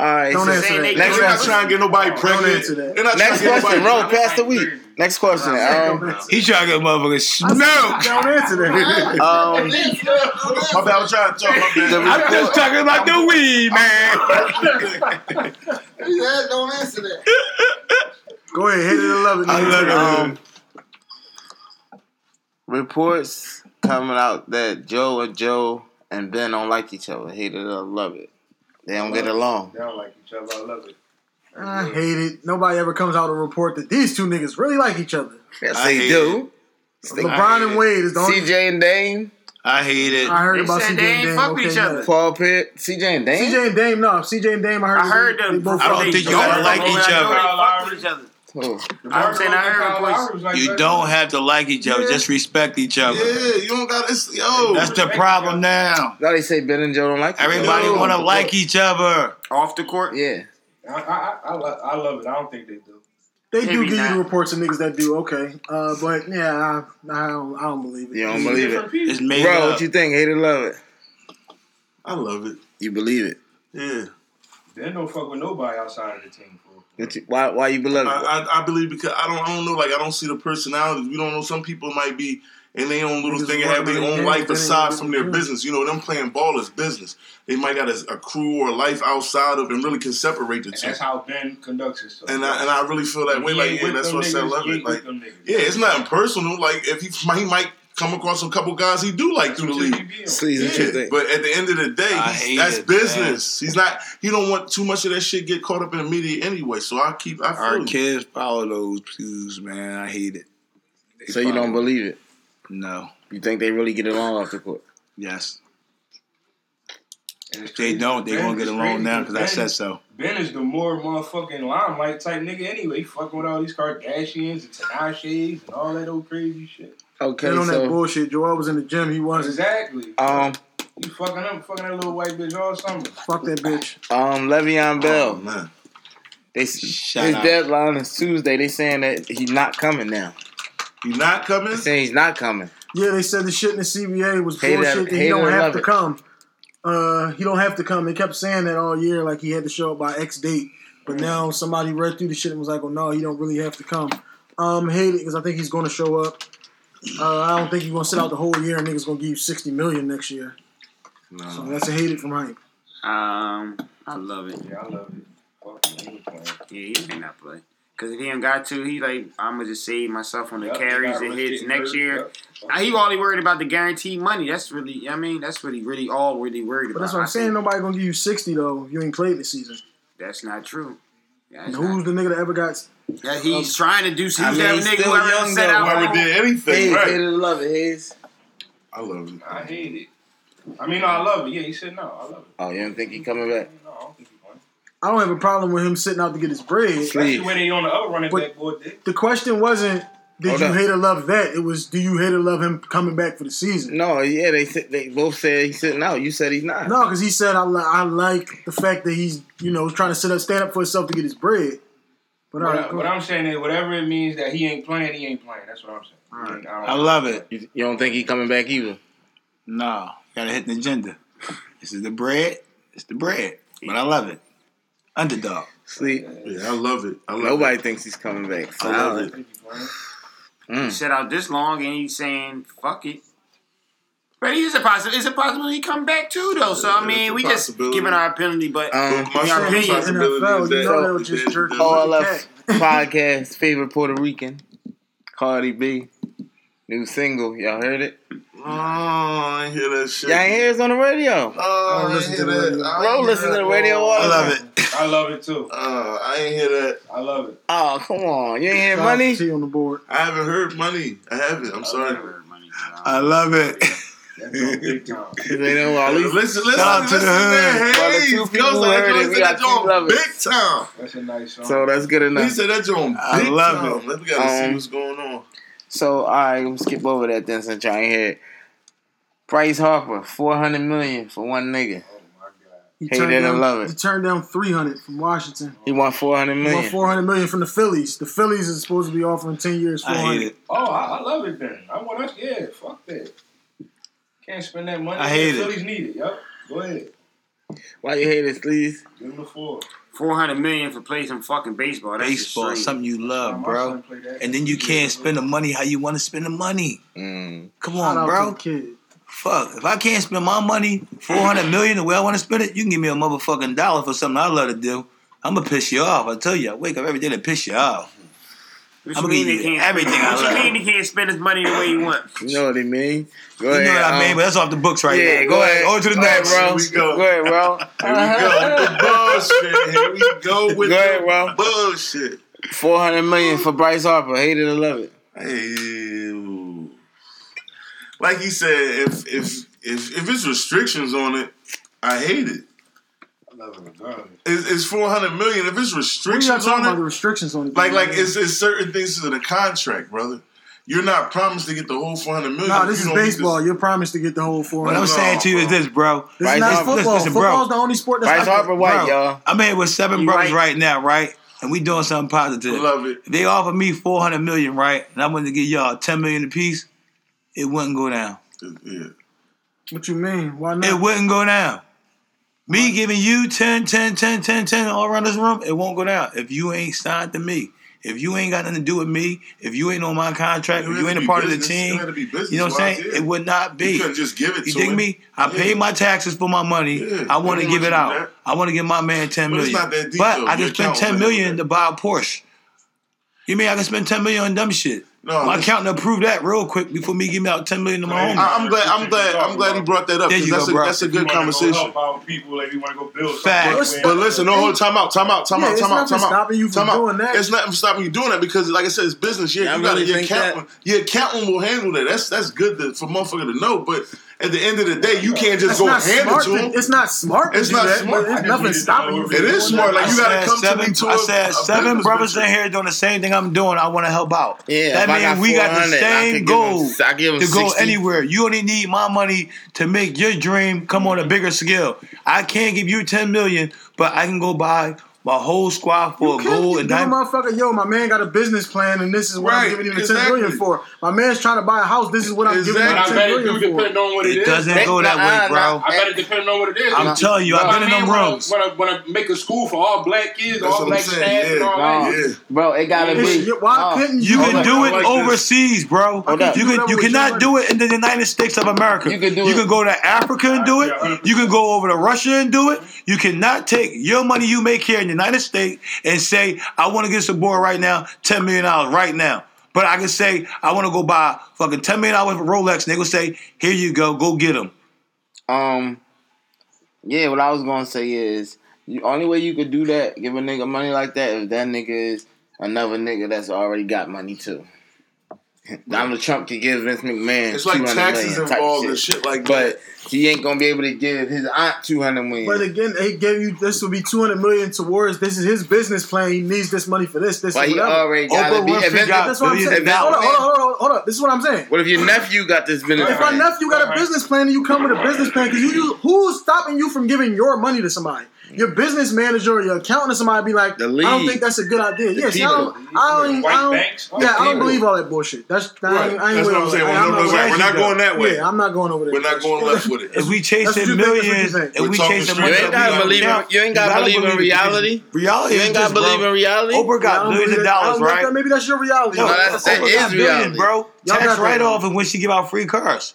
Speaker 2: All right.
Speaker 1: Don't
Speaker 2: so-
Speaker 1: answer that.
Speaker 2: Next
Speaker 3: They're not trying to get nobody
Speaker 1: Don't
Speaker 3: pregnant.
Speaker 1: answer that.
Speaker 3: Not
Speaker 2: Next
Speaker 3: trying to get
Speaker 2: question. Roll past the week. Next question. Um,
Speaker 5: He trying to get motherfuckers smoked.
Speaker 1: Don't answer that.
Speaker 2: um,
Speaker 3: My bad. I'm trying to talk. My
Speaker 2: The
Speaker 3: bad.
Speaker 5: I'm just talking about the weed, man.
Speaker 7: Don't answer that.
Speaker 1: Go ahead, hit it and love it.
Speaker 5: I love it.
Speaker 2: um, reports coming out that Joe and Joe and Ben don't like each other. Hate it or love it. They don't get along.
Speaker 6: They don't like each other. I love it.
Speaker 1: I hate it. Nobody ever comes out to report that these two niggas really like each other.
Speaker 2: Yes,
Speaker 3: I
Speaker 2: they
Speaker 3: hate
Speaker 2: do.
Speaker 1: LeBron and Wade is the only.
Speaker 2: CJ and Dame,
Speaker 5: I hate it.
Speaker 1: I heard
Speaker 4: They
Speaker 1: about
Speaker 4: said
Speaker 1: CJ
Speaker 4: they
Speaker 1: and
Speaker 4: ain't
Speaker 1: Dame.
Speaker 4: fuck
Speaker 1: okay,
Speaker 4: each
Speaker 1: yeah.
Speaker 4: other.
Speaker 2: Paul Pitt, CJ and Dame.
Speaker 1: CJ and Dame, no. CJ and Dame, I heard.
Speaker 4: I heard them.
Speaker 1: They both
Speaker 5: I don't
Speaker 1: fuck
Speaker 5: think
Speaker 1: each
Speaker 5: you
Speaker 1: other.
Speaker 5: gotta like each other.
Speaker 6: Kyle
Speaker 4: Fuck with each other.
Speaker 2: Oh.
Speaker 4: I'm saying I heard
Speaker 6: Kyle
Speaker 4: reports.
Speaker 6: Lowry was like
Speaker 5: You
Speaker 6: that.
Speaker 5: don't have to like each other. Just respect each other.
Speaker 3: Yeah, you don't got this. Yo,
Speaker 5: That's the problem now.
Speaker 2: Now they say Ben and Joe don't like.
Speaker 5: Everybody want to like each other.
Speaker 4: Off the court.
Speaker 2: Yeah.
Speaker 6: I, I, I, I love it. I don't think they do.
Speaker 1: They do give
Speaker 4: not.
Speaker 1: you reports of niggas that do okay, uh, but yeah, I, I don't, I don't believe it.
Speaker 2: You don't believe it.
Speaker 6: People.
Speaker 5: It's made
Speaker 2: Bro,
Speaker 5: up.
Speaker 2: what you think? Hate it or love it?
Speaker 3: I love it.
Speaker 2: You believe it.
Speaker 3: Yeah,
Speaker 6: They don't fuck with nobody outside of the team. Fool.
Speaker 2: You- Why, why you believe it?
Speaker 3: I, I, I believe because I don't I don't know like I don't see the personalities. We don't know. Some people might be in their own little thing and have their own life aside from their business. You know, them playing ball is business. They might got a, a crew or a life outside of and really can separate the
Speaker 6: And
Speaker 3: two.
Speaker 6: that's how Ben conducts himself.
Speaker 3: And I, and I really feel that way. Like yeah, that's what I said.
Speaker 6: niggas,
Speaker 3: Love it. Like yeah, it's nothing personal. Like if he he might come across a couple guys he do like through the league.
Speaker 2: Sleaze, what
Speaker 3: Yeah, but at the end of the day, he's- that's
Speaker 5: it,
Speaker 3: business. He's not. He don't want too much of that shit get caught up in the media anyway. So I keep. I
Speaker 5: Our
Speaker 3: feel you.
Speaker 5: kids follow those cues, man. I hate it. They
Speaker 2: so you don't
Speaker 5: follow-
Speaker 2: believe it?
Speaker 5: No.
Speaker 2: You think they really get along off the court?
Speaker 5: Yes. If they don't, they
Speaker 6: Ben
Speaker 5: gonna get
Speaker 6: is
Speaker 5: along
Speaker 6: crazy
Speaker 5: now because I said so.
Speaker 6: Ben is the more motherfucking limelight type nigga anyway. He fucking with all these Kardashians and Tinashes and all that old crazy shit.
Speaker 2: Okay,
Speaker 1: They on that bullshit. Joel was in the gym. He wasn't.
Speaker 6: Exactly.
Speaker 2: um,
Speaker 6: You fucking up, fucking that little white bitch all summer.
Speaker 1: Fuck that bitch.
Speaker 2: um, Le'Veon
Speaker 3: Oh,
Speaker 2: Bell.
Speaker 3: man.
Speaker 2: They
Speaker 5: Shout
Speaker 2: his
Speaker 5: out.
Speaker 2: deadline is Tuesday. They saying that he's not coming now.
Speaker 3: He not coming.
Speaker 2: They saying he's not coming.
Speaker 1: Yeah, they said the shit in the CBA was
Speaker 2: Hate
Speaker 1: bullshit. that
Speaker 2: hate
Speaker 1: he don't have to
Speaker 2: it.
Speaker 1: come. Uh, he don't have to come. They kept saying that all year, like he had to show up by X date. But now somebody read through the shit and was like, "Oh no, he don't really have to come." Um, hate it because I think he's going to show up. Uh, I don't think he's going to sit out the whole year and niggas going to give you sixty million next year. So
Speaker 3: No.
Speaker 1: that's a hate it from Hype.
Speaker 4: Um, I love it.
Speaker 6: Yeah, I love it. Fuck, he.
Speaker 4: Yeah, he may not play. Cause if he ain't got to, he like I'm gonna just save myself on the
Speaker 6: Yep,
Speaker 4: carries and hits next
Speaker 6: hurt.
Speaker 4: year.
Speaker 6: Yep.
Speaker 4: He only worried about the guaranteed money. That's really, I mean, that's really, really all really worried
Speaker 1: But
Speaker 4: about.
Speaker 1: that's what
Speaker 4: I
Speaker 1: I'm saying.
Speaker 4: think
Speaker 1: Nobody going to give you sixty though if you ain't played this season.
Speaker 4: That's not true. That's
Speaker 1: And
Speaker 4: not-
Speaker 1: who's the nigga that ever got?
Speaker 4: Yeah, he's um, trying to do. He's
Speaker 2: I mean,
Speaker 4: that
Speaker 2: he's
Speaker 4: nigga
Speaker 2: still
Speaker 4: whoever
Speaker 2: young,
Speaker 4: set
Speaker 2: though.
Speaker 4: out.
Speaker 3: Whoever
Speaker 4: home.
Speaker 3: did anything,
Speaker 2: Hayes,
Speaker 3: right?
Speaker 2: hate it love it, Hayes.
Speaker 3: I love it.
Speaker 6: I hate it. I mean, no, I love it. Yeah, he said no. I love it.
Speaker 2: Oh, you don't think he coming back?
Speaker 6: No, I don't think he's playing.
Speaker 1: I don't have a problem with him sitting out to get his bread.
Speaker 6: Especially when they on the other running
Speaker 1: But-
Speaker 6: back board.
Speaker 1: The question wasn't did
Speaker 2: Hold
Speaker 1: you
Speaker 2: up.
Speaker 1: hate or love that. It was do you hate or love him coming back for the season.
Speaker 2: No, yeah, they they both said he's sitting out. You said he's not.
Speaker 1: No, because he said I, li- I like the fact that he's you know trying to sit up, stand up for himself to get his bread. But
Speaker 6: What,
Speaker 1: right,
Speaker 6: I, what I'm saying is, whatever it means that he ain't playing, he ain't playing. That's what I'm saying. He ain't-
Speaker 5: I
Speaker 6: don't-
Speaker 5: love it.
Speaker 2: You, you don't think he coming back either?
Speaker 5: No, gotta hit the agenda. This is the bread. It's the bread, but I love it. Underdog.
Speaker 2: Sleep.
Speaker 3: Yeah, I love it. I love
Speaker 2: Nobody
Speaker 3: it.
Speaker 2: thinks he's coming back.
Speaker 3: I love
Speaker 2: Solid.
Speaker 3: it.
Speaker 4: He
Speaker 2: Mm.
Speaker 4: set out this long and he's saying fuck it. But he's a possibility. It's a possibility he come back too, though. So I mean, we just giving our opinion, but
Speaker 2: Um,
Speaker 3: My
Speaker 4: in our
Speaker 3: strong
Speaker 4: opinion,
Speaker 3: possibility
Speaker 1: NFL,
Speaker 3: is
Speaker 1: you
Speaker 3: that-
Speaker 1: know they'll
Speaker 3: that-
Speaker 1: just jerk
Speaker 3: that-
Speaker 1: you.
Speaker 2: I
Speaker 1: the
Speaker 2: love podcast. Favorite Puerto Rican, Cardi B. New single. Y'all heard it?
Speaker 3: Oh, I hear that shit.
Speaker 2: Y'all hear it on the radio.
Speaker 3: Oh, I ain't
Speaker 1: listen
Speaker 3: hear
Speaker 1: to the
Speaker 3: that.
Speaker 1: radio.
Speaker 2: Bro, listen to the radio
Speaker 5: I love it.
Speaker 6: I love it too.
Speaker 3: Uh, I ain't hear that.
Speaker 6: I love it.
Speaker 2: Oh, come on. You ain't hear
Speaker 1: Shout out to
Speaker 2: money?
Speaker 1: T on the board.
Speaker 3: I haven't heard money. I haven't. I'm sorry.
Speaker 5: I love it.
Speaker 6: That's on big time.
Speaker 2: They know all these.
Speaker 3: Listen, listen,
Speaker 5: Shout out to
Speaker 3: listen
Speaker 5: the hood.
Speaker 2: The
Speaker 3: Hey,
Speaker 2: two people heard it. We got two lovers.
Speaker 3: big time.
Speaker 6: That's a nice song.
Speaker 2: So that's good
Speaker 3: He
Speaker 2: enough.
Speaker 3: said that joint
Speaker 5: I
Speaker 3: big
Speaker 5: love
Speaker 3: time.
Speaker 5: it.
Speaker 3: Let me gotta see
Speaker 2: Um,
Speaker 3: what's going on.
Speaker 2: So, all right, we'll skip over that then since y'all ain't hear. Bryce Harper, 400 million for one nigga.
Speaker 1: He
Speaker 2: Hate
Speaker 1: turned
Speaker 2: it or
Speaker 1: down,
Speaker 2: love it.
Speaker 1: He turned down three hundred from Washington.
Speaker 2: He won 400
Speaker 1: He won
Speaker 2: million.
Speaker 1: four hundred million from the Phillies. The Phillies is supposed to be offering ten years, four
Speaker 5: I hate
Speaker 1: hundred.
Speaker 5: it.
Speaker 6: Oh, I, I love it then. I want us. Yeah, fuck that. Can't spend that money.
Speaker 5: I hate
Speaker 6: the
Speaker 5: it.
Speaker 6: Phillies need it. Yup. Go ahead.
Speaker 2: Why you hate it, please?
Speaker 6: Give them the floor.
Speaker 4: Four hundred million for playing some fucking baseball. That's
Speaker 5: Baseball, something you love, bro.
Speaker 6: son played that.
Speaker 5: And then you can't spend the money how you want to spend the money.
Speaker 2: Mm.
Speaker 5: Come
Speaker 1: Shout
Speaker 5: on,
Speaker 1: out
Speaker 5: bro.
Speaker 1: To the kid.
Speaker 5: Fuck. If I can't spend my money, four hundred million, the way I want to spend it, you can give me a motherfucking dollar for something I love to do. I'm gonna piss you off. I tell you, I wake up every day to piss you off.
Speaker 4: What
Speaker 5: I'ma
Speaker 4: you mean
Speaker 5: give
Speaker 4: he
Speaker 5: you
Speaker 4: can't
Speaker 5: everything
Speaker 4: spend-
Speaker 5: I
Speaker 4: What
Speaker 5: love.
Speaker 4: you mean he can't spend his money the way he wants?
Speaker 2: You know what I mean? Go
Speaker 5: You
Speaker 2: ahead.
Speaker 5: know what I mean?
Speaker 2: um,
Speaker 5: But that's off the books right
Speaker 2: yeah,
Speaker 5: now.
Speaker 2: go ahead.
Speaker 5: On to the
Speaker 2: Go ahead,
Speaker 5: next.
Speaker 2: bro.
Speaker 3: Here we go.
Speaker 2: Go ahead, bro.
Speaker 3: Here we go with the bullshit. Here we go with
Speaker 2: Go ahead,
Speaker 3: the
Speaker 2: bro.
Speaker 3: bullshit.
Speaker 2: 400 million for Bryce Harper. Hate it or love it.
Speaker 3: Hey, like he said, if if if if it's restrictions on it, I hate it.
Speaker 6: I love it.
Speaker 3: It's, it's four hundred million. If it's
Speaker 1: What are you
Speaker 3: restrictions
Speaker 1: talking about the
Speaker 3: on it,
Speaker 1: restrictions on it?
Speaker 3: like like it's, it's certain things to the contract, brother. You're not promised to get the whole four hundred million.
Speaker 1: Nah, this
Speaker 3: you
Speaker 1: is
Speaker 3: don't get
Speaker 1: baseball. You're promised to get the whole four
Speaker 5: What I'm
Speaker 1: hundred.
Speaker 5: saying to you is this, bro.
Speaker 1: This
Speaker 2: Bryce
Speaker 1: is not
Speaker 2: Harper-
Speaker 1: football.
Speaker 5: listen, bro.
Speaker 1: Football's the only sport that's
Speaker 2: Bryce
Speaker 1: not
Speaker 2: Harper white, y'all.
Speaker 5: I'm here with seven
Speaker 4: You
Speaker 5: brothers
Speaker 4: right.
Speaker 5: right now, right? And we doing something positive.
Speaker 3: Love it.
Speaker 5: They offer me 400 million, right? And I'm going to give y'all 10 million apiece, it wouldn't go down.
Speaker 3: Yeah.
Speaker 1: What you mean? Why not?
Speaker 5: It wouldn't go down. Me giving you 10, 10, 10, 10, 10 all around this room, it won't go down. If you ain't signed to me, if you ain't got nothing to do with me, if you ain't on my contract, if you ain't a
Speaker 3: be
Speaker 5: part of the team,
Speaker 3: had
Speaker 5: you know what I'm saying?
Speaker 3: business-wise.
Speaker 5: It would not be.
Speaker 3: You couldn't just give it
Speaker 5: You
Speaker 3: to
Speaker 5: dig
Speaker 3: him.
Speaker 5: me? I
Speaker 3: Yeah.
Speaker 5: paid my taxes for my money.
Speaker 3: Yeah,
Speaker 5: I want to give it out.
Speaker 3: that.
Speaker 5: I want to give my man ten
Speaker 3: But it's
Speaker 5: million.
Speaker 3: not that deep,
Speaker 5: but
Speaker 3: though.
Speaker 5: I just
Speaker 3: spent
Speaker 5: spend
Speaker 3: account
Speaker 5: ten
Speaker 3: will
Speaker 5: million
Speaker 3: handle
Speaker 5: to buy a Porsche. You mean I can spend ten million on dumb shit?
Speaker 3: No,
Speaker 5: my accountant approved that real quick before me giving out ten million to my
Speaker 6: Right.
Speaker 5: homie.
Speaker 3: I, I'm glad. I'm glad. I'm glad he brought that up
Speaker 5: There
Speaker 3: because
Speaker 5: you
Speaker 3: that's
Speaker 5: go,
Speaker 3: a
Speaker 5: bro.
Speaker 3: that's a good
Speaker 6: wanna go help our people, like we want to go build
Speaker 5: Facts.
Speaker 6: something.
Speaker 3: But listen, no, hold time out, time out, time
Speaker 1: Yeah,
Speaker 3: out, time out, time out.
Speaker 1: stopping you from
Speaker 3: time out.
Speaker 1: doing that.
Speaker 3: It's nothing stopping you doing that because, like I said, it's business. Yeah,
Speaker 2: Y'all
Speaker 3: you got
Speaker 2: really
Speaker 3: your
Speaker 2: think
Speaker 3: accountant. Your accountant will handle that. That's that's good to, for motherfucker to know. But at the end of the day, you can't just
Speaker 1: That's
Speaker 3: go
Speaker 1: not
Speaker 3: hand
Speaker 1: smart.
Speaker 3: it to
Speaker 1: To,
Speaker 3: him.
Speaker 1: it's not smart.
Speaker 3: It's not
Speaker 1: that,
Speaker 3: smart.
Speaker 1: But it's
Speaker 6: just
Speaker 1: nothing
Speaker 6: need
Speaker 1: stopping
Speaker 6: know
Speaker 1: you.
Speaker 6: if
Speaker 1: from
Speaker 3: It
Speaker 1: doing
Speaker 3: is smart.
Speaker 1: that.
Speaker 3: Like, you gotta
Speaker 5: said
Speaker 3: come to
Speaker 5: seven,
Speaker 3: me to
Speaker 5: I
Speaker 3: a-
Speaker 5: said
Speaker 3: a
Speaker 5: seven
Speaker 3: business
Speaker 5: brothers
Speaker 3: venture.
Speaker 5: in here doing the same thing I'm doing. I want to help out.
Speaker 2: Yeah,
Speaker 5: that means
Speaker 2: got
Speaker 5: we got the
Speaker 2: 400, I
Speaker 5: same
Speaker 2: could give
Speaker 5: goal
Speaker 2: him- I give him
Speaker 5: to go anywhere. You only need my money to make your dream come on a bigger scale. I can't give you ten million, but I can go buy my whole squad for
Speaker 1: You
Speaker 5: a
Speaker 1: can't
Speaker 5: gold and
Speaker 1: giving
Speaker 5: diamond.
Speaker 1: motherfucker, yo, my man got a business plan and this is what
Speaker 3: Right,
Speaker 1: I'm giving him the
Speaker 3: exactly.
Speaker 1: 10 million for. My man's trying to buy a house, this is what I'm giving him
Speaker 3: Exactly.
Speaker 1: the
Speaker 6: But I bet it do
Speaker 1: million for.
Speaker 6: depend on what it
Speaker 5: It
Speaker 6: is.
Speaker 5: doesn't go that
Speaker 2: Nah,
Speaker 5: way,
Speaker 2: nah,
Speaker 5: bro.
Speaker 6: I bet it depend on what it is.
Speaker 5: I'm telling you,
Speaker 6: But
Speaker 5: I've
Speaker 6: I
Speaker 5: been in
Speaker 6: mean,
Speaker 5: them
Speaker 6: when I-
Speaker 5: rooms.
Speaker 6: When I, when I make a school for all black kids,
Speaker 3: That's
Speaker 6: all
Speaker 3: what
Speaker 6: black
Speaker 3: I'm
Speaker 6: staff,
Speaker 3: saying,
Speaker 6: and all
Speaker 3: yeah.
Speaker 6: that.
Speaker 3: Yeah.
Speaker 2: Bro, it gotta
Speaker 1: It's-
Speaker 2: be.
Speaker 1: why
Speaker 2: no.
Speaker 1: couldn't
Speaker 5: You
Speaker 1: you?
Speaker 5: can
Speaker 3: Hold
Speaker 5: do it
Speaker 3: I like this.
Speaker 5: overseas, bro. You
Speaker 1: you
Speaker 5: can you cannot do it in the United States of America.
Speaker 2: You can do
Speaker 5: You can go to Africa and do it. You can go over to Russia and do it. You cannot take your money you make here in United States and say, I want to get some boy right now, ten million dollars right now. But I can say I want to go buy fucking ten million dollars for Rolex, and they will say, Here you go, go get them.
Speaker 2: Um, yeah, what I was gonna say is, the only way you could do that, give a nigga money like that, if that nigga is another nigga that's already got money too. Donald Trump could give Vince McMahon
Speaker 3: It's like taxes
Speaker 2: million
Speaker 3: involved
Speaker 2: shit.
Speaker 3: and shit like
Speaker 2: but
Speaker 3: that.
Speaker 2: But he ain't gonna be able to give his aunt two hundred million.
Speaker 1: But again, he gave you this will be 200 million towards this is his business plan. He needs this money for this, this,
Speaker 2: but
Speaker 1: and
Speaker 2: he already got
Speaker 5: Oprah
Speaker 2: to be.
Speaker 5: Winfrey got-
Speaker 1: That's what I'm saying.
Speaker 2: of
Speaker 1: Hold on, hold on, hold on, hold on. This is what I'm saying.
Speaker 2: what if your nephew got this business?
Speaker 1: If my nephew got a business plan and you come with a business plan, because you, you who's stopping you from giving your money to somebody? Your business manager or your accountant or somebody be like, I don't think that's a good idea. Yes, I don't, I don't,
Speaker 6: White
Speaker 1: I don't
Speaker 6: banks.
Speaker 1: yeah, I don't believe all that bullshit. That's I
Speaker 3: Right.
Speaker 1: ain't, I ain't
Speaker 3: That's
Speaker 1: with
Speaker 3: what I'm saying.
Speaker 1: that.
Speaker 3: We're
Speaker 1: I'm
Speaker 3: not-
Speaker 1: not-
Speaker 3: we're not going that way.
Speaker 1: Yeah, I'm not going over there.
Speaker 3: We're not going left with it.
Speaker 5: If we
Speaker 1: That's
Speaker 5: chasing
Speaker 1: what you think, that's
Speaker 5: millions,
Speaker 1: think.
Speaker 5: if
Speaker 3: We're
Speaker 5: we
Speaker 3: talking
Speaker 5: chasing
Speaker 3: straight
Speaker 5: money,
Speaker 2: You ain't gotta
Speaker 3: gotta
Speaker 2: believe. In, you ain't gotta
Speaker 5: gotta
Speaker 2: believe in reality.
Speaker 5: Reality
Speaker 2: You ain't gotta believe in reality.
Speaker 5: Oprah got
Speaker 1: don't
Speaker 5: billions
Speaker 1: believe
Speaker 5: of dollars, right?
Speaker 1: Maybe that's your reality.
Speaker 5: Yo,
Speaker 2: No, that's- that
Speaker 5: Oprah
Speaker 2: is
Speaker 5: got billions,
Speaker 2: reality.
Speaker 5: bro. Tax
Speaker 1: got
Speaker 5: write off and when she give out free cars.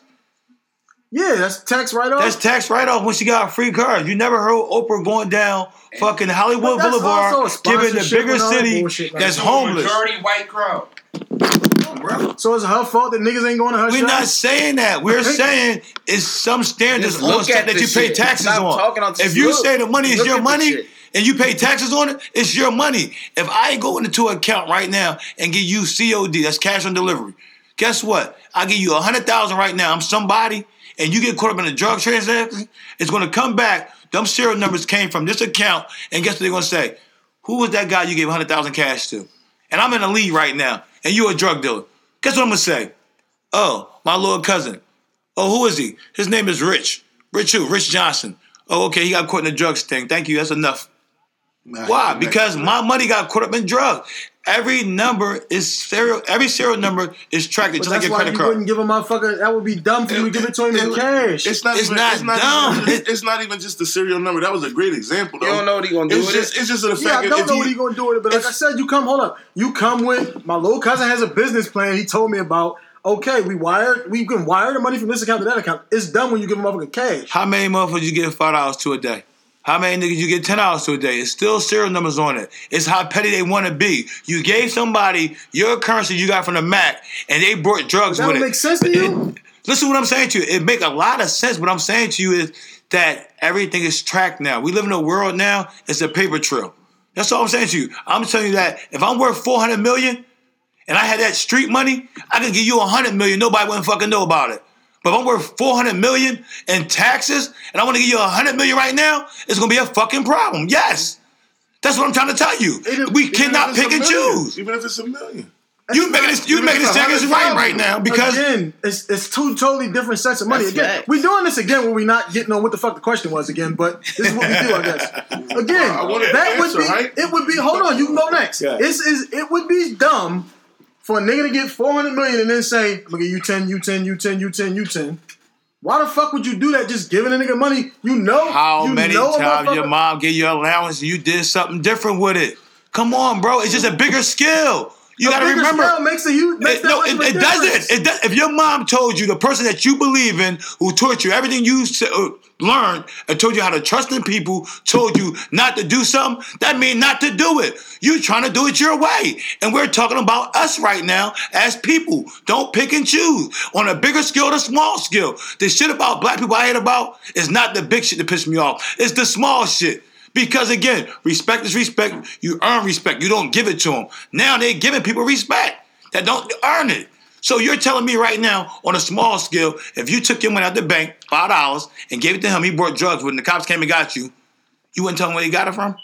Speaker 1: Yeah, that's tax write off.
Speaker 5: That's tax write off when she got a free cars. You never heard Oprah going down fucking Hollywood Boulevard,
Speaker 1: also a
Speaker 5: giving the bigger
Speaker 1: and all that
Speaker 5: city
Speaker 1: bullshit,
Speaker 5: that's
Speaker 1: So
Speaker 5: homeless.
Speaker 6: Majority white crowd.
Speaker 1: so it's her fault that niggas ain't going to her
Speaker 5: We're
Speaker 1: shows?
Speaker 5: not saying that. We're saying it's some standards
Speaker 2: Just
Speaker 5: on stuff that you
Speaker 2: this
Speaker 5: pay
Speaker 2: shit.
Speaker 5: taxes
Speaker 2: Stop
Speaker 5: on.
Speaker 2: talking on-
Speaker 5: if you
Speaker 2: look.
Speaker 5: say the money is
Speaker 2: Look
Speaker 5: your money and you pay taxes on it, it's your money. If I go into an account right now and give you COD, that's cash on delivery. Guess what? I give you a hundred thousand right now. I'm somebody, and you get caught up in a drug transaction. It's going to come back. Them serial numbers came from this account, and guess what they're going to say? Who was that guy you gave a hundred thousand cash to? And I'm in the lead right now, and you're a drug dealer. Guess what I'm going to say? Oh, my little cousin. Oh, who is he? His name is Rich. Rich who? Rich Johnson. Oh, okay, he got caught in a drug sting. Thank you, that's enough. Why? Because my money got caught up in drugs. Every number is serial. Every serial number is tracked
Speaker 1: But
Speaker 5: just like
Speaker 1: that's
Speaker 5: your
Speaker 1: why
Speaker 5: credit
Speaker 1: you
Speaker 5: card.
Speaker 1: wouldn't give a motherfucker. That would be dumb for you to give it to him in cash.
Speaker 3: It's not.
Speaker 5: It's
Speaker 3: even,
Speaker 5: not
Speaker 3: it's not
Speaker 5: dumb.
Speaker 3: Even, it's not even just the serial number. That was a great example. Though.
Speaker 2: You don't know what he gonna do
Speaker 3: It's
Speaker 2: with
Speaker 3: just.
Speaker 2: it.
Speaker 3: It's just the fact.
Speaker 1: Yeah, I don't
Speaker 3: if
Speaker 1: know
Speaker 3: he-
Speaker 1: what he gonna do with it, but like I said, you come. Hold up, you come with my little cousin has a business plan. He told me about. Okay, we wired. We can wire the money from this account to that account. It's dumb when you give him motherfucking cash.
Speaker 5: How many motherfuckers you get five dollars to a day? How many niggas you get ten hours to a day? It's still serial numbers on it. It's how petty they want to be. You gave somebody your currency you got from the Mac, and they brought drugs
Speaker 1: That
Speaker 5: with
Speaker 1: would
Speaker 5: it.
Speaker 1: make sense to you.
Speaker 5: Listen to what I'm saying to you. It make a lot of sense. What I'm saying to you is that everything is tracked now. We live in a world now, it's a paper trail. That's all I'm saying to you. I'm telling you that if I'm worth 400 million and I had that street money, I could give you 100 million. Nobody wouldn't fucking know about it. But if I'm worth 400 million in taxes and I want to give you 100 million right now, it's going to be a fucking problem. Yes. That's what I'm trying to tell you.
Speaker 1: It-
Speaker 5: We cannot pick and
Speaker 3: million,
Speaker 5: choose.
Speaker 3: Even if it's a million.
Speaker 5: You making this, you
Speaker 3: even
Speaker 5: making this
Speaker 3: it's
Speaker 5: is right right now because
Speaker 1: again, it's it's two totally different sets of money.
Speaker 2: That's
Speaker 1: again,
Speaker 2: facts.
Speaker 1: we doing this again where we're not getting on what the fuck the question was again, but this is what we do, I guess. Again,
Speaker 3: I wanted
Speaker 1: that
Speaker 3: the
Speaker 1: would be
Speaker 3: right?
Speaker 1: it would be hold on, you can go next.
Speaker 5: Yeah.
Speaker 1: This is it would be dumb for a nigga to get four hundred million and then say, I'm gonna give you ten, you ten, you ten, you ten, you ten. Why the fuck would you do that? Just giving a nigga money, you know.
Speaker 5: How
Speaker 1: you
Speaker 5: many
Speaker 1: know
Speaker 5: times your mom gave you allowance and you did something different with it? Come on, bro. It's just a bigger skill. You
Speaker 1: A
Speaker 5: got to remember.
Speaker 1: makes a huge makes
Speaker 5: It, no, it, it doesn't. It does, if your mom told you the person that you believe in, who taught you everything you s- uh, learned and told you how to trust in people, told you not to do something, that means not to do it. You trying to do it your way, and we're talking about us right now as people. Don't pick and choose on a bigger scale, the small scale. The shit about black people I hate about is not the big shit that pisses me off. It's the small shit. Because again, respect is respect. You earn respect. You don't give it to them. Now they're giving people respect that don't earn it. So you're telling me right now, on a small scale, if you took your money out of the bank, five dollars, and gave it to him, he brought drugs when the cops came and got you, you wouldn't tell him where he got it from?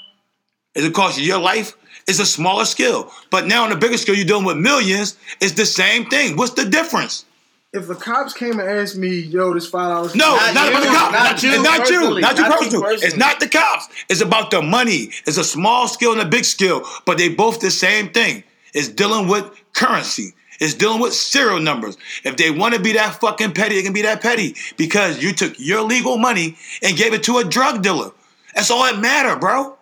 Speaker 5: Is it cost you your life? It's a smaller scale. But now on the bigger scale, you're dealing with millions. It's the same thing. What's the difference?
Speaker 1: if the cops came and asked me, "Yo, this five dollars,"
Speaker 5: No,
Speaker 2: Not
Speaker 5: it's not
Speaker 2: you,
Speaker 5: about the cops.
Speaker 2: not
Speaker 5: Not,
Speaker 2: you
Speaker 5: it's not you.
Speaker 2: personally.
Speaker 5: Not you
Speaker 2: Not you
Speaker 5: personal. It's not the cops. It's about the money. It's a small skill and a big skill, but they both the same thing. It's dealing with currency. It's dealing with serial numbers. If they want to be that fucking petty, they can be that petty because you took your legal money and gave it to a drug dealer. That's all that matter, bro.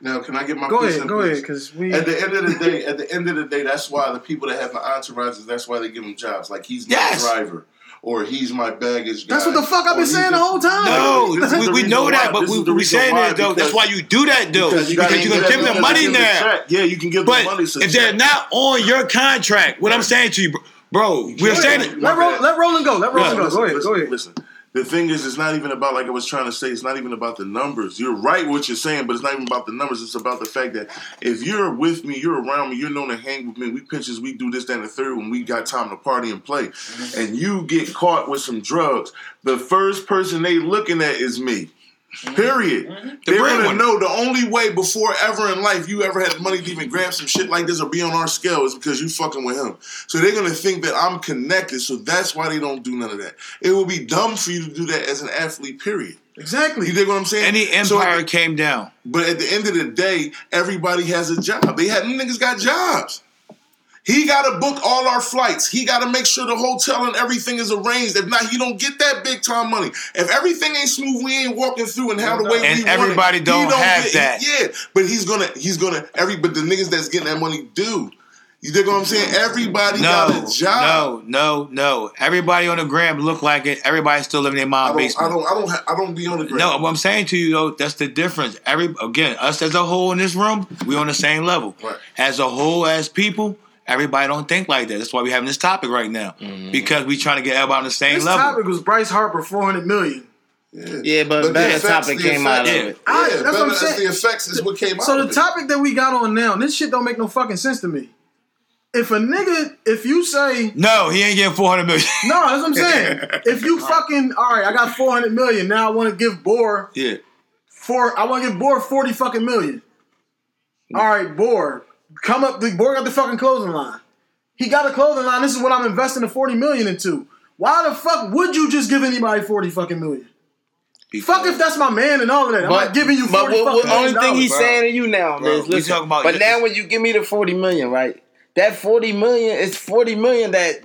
Speaker 3: Now, can I get my
Speaker 1: Go
Speaker 3: piece
Speaker 1: ahead, go
Speaker 3: please?
Speaker 1: ahead, because we.
Speaker 3: At the end of the day, at the end of the day, that's why the people that have the entourages, that's why they give them jobs. Like he's my
Speaker 5: Yes.
Speaker 3: driver, or he's my baggage guy.
Speaker 1: That's what the fuck I've been saying the whole time.
Speaker 5: No, we, we
Speaker 3: reason
Speaker 5: know
Speaker 3: why.
Speaker 5: that, but we,
Speaker 3: is the
Speaker 5: we
Speaker 3: reason
Speaker 5: saying
Speaker 3: why,
Speaker 5: that though. That's why you do that though, because,
Speaker 3: you
Speaker 5: you,
Speaker 3: gotta
Speaker 5: are
Speaker 3: give
Speaker 5: gonna
Speaker 3: them-
Speaker 5: give them money
Speaker 3: give
Speaker 5: now.
Speaker 3: check. Yeah, you can give
Speaker 5: But
Speaker 3: them money. so
Speaker 5: if they're not on your contract, what I'm saying to you, bro, bro we're saying it.
Speaker 1: Let, Ro- let Roland go. Let Roland
Speaker 5: Yeah,
Speaker 1: go. Go ahead.
Speaker 3: listen,
Speaker 1: Go ahead.
Speaker 3: Listen, the thing is, it's not even about like I was trying to say. It's not even about the numbers. You're right what you're saying, but it's not even about the numbers. It's about the fact that if you're with me, you're around me, you're known to hang with me. We pinches, we do this, that, and the third when we got time to party and play. Mm-hmm. And you get caught with some drugs. The first person they looking at is me. Mm-hmm. Period. Mm-hmm.
Speaker 5: The
Speaker 3: They're gonna know the only way before ever in life you ever had the money to even grab some shit like this or be on our scale is because you fucking with him. So they're gonna think that I'm connected. So that's why they don't do none of that. It would be dumb for you to do that as an athlete. Period.
Speaker 1: Exactly.
Speaker 3: You dig what I'm saying?
Speaker 5: Any
Speaker 3: So
Speaker 5: empire
Speaker 3: at the-
Speaker 5: came down.
Speaker 3: but at the end of the day, everybody has a job. They had niggas got jobs. He got to book all our flights. He got to make sure the hotel and everything is arranged. If not, he don't get that big time money. If everything ain't smooth, we ain't walking through and how the way
Speaker 5: And
Speaker 3: we want
Speaker 5: everybody
Speaker 3: it, he
Speaker 5: don't have
Speaker 3: get-
Speaker 5: that.
Speaker 3: Yeah, but he's gonna, he's gonna every. But the niggas that's getting that money do. You dig what I'm saying? Everybody got
Speaker 5: No,
Speaker 3: a job.
Speaker 5: no, no, no. Everybody on the gram look like it. Everybody's still living in their mom's
Speaker 3: don't, I don't, I don't, ha- I don't be on the ground.
Speaker 5: No, what I'm saying to you though, that's the difference. Every again, us as a whole in this room, we on the same level.
Speaker 3: Right.
Speaker 5: As a whole, as people, everybody don't think like that. That's why we're having this topic right now
Speaker 3: Mm-hmm.
Speaker 5: because we trying to get everybody on the same
Speaker 1: This
Speaker 5: level.
Speaker 1: topic was Bryce Harper, four hundred million.
Speaker 2: Yeah, but,
Speaker 3: the
Speaker 2: better
Speaker 3: effects-
Speaker 2: topic
Speaker 3: the
Speaker 2: came out of
Speaker 3: effects-
Speaker 2: it.
Speaker 1: I-
Speaker 3: Yeah,
Speaker 1: that's what I'm saying.
Speaker 3: the effects is what came out.
Speaker 1: So
Speaker 3: of
Speaker 1: the
Speaker 3: it.
Speaker 1: topic that we got on now, this shit don't make no fucking sense to me. If a nigga, if you say
Speaker 5: no, he ain't getting 400 million.
Speaker 1: no, that's what I'm saying. if you fucking all right, I got four hundred million. Now I want to give Boar
Speaker 5: yeah.
Speaker 1: four. I want to give Boar forty fucking million. All right, Boar, come up. The Boar got the fucking clothing line. He got a clothing line. This is what I'm investing the forty million into. Why the fuck would you just give anybody forty fucking million? Fuck if that's my man and all of that. I'm not giving you
Speaker 2: but
Speaker 1: forty
Speaker 2: what, what,
Speaker 1: fucking
Speaker 2: only thing he's
Speaker 1: bro.
Speaker 2: saying to you now
Speaker 5: Bro,
Speaker 2: is
Speaker 5: we
Speaker 2: listen.
Speaker 5: talking about-
Speaker 2: but now when you give me the forty million, right? That forty million is forty million. That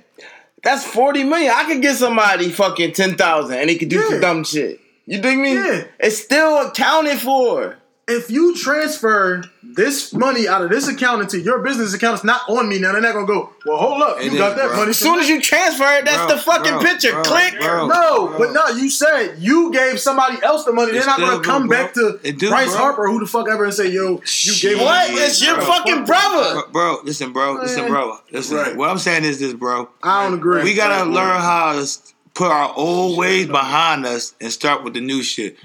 Speaker 2: that's forty million. I could get somebody fucking ten thousand, and he could do
Speaker 1: Yeah.
Speaker 2: some dumb shit. You dig me?
Speaker 1: Yeah.
Speaker 2: It's still accounted for.
Speaker 1: If you transfer this money out of this account into your business account, it's not on me now. They're not gonna go. Well, hold up,
Speaker 5: It
Speaker 1: you
Speaker 5: is,
Speaker 1: got that
Speaker 5: bro.
Speaker 1: money.
Speaker 2: As soon as you transfer it, that's
Speaker 5: Bro,
Speaker 2: the fucking
Speaker 5: bro,
Speaker 2: picture.
Speaker 5: bro,
Speaker 2: Click.
Speaker 5: bro.
Speaker 1: no, but no, you said you gave somebody else the money. They're not gonna come
Speaker 5: good,
Speaker 1: back to
Speaker 5: It do,
Speaker 1: Bryce
Speaker 5: bro.
Speaker 1: Harper, who the fuck ever, and say, "Yo, you gave him
Speaker 2: What?
Speaker 1: money."
Speaker 2: It's your
Speaker 5: bro.
Speaker 2: fucking brother.
Speaker 5: Bro, bro, listen, bro, listen, bro, listen.
Speaker 3: Right.
Speaker 5: What I'm saying is this, bro.
Speaker 1: I don't agree.
Speaker 5: We gotta
Speaker 3: Right.
Speaker 5: learn how to put our old ways behind us and start with the new shit.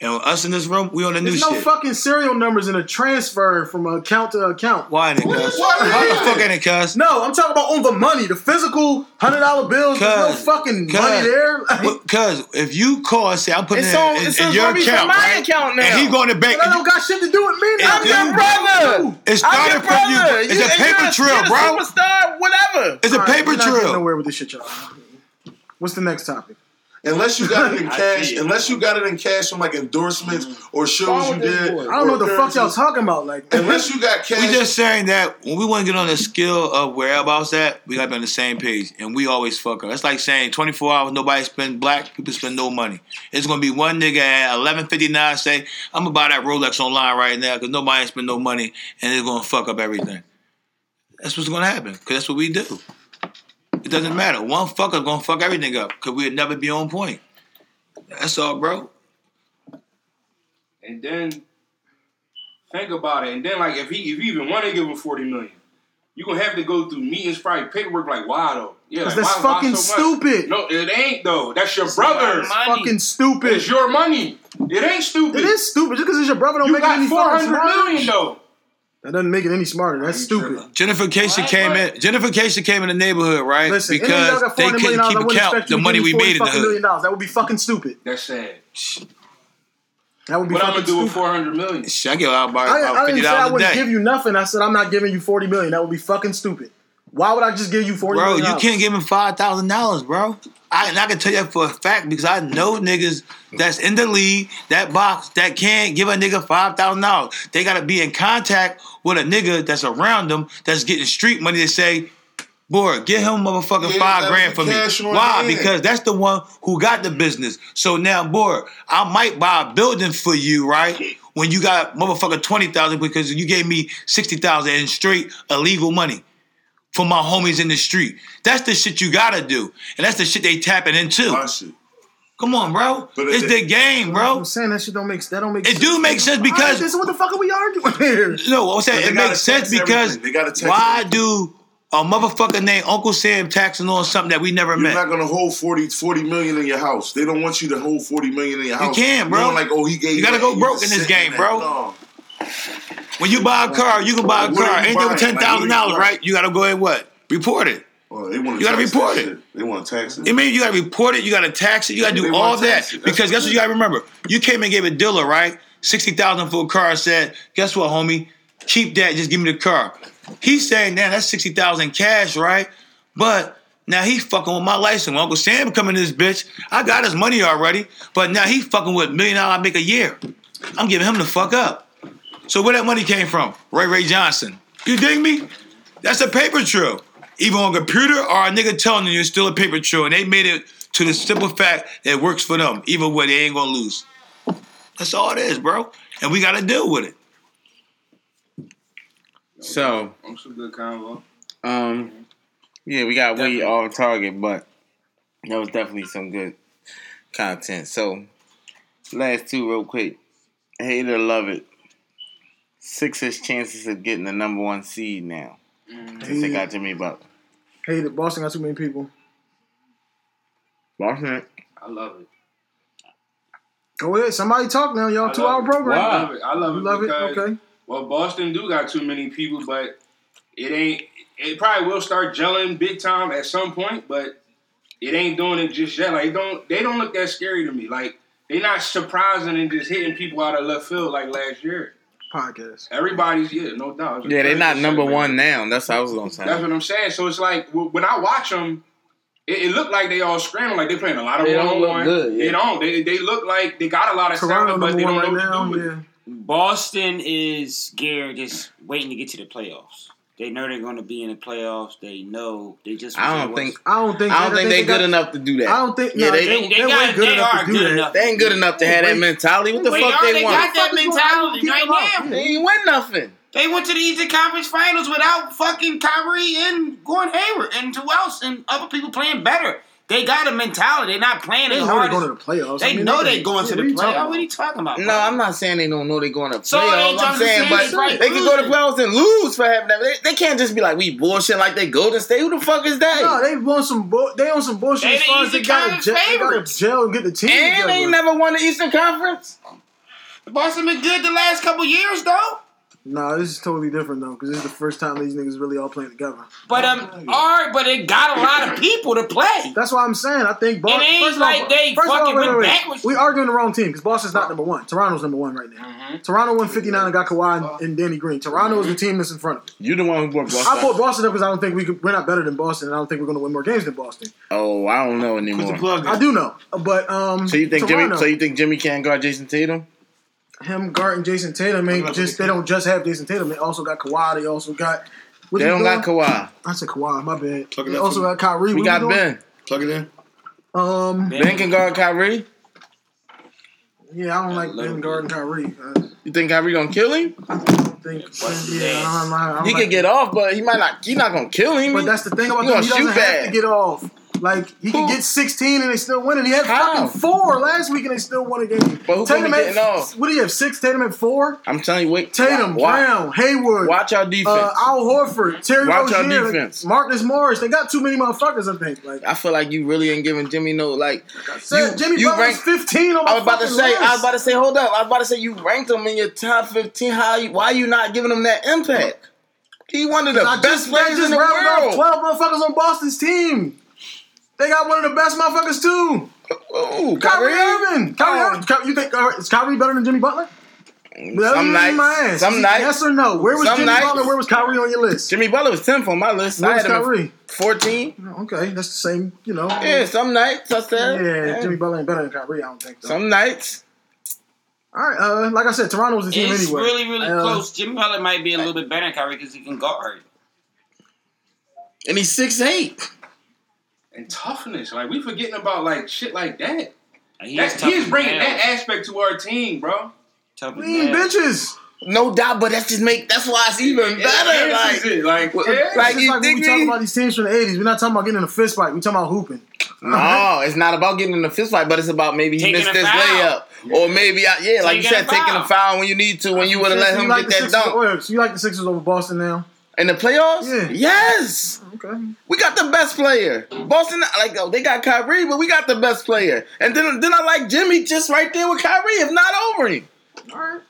Speaker 5: And us in this room, we on the new
Speaker 1: There's no
Speaker 5: shit.
Speaker 1: fucking serial numbers in a transfer from account to account.
Speaker 5: Why ain't it, cuz?
Speaker 3: Why
Speaker 5: the fuck ain't it, cuz?
Speaker 1: No, I'm talking about on the money, the physical hundred dollar bills. There's no
Speaker 5: Cuz,
Speaker 1: fucking
Speaker 5: cuz,
Speaker 1: money there.
Speaker 5: Cuz if you call and say I'm putting
Speaker 2: It's
Speaker 5: it
Speaker 2: on-
Speaker 5: in, in,
Speaker 2: it's
Speaker 5: in
Speaker 2: on
Speaker 5: your
Speaker 2: Robbie from
Speaker 5: account,
Speaker 2: my
Speaker 5: right?
Speaker 2: account now.
Speaker 5: and he going to bank.
Speaker 1: that don't got shit to do with me.
Speaker 5: It's
Speaker 1: I'm
Speaker 5: do,
Speaker 1: your
Speaker 5: bro.
Speaker 2: brother.
Speaker 5: It
Speaker 2: I'm
Speaker 5: started
Speaker 2: your
Speaker 5: from you.
Speaker 2: brother.
Speaker 5: It's
Speaker 2: You-
Speaker 5: a
Speaker 2: and
Speaker 5: paper
Speaker 2: you're
Speaker 5: trail,
Speaker 2: you're a
Speaker 5: bro.
Speaker 2: Superstar, whatever.
Speaker 5: It's a
Speaker 1: All right,
Speaker 5: paper
Speaker 1: we're not getting
Speaker 5: trail.
Speaker 1: nowhere with this shit, y'all. What's the next topic?
Speaker 3: Unless you got it in cash,
Speaker 4: see it.
Speaker 3: unless you got it in cash from like endorsements mm-hmm. or shows you did.
Speaker 1: I don't know what the fuck y'all talking about. Like,
Speaker 3: Unless you got cash,
Speaker 5: We just saying that when we want to get on the skill of whereabouts at, we got to be on the same page, and we always fuck up. That's like saying 24 hours nobody spend black people spend no money. It's gonna be one nigga at 11:59 say I'm gonna buy that Rolex online right now because nobody spend no money, and it's gonna fuck up everything. That's what's gonna happen because that's what we do. It doesn't matter. One fucker gonna fuck everything up because we'll never be on point. That's all, bro.
Speaker 6: And then think about it. And then like if he if you even want to give him forty million, you gonna have to go through meetings, probably paperwork. Like why though? Yeah,
Speaker 1: 'Cause
Speaker 6: like,
Speaker 1: that's
Speaker 6: why- why
Speaker 1: fucking
Speaker 6: so
Speaker 1: stupid.
Speaker 6: No, it ain't though. That's your brother's.
Speaker 1: fucking stupid.
Speaker 6: It's your money. It ain't stupid.
Speaker 1: It is stupid. Just because it's your brother don't
Speaker 6: You
Speaker 1: make it
Speaker 6: got
Speaker 1: any
Speaker 6: four
Speaker 1: fucking
Speaker 6: hundred though.
Speaker 1: That doesn't make it any smarter. That's stupid.
Speaker 5: Jennifer Casey came
Speaker 6: What?
Speaker 5: in. Jennifer Casey came in the neighborhood, right?
Speaker 1: Listen,
Speaker 5: because
Speaker 1: got
Speaker 5: they couldn't
Speaker 1: million,
Speaker 5: keep account the money we made in the
Speaker 1: 40
Speaker 5: hood.
Speaker 1: million dollars. That would be fucking stupid.
Speaker 6: That's sad.
Speaker 1: That would be
Speaker 6: What I'm
Speaker 1: fucking
Speaker 6: gonna do with
Speaker 1: stupid.
Speaker 6: four hundred million?
Speaker 5: Shit, I give out about,
Speaker 1: I,
Speaker 5: about
Speaker 1: I
Speaker 5: fifty
Speaker 1: didn't say I wouldn't give you nothing. I said I'm not giving you 40 million. That would be fucking stupid. Why would I just give you forty?
Speaker 5: Bro,
Speaker 1: million
Speaker 5: you can't give him five thousand dollars, bro. I, and I can tell you that for a fact because I know niggas that's in the league, that box, that can't give a nigga five thousand dollars. They gotta be in contact with a nigga that's around them that's getting street money to say, boy, get him motherfucking
Speaker 3: Yeah,
Speaker 5: five grand for me. Why? Because that's the one who got the business. So now, boy, I might buy a building for you, right? When you got motherfucker twenty thousand because you gave me sixty thousand in straight illegal money for my homies in the street. That's the shit you gotta do. And that's the shit they tapping into.
Speaker 3: My shit.
Speaker 5: Come on, bro.
Speaker 3: But
Speaker 5: it's
Speaker 3: it-
Speaker 5: the game, bro.
Speaker 1: I'm saying that shit don't make that don't make.
Speaker 5: It
Speaker 1: sense.
Speaker 5: do make sense because-
Speaker 1: this is what the fuck are we arguing here?
Speaker 5: No, I'm saying it makes sense because
Speaker 3: everything. They gotta tax
Speaker 5: why
Speaker 3: everything.
Speaker 5: do a motherfucker named Uncle Sam taxing on something that we never met?
Speaker 3: You're not gonna hold 40, 40 million in your house. They don't want you to hold forty million in your house.
Speaker 5: You can't, bro.
Speaker 3: Knowing Like, oh, he gave
Speaker 5: You gotta go broke in this game, bro.
Speaker 3: No.
Speaker 5: When you buy a car, you can buy a car. with
Speaker 3: buying?
Speaker 5: ten thousand dollars, right? You gotta go ahead what? Report it.
Speaker 3: Oh, they want
Speaker 5: You gotta report it.
Speaker 3: They want to tax it.
Speaker 5: I mean, you gotta report it, you gotta tax it, you gotta do all that.
Speaker 3: it.
Speaker 5: Because guess
Speaker 3: what
Speaker 5: you gotta remember? You came and gave a dealer, right? Sixty thousand for a car, said, guess what, homie? Keep that, just give me the car. He's saying, now that's sixty thousand cash, right? But now he fucking with my license. When Uncle Sam coming to this bitch, I got his money already, but now he fucking with a million dollar I make a year. I'm giving him the fuck up. So where that money came from? Ray Ray Johnson. You dig me? That's a paper trail. Either on computer or a nigga telling you it's still a paper trail. And they made it to the simple fact that it works for them. Even when they ain't gonna lose. That's all it is, bro. And we gotta deal with it.
Speaker 2: So,
Speaker 6: I'm some good convo.
Speaker 2: um, yeah, we got way off target, but that was definitely some good content. So, last two real quick. Hate it or love it. Sixers chances of getting the number one seed now. Since they got Jimmy Butler.
Speaker 1: Hey, the Boston got too many people.
Speaker 2: Boston.
Speaker 6: I love it.
Speaker 1: Go ahead, somebody talk now, y'all.
Speaker 6: I
Speaker 1: Two hour
Speaker 6: it.
Speaker 1: program.
Speaker 6: I love it. I love it.
Speaker 1: You
Speaker 6: it.
Speaker 1: love it? Okay.
Speaker 6: Well, Boston do got too many people, but it ain't. It probably will start gelling big time at some point, but it ain't doing it just yet. Like don't they don't look that scary to me. Like they're not surprising and just hitting people out of left field like last year.
Speaker 1: Podcast.
Speaker 6: Everybody's yeah, no doubt.
Speaker 2: Yeah, they're not number one now. That's what I was gonna say.
Speaker 6: That's what I'm saying. So it's like when I watch them, it, it looked like they all scrambling, like they're playing a lot of
Speaker 2: They
Speaker 6: one
Speaker 2: don't
Speaker 6: on one.
Speaker 2: good, yeah.
Speaker 6: They don't. They, they look like they got a lot of
Speaker 1: Toronto
Speaker 6: talent, but
Speaker 1: number
Speaker 6: they don't
Speaker 1: right
Speaker 6: know
Speaker 1: now.
Speaker 6: what to do with it.
Speaker 4: Boston is scared, just waiting to get to the playoffs. They know they're going to be in the playoffs. They know they just.
Speaker 2: I don't think.
Speaker 1: I don't think.
Speaker 2: I don't think they
Speaker 1: got-
Speaker 2: good enough to do that.
Speaker 1: I don't think.
Speaker 2: Yeah,
Speaker 1: no,
Speaker 2: they-
Speaker 1: they,
Speaker 4: They,
Speaker 1: they,
Speaker 4: got,
Speaker 1: ain't good
Speaker 4: they
Speaker 1: enough
Speaker 4: are
Speaker 1: to do
Speaker 4: good
Speaker 1: that.
Speaker 4: enough.
Speaker 2: They ain't good enough to have that mentality. What the
Speaker 4: They
Speaker 2: fuck
Speaker 4: are.
Speaker 2: they,
Speaker 4: They
Speaker 2: want?
Speaker 4: got that mentality right now.
Speaker 2: They ain't win nothing.
Speaker 4: They went to the Eastern Conference Finals without fucking Kyrie and Gordon Hayward and who else and other people playing better. They got a mentality. They're not playing
Speaker 1: They
Speaker 4: as
Speaker 1: know
Speaker 4: hard.
Speaker 1: they're going to the playoffs.
Speaker 4: They
Speaker 1: I mean,
Speaker 4: know
Speaker 1: they
Speaker 4: they're going to the
Speaker 1: what are you talking
Speaker 4: playoffs.
Speaker 1: about?
Speaker 4: What are you talking about?
Speaker 2: No. I'm not saying they don't know they're going to
Speaker 4: So they
Speaker 2: playoffs.
Speaker 4: ain't
Speaker 2: I'm
Speaker 4: trying
Speaker 2: saying, but
Speaker 4: it's right.
Speaker 2: they can go to the playoffs and lose for having that. They, they can't just be like we bullshit like they Golden State. Who the fuck is that?
Speaker 1: No, they want some. Bu- they on some bullshit
Speaker 4: They
Speaker 1: as far as they got to
Speaker 4: Conference
Speaker 1: gel, they got
Speaker 4: favorites.
Speaker 1: to gel and get the team
Speaker 2: and
Speaker 1: together.
Speaker 2: they never won the Eastern Conference.
Speaker 4: The Boston been good the last couple years though.
Speaker 1: Nah, this is totally different though, because this is the first time these niggas really all playing together.
Speaker 4: But um, all right, but it got a lot of people to play.
Speaker 1: That's why I'm saying I think Boston.
Speaker 4: It ain't
Speaker 1: first of all-
Speaker 4: they
Speaker 1: first of all, wait,
Speaker 4: went
Speaker 1: wait, wait.
Speaker 4: backwards.
Speaker 1: We arguing the wrong team because Boston's not number one. Toronto's number one right now.
Speaker 4: Mm-hmm.
Speaker 1: Toronto won 59 and got Kawhi and, and Danny Green. Toronto is the team that's in front of them.
Speaker 2: You the one who brought Boston.
Speaker 1: I
Speaker 2: Boston.
Speaker 1: put Boston up because I don't think we could, we're not better than Boston, and I don't think we're going to win more games than Boston.
Speaker 2: oh, I don't know anymore.
Speaker 5: plug.
Speaker 1: I do know, but um.
Speaker 2: So you think
Speaker 1: Toronto,
Speaker 2: Jimmy? So you think Jimmy can't guard Jayson Tatum?
Speaker 1: Him, Gart, and Jayson Tatum ain't just they don't just have Jayson Tatum. They also got Kawhi. They also got. What
Speaker 2: They don't got? Kawhi.
Speaker 1: I said Kawhi. My bad.
Speaker 5: Plug it
Speaker 1: They also got Kyrie.
Speaker 2: We
Speaker 1: What
Speaker 2: got
Speaker 1: doing?
Speaker 2: Ben.
Speaker 5: Plug it in.
Speaker 1: Um.
Speaker 2: Ben can guard Kyrie.
Speaker 1: Yeah, I don't like Ben Gard and Kyrie. I
Speaker 2: You think Kyrie gonna kill him?
Speaker 1: don't think. Yeah, I don't, I don't
Speaker 2: He
Speaker 1: like
Speaker 2: could get off, but he might not. He not gonna kill him.
Speaker 1: But that's the thing about
Speaker 2: You
Speaker 1: him. He doesn't
Speaker 2: shoot
Speaker 1: have
Speaker 2: bad.
Speaker 1: to get off. Like he can get 16 and they still win. And he had
Speaker 2: How?
Speaker 1: fucking four last week and they still won a game.
Speaker 2: But who
Speaker 1: had,
Speaker 2: getting off?
Speaker 1: What do you have? Six. Tatum at four.
Speaker 2: I'm telling you, wait.
Speaker 1: Tatum,
Speaker 2: watch,
Speaker 1: Brown, Hayward,
Speaker 2: watch our defense.
Speaker 1: uh, Al Horford, Terry
Speaker 2: Watch our
Speaker 1: Rozier, like,
Speaker 2: defense.
Speaker 1: Marcus Morris. They got too many motherfuckers. I think. Like
Speaker 2: I feel like you really ain't giving Jimmy no like.
Speaker 1: said,
Speaker 2: you-
Speaker 1: Jimmy
Speaker 2: you ranked,
Speaker 1: 15 on my
Speaker 2: I was about to say.
Speaker 1: list.
Speaker 2: I was about to say. Hold up. I was about to say you ranked him in your top 15. How? You, why you not giving him that impact? He one of the
Speaker 1: I
Speaker 2: best
Speaker 1: just,
Speaker 2: players in the world.
Speaker 1: 12 motherfuckers on Boston's team. They got one of the best motherfuckers too.
Speaker 2: Ooh,
Speaker 1: Kyrie
Speaker 2: Kyrie.
Speaker 1: Irving. Kyrie
Speaker 2: Oh.
Speaker 1: Irving. You think uh, is Kyrie better than Jimmy Butler?
Speaker 2: Some
Speaker 1: you
Speaker 2: nights,
Speaker 1: my ass.
Speaker 2: some nights.
Speaker 1: Yes or no? Where was
Speaker 2: Some
Speaker 1: Jimmy
Speaker 2: nights.
Speaker 1: Butler? Where was Kyrie on your list?
Speaker 2: Jimmy Butler was 10th on my list.
Speaker 1: Where
Speaker 2: I
Speaker 1: was
Speaker 2: had him at
Speaker 1: Kyrie?
Speaker 2: 14.
Speaker 1: Okay, that's the same. You know.
Speaker 2: Yeah, some nights I said.
Speaker 1: Yeah, Jimmy Butler ain't better than Kyrie. I don't think. So.
Speaker 2: Some nights.
Speaker 1: All right. Uh, like I said, Toronto was the team
Speaker 4: It's
Speaker 1: anyway.
Speaker 4: It's really, really
Speaker 1: Uh,
Speaker 4: close. Jimmy Butler might be a little bit better than Kyrie because he can guard.
Speaker 2: And he's 6'8.
Speaker 6: And toughness, like we forgetting about like shit like that.
Speaker 4: And
Speaker 6: That, he is bringing
Speaker 4: nails.
Speaker 6: that aspect to our team, bro.
Speaker 4: Tough as
Speaker 1: We ain't bitches.
Speaker 2: No doubt, but that's just make that's why it's even better.
Speaker 6: enhances
Speaker 2: Like,
Speaker 6: it, like,
Speaker 2: Well,
Speaker 6: yeah.
Speaker 2: like-
Speaker 1: It's like when we talking
Speaker 2: me?
Speaker 1: about these teams from the '80s. We're not talking about getting in a fist fight. We talking about hooping.
Speaker 2: no, it's not about getting in a fist fight, but it's about maybe he
Speaker 4: Taking
Speaker 2: missed this
Speaker 4: foul.
Speaker 2: layup, or maybe I, yeah, like you said,
Speaker 4: a
Speaker 2: taking a
Speaker 4: foul.
Speaker 2: foul when you need to, when you would have let him
Speaker 1: like
Speaker 2: get that
Speaker 1: Sixers,
Speaker 2: dunk
Speaker 1: So you like the Sixers over Boston now?
Speaker 2: In the playoffs.
Speaker 1: Yeah.
Speaker 2: Yes, oh,
Speaker 1: Okay.
Speaker 2: we got the best player. Boston, like oh, they got Kyrie, but we got the best player. And then then I like Jimmy just right there with Kyrie, if not over him.
Speaker 1: All right.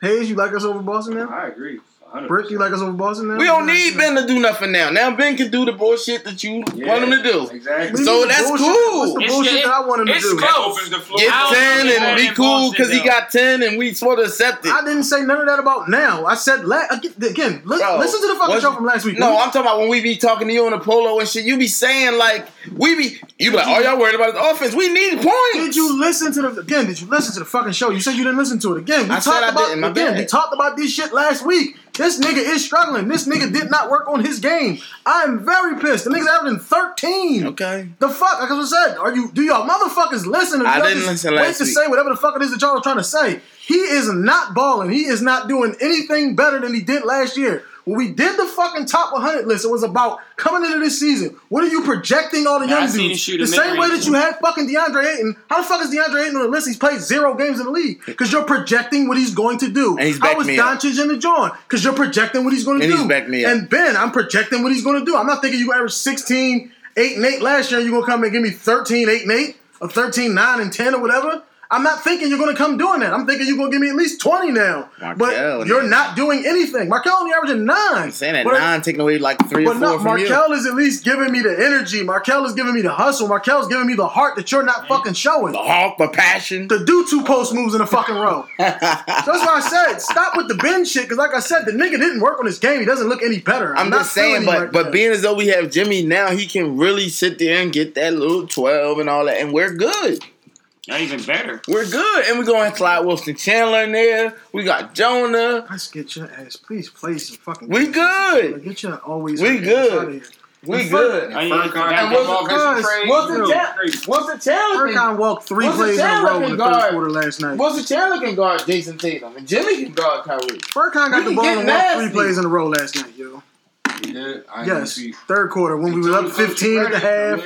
Speaker 1: Hayes, you like us over Boston now?
Speaker 6: I agree. 100%.
Speaker 1: Brick, you like us over Boston now?
Speaker 2: We don't need Ben to do nothing now. Now Ben can do the bullshit that you
Speaker 6: Yeah,
Speaker 2: want him to do.
Speaker 6: Exactly.
Speaker 2: So that's
Speaker 1: bullshit-
Speaker 2: cool.
Speaker 1: What's the
Speaker 4: It's-
Speaker 1: bullshit
Speaker 4: it-
Speaker 1: that I want him to do?
Speaker 4: close.
Speaker 6: Opens the floor.
Speaker 2: Get ten and be cool because he got ten and we supposed to accept it.
Speaker 1: I didn't say none of that about now. I said la- again. Li-
Speaker 2: Bro,
Speaker 1: listen to the fucking show from last week.
Speaker 2: No, I'm talking about when we be talking to you on the polo and shit. You be saying like we be you be like, oh y'all worried about the offense? We need points.
Speaker 1: Did you listen to the again? Did you listen to the fucking show? You said you didn't listen to it again. We
Speaker 2: I said
Speaker 1: talked
Speaker 2: I
Speaker 1: about
Speaker 2: didn't, my
Speaker 1: again.
Speaker 2: bad.
Speaker 1: We talked about this shit last week. This nigga is struggling. This nigga did not work on his game. I am very pissed. The nigga's averaging 13.
Speaker 2: Okay.
Speaker 1: The fuck? Like I said, are you? Do y'all motherfuckers listen? Or
Speaker 2: I didn't
Speaker 1: just
Speaker 2: listen
Speaker 1: Wait
Speaker 2: last
Speaker 1: to
Speaker 2: week.
Speaker 1: say whatever the fuck it is that y'all are trying to say. He is not balling. He is not doing anything better than he did last year. When we did the fucking top 100 list, it was about coming into this season. What are you projecting all the
Speaker 4: Yeah,
Speaker 1: young dudes? The same way that you had fucking DeAndre Ayton. How the fuck is DeAndre Ayton on the list? He's played zero games in the league because you're projecting what he's going to do.
Speaker 2: And he's
Speaker 1: How
Speaker 2: backed
Speaker 1: is
Speaker 2: me up.
Speaker 1: Doncic in the joint? Because you're projecting what he's going to
Speaker 2: And
Speaker 1: do.
Speaker 2: he's backed me up.
Speaker 1: And Ben, I'm projecting what he's going to do. I'm not thinking you average 16, 8, and 8 last year you're going to come and give me 13, 8, and 8, or 13, 9, and 10, or whatever. I'm not thinking you're going to come doing that. I'm thinking you're going to give me at least 20 now.
Speaker 2: Markelle,
Speaker 1: but you're
Speaker 2: man.
Speaker 1: not doing anything. Markelle only averaging 9.
Speaker 2: I'm saying that
Speaker 1: But-
Speaker 2: nine taking away like three or four
Speaker 1: no,
Speaker 2: from
Speaker 1: Markelle is at least giving me the energy. Markelle is giving me the hustle. Markelle is giving me the heart that you're not fucking showing.
Speaker 2: The heart, the passion.
Speaker 1: To do two post moves in a fucking row. So that's why I said stop with the Ben shit. Because like I said, the nigga didn't work on his game. He doesn't look any better.
Speaker 2: I'm
Speaker 1: not
Speaker 2: just saying, but
Speaker 1: right
Speaker 2: but
Speaker 1: now.
Speaker 2: being as though we have Jimmy now, he can really sit there and get that little twelve and all that, and we're good.
Speaker 4: Not even better.
Speaker 2: We're good, and we're gonna have Clyde Wilson Chandler in there. We got Jonah.
Speaker 1: Let's get your ass. Please play some fucking.
Speaker 2: We
Speaker 1: games.
Speaker 2: good.
Speaker 1: Get your always.
Speaker 2: We good. We oh,
Speaker 1: And
Speaker 2: good.
Speaker 4: I mean,
Speaker 6: Furkan
Speaker 4: that
Speaker 6: had
Speaker 4: was-
Speaker 6: them offensive
Speaker 1: because-
Speaker 6: trades.
Speaker 2: Wilson
Speaker 6: Yo,
Speaker 2: Wilson Chandler. can-
Speaker 1: Furkan walked three
Speaker 2: Wilson
Speaker 1: plays in a row in
Speaker 2: can
Speaker 1: the third quarter last night.
Speaker 2: Wilson Chandler can guard Jayson Tatum, and Jimmy can guard Kyrie.
Speaker 1: Furkan got
Speaker 2: We
Speaker 1: the ball and walked three plays in a row last night, yo.
Speaker 6: He did. I
Speaker 1: Yes,
Speaker 6: see-
Speaker 1: third quarter when we were up 15 at the half.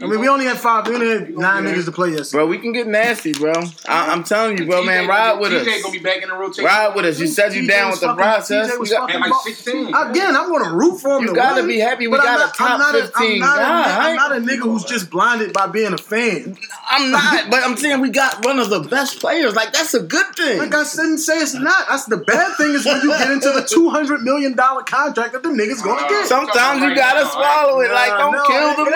Speaker 1: I mean, we only had five. We only had nine niggas to play yesterday.
Speaker 2: Bro, we can get nasty, bro. I, uh-huh. I'm telling you, bro, man, ride with us.
Speaker 6: TJ gonna be back in the rotation.
Speaker 2: Ride with us. You said you
Speaker 1: TJ
Speaker 2: down with the
Speaker 1: fucking-
Speaker 2: process.
Speaker 1: TJ was
Speaker 2: We got-
Speaker 6: like 16.
Speaker 1: Again, I'm going to root for him.
Speaker 2: You
Speaker 1: to
Speaker 2: gotta
Speaker 1: win,
Speaker 2: be happy we got
Speaker 1: I'm
Speaker 2: a
Speaker 1: not-
Speaker 2: top
Speaker 1: I'm not a-
Speaker 2: 15
Speaker 1: I'm not,
Speaker 2: guy.
Speaker 1: A, I'm not a nigga who's just blinded by being a fan.
Speaker 2: I'm not, but I'm saying we got one of the best players. Like that's a good thing.
Speaker 1: Like I didn't say it's not. That's the bad thing is when you get into the two hundred million dollar contract that the niggas gonna uh, get.
Speaker 2: Sometimes you gotta swallow it. Like
Speaker 1: Nah,
Speaker 2: don't
Speaker 1: no,
Speaker 2: kill the
Speaker 1: it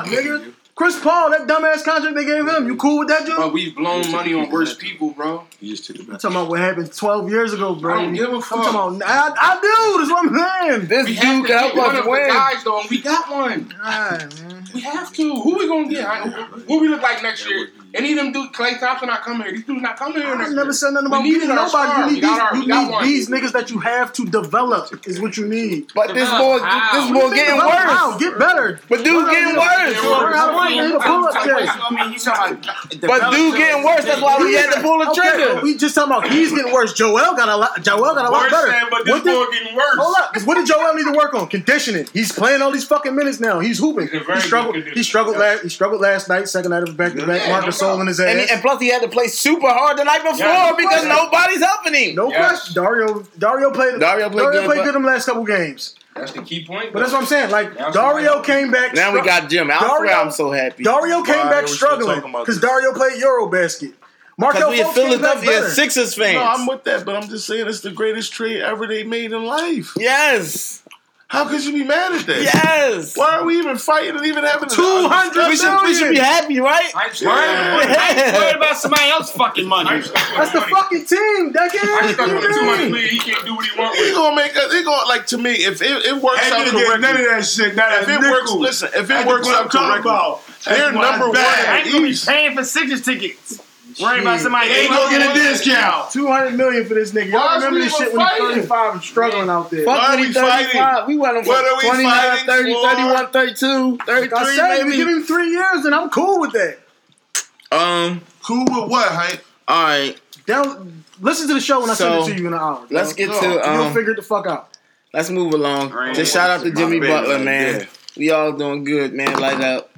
Speaker 1: ain't
Speaker 2: move.
Speaker 1: no ah nigga. Chris Paul, that dumbass contract they gave him. You cool with that, dude?
Speaker 6: But we've blown money on worse people, bro.
Speaker 5: You just took it
Speaker 1: I'm talking about what happened 12 years ago, bro.
Speaker 6: I don't give a
Speaker 1: I'm
Speaker 6: fuck.
Speaker 1: talking about, I, I do. That's what I'm saying.
Speaker 2: This
Speaker 6: We
Speaker 2: dude
Speaker 6: have to
Speaker 2: can help
Speaker 6: one
Speaker 2: us
Speaker 6: of the
Speaker 2: win.
Speaker 6: guys though, and we got one.
Speaker 1: Alright, man.
Speaker 6: We have to. Who we gonna get? I- What we look like next year? Any of them dudes, Klay Thompson not coming here. These dudes not coming here
Speaker 1: I never
Speaker 6: year.
Speaker 1: said nothing
Speaker 6: We
Speaker 1: about
Speaker 6: needed
Speaker 1: getting
Speaker 6: our
Speaker 1: nobody.
Speaker 6: star.
Speaker 1: You
Speaker 6: We
Speaker 1: need,
Speaker 6: got
Speaker 1: these,
Speaker 6: our-
Speaker 1: you need these niggas that you have to develop is what you need.
Speaker 2: But this boy,
Speaker 4: how?
Speaker 2: this boy getting
Speaker 1: Develop
Speaker 2: worse.
Speaker 1: Get better.
Speaker 2: But dude getting worse.
Speaker 1: Learn how to work, hit a pull-up jig.
Speaker 4: I mean, he's talking about.
Speaker 2: But dude getting worse. That's why we had to pull the
Speaker 1: Okay,
Speaker 2: trigger.
Speaker 1: we just talking about he's getting worse. Joel got a lot. Joel got a lot better.
Speaker 6: saying, but this
Speaker 1: What
Speaker 6: boy getting worse.
Speaker 1: Hold up. 'cause What did Joel need to work on? Conditioning. He's playing all these fucking minutes now. He's hooping. He struggled.
Speaker 6: good
Speaker 1: He struggled last. He struggled last night. Second night of a back to back.
Speaker 6: Yeah,
Speaker 1: Marcus
Speaker 6: no
Speaker 1: Soul in his ass.
Speaker 2: And, and plus, he had to play super hard the night before because nobody's helping him.
Speaker 1: no question. Dario. Dario played.
Speaker 2: Dario played good,
Speaker 1: played
Speaker 2: but-
Speaker 1: good them last couple games.
Speaker 6: That's the key point.
Speaker 1: But that's what I'm saying. Like
Speaker 6: That's
Speaker 1: Dario came back.
Speaker 2: Now we got Jim. I swear
Speaker 1: Dario-
Speaker 2: I'm so happy.
Speaker 1: Dario came
Speaker 3: Why
Speaker 1: back
Speaker 3: are we still
Speaker 1: struggling because? Dario played Eurobasket. Markelle
Speaker 2: Because we a
Speaker 1: Fultz came
Speaker 2: Philadelphia. Sixers fans.
Speaker 3: No, I'm with that, but I'm just saying it's the greatest trade ever they made in life.
Speaker 2: yes.
Speaker 3: How could you be mad at that?
Speaker 2: Yes.
Speaker 3: Why are we even fighting and even having a-
Speaker 1: 200
Speaker 2: We should, we should be happy, right?
Speaker 6: I ain't
Speaker 4: Worry,
Speaker 2: Yeah.
Speaker 4: worry about somebody else's fucking money.
Speaker 1: That's the fucking team,
Speaker 6: I
Speaker 1: decade.
Speaker 6: stuck with
Speaker 1: What
Speaker 6: two
Speaker 1: you
Speaker 6: hundred
Speaker 1: mean?
Speaker 6: million. He can't do what he wants.
Speaker 3: They
Speaker 6: with. it.
Speaker 3: gonna make us. They gonna like to me. If it, it works out correctly,
Speaker 8: none of that shit. Not
Speaker 3: if it
Speaker 8: nickel.
Speaker 3: works, listen. If it
Speaker 8: That's
Speaker 3: works out correctly,
Speaker 8: about.
Speaker 3: they're number one.
Speaker 8: bad.
Speaker 4: I ain't gonna be paying for Sixers tickets. Worry about somebody.
Speaker 8: They ain't gonna get a discount.
Speaker 1: 200 million for this nigga. Y'all
Speaker 3: Why is
Speaker 1: remember
Speaker 3: we
Speaker 1: this
Speaker 3: even
Speaker 1: shit when he's
Speaker 3: fighting?
Speaker 1: 35 and struggling out there.
Speaker 3: Why
Speaker 2: Fuck
Speaker 3: are
Speaker 2: with
Speaker 3: we
Speaker 2: 35. We went on
Speaker 3: What are we
Speaker 2: 29,
Speaker 3: fighting
Speaker 2: 30,
Speaker 3: for?
Speaker 2: 31, 32,
Speaker 1: Like I
Speaker 2: 33
Speaker 1: said, you
Speaker 2: maybe.
Speaker 1: give him three years and I'm cool with that.
Speaker 2: Um,
Speaker 3: Cool with what, Hank?
Speaker 2: all right.
Speaker 1: Down, listen to the show when I
Speaker 2: So,
Speaker 1: send it to you in an hour.
Speaker 2: Let's
Speaker 1: dog.
Speaker 2: get
Speaker 3: no,
Speaker 2: to
Speaker 1: You'll
Speaker 2: um,
Speaker 1: figure it the fuck out.
Speaker 2: let's move along.
Speaker 4: Right.
Speaker 2: Just shout out to Jimmy
Speaker 8: baby
Speaker 2: Butler,
Speaker 8: right
Speaker 2: man.
Speaker 8: there.
Speaker 2: We all doing good, man. Light up.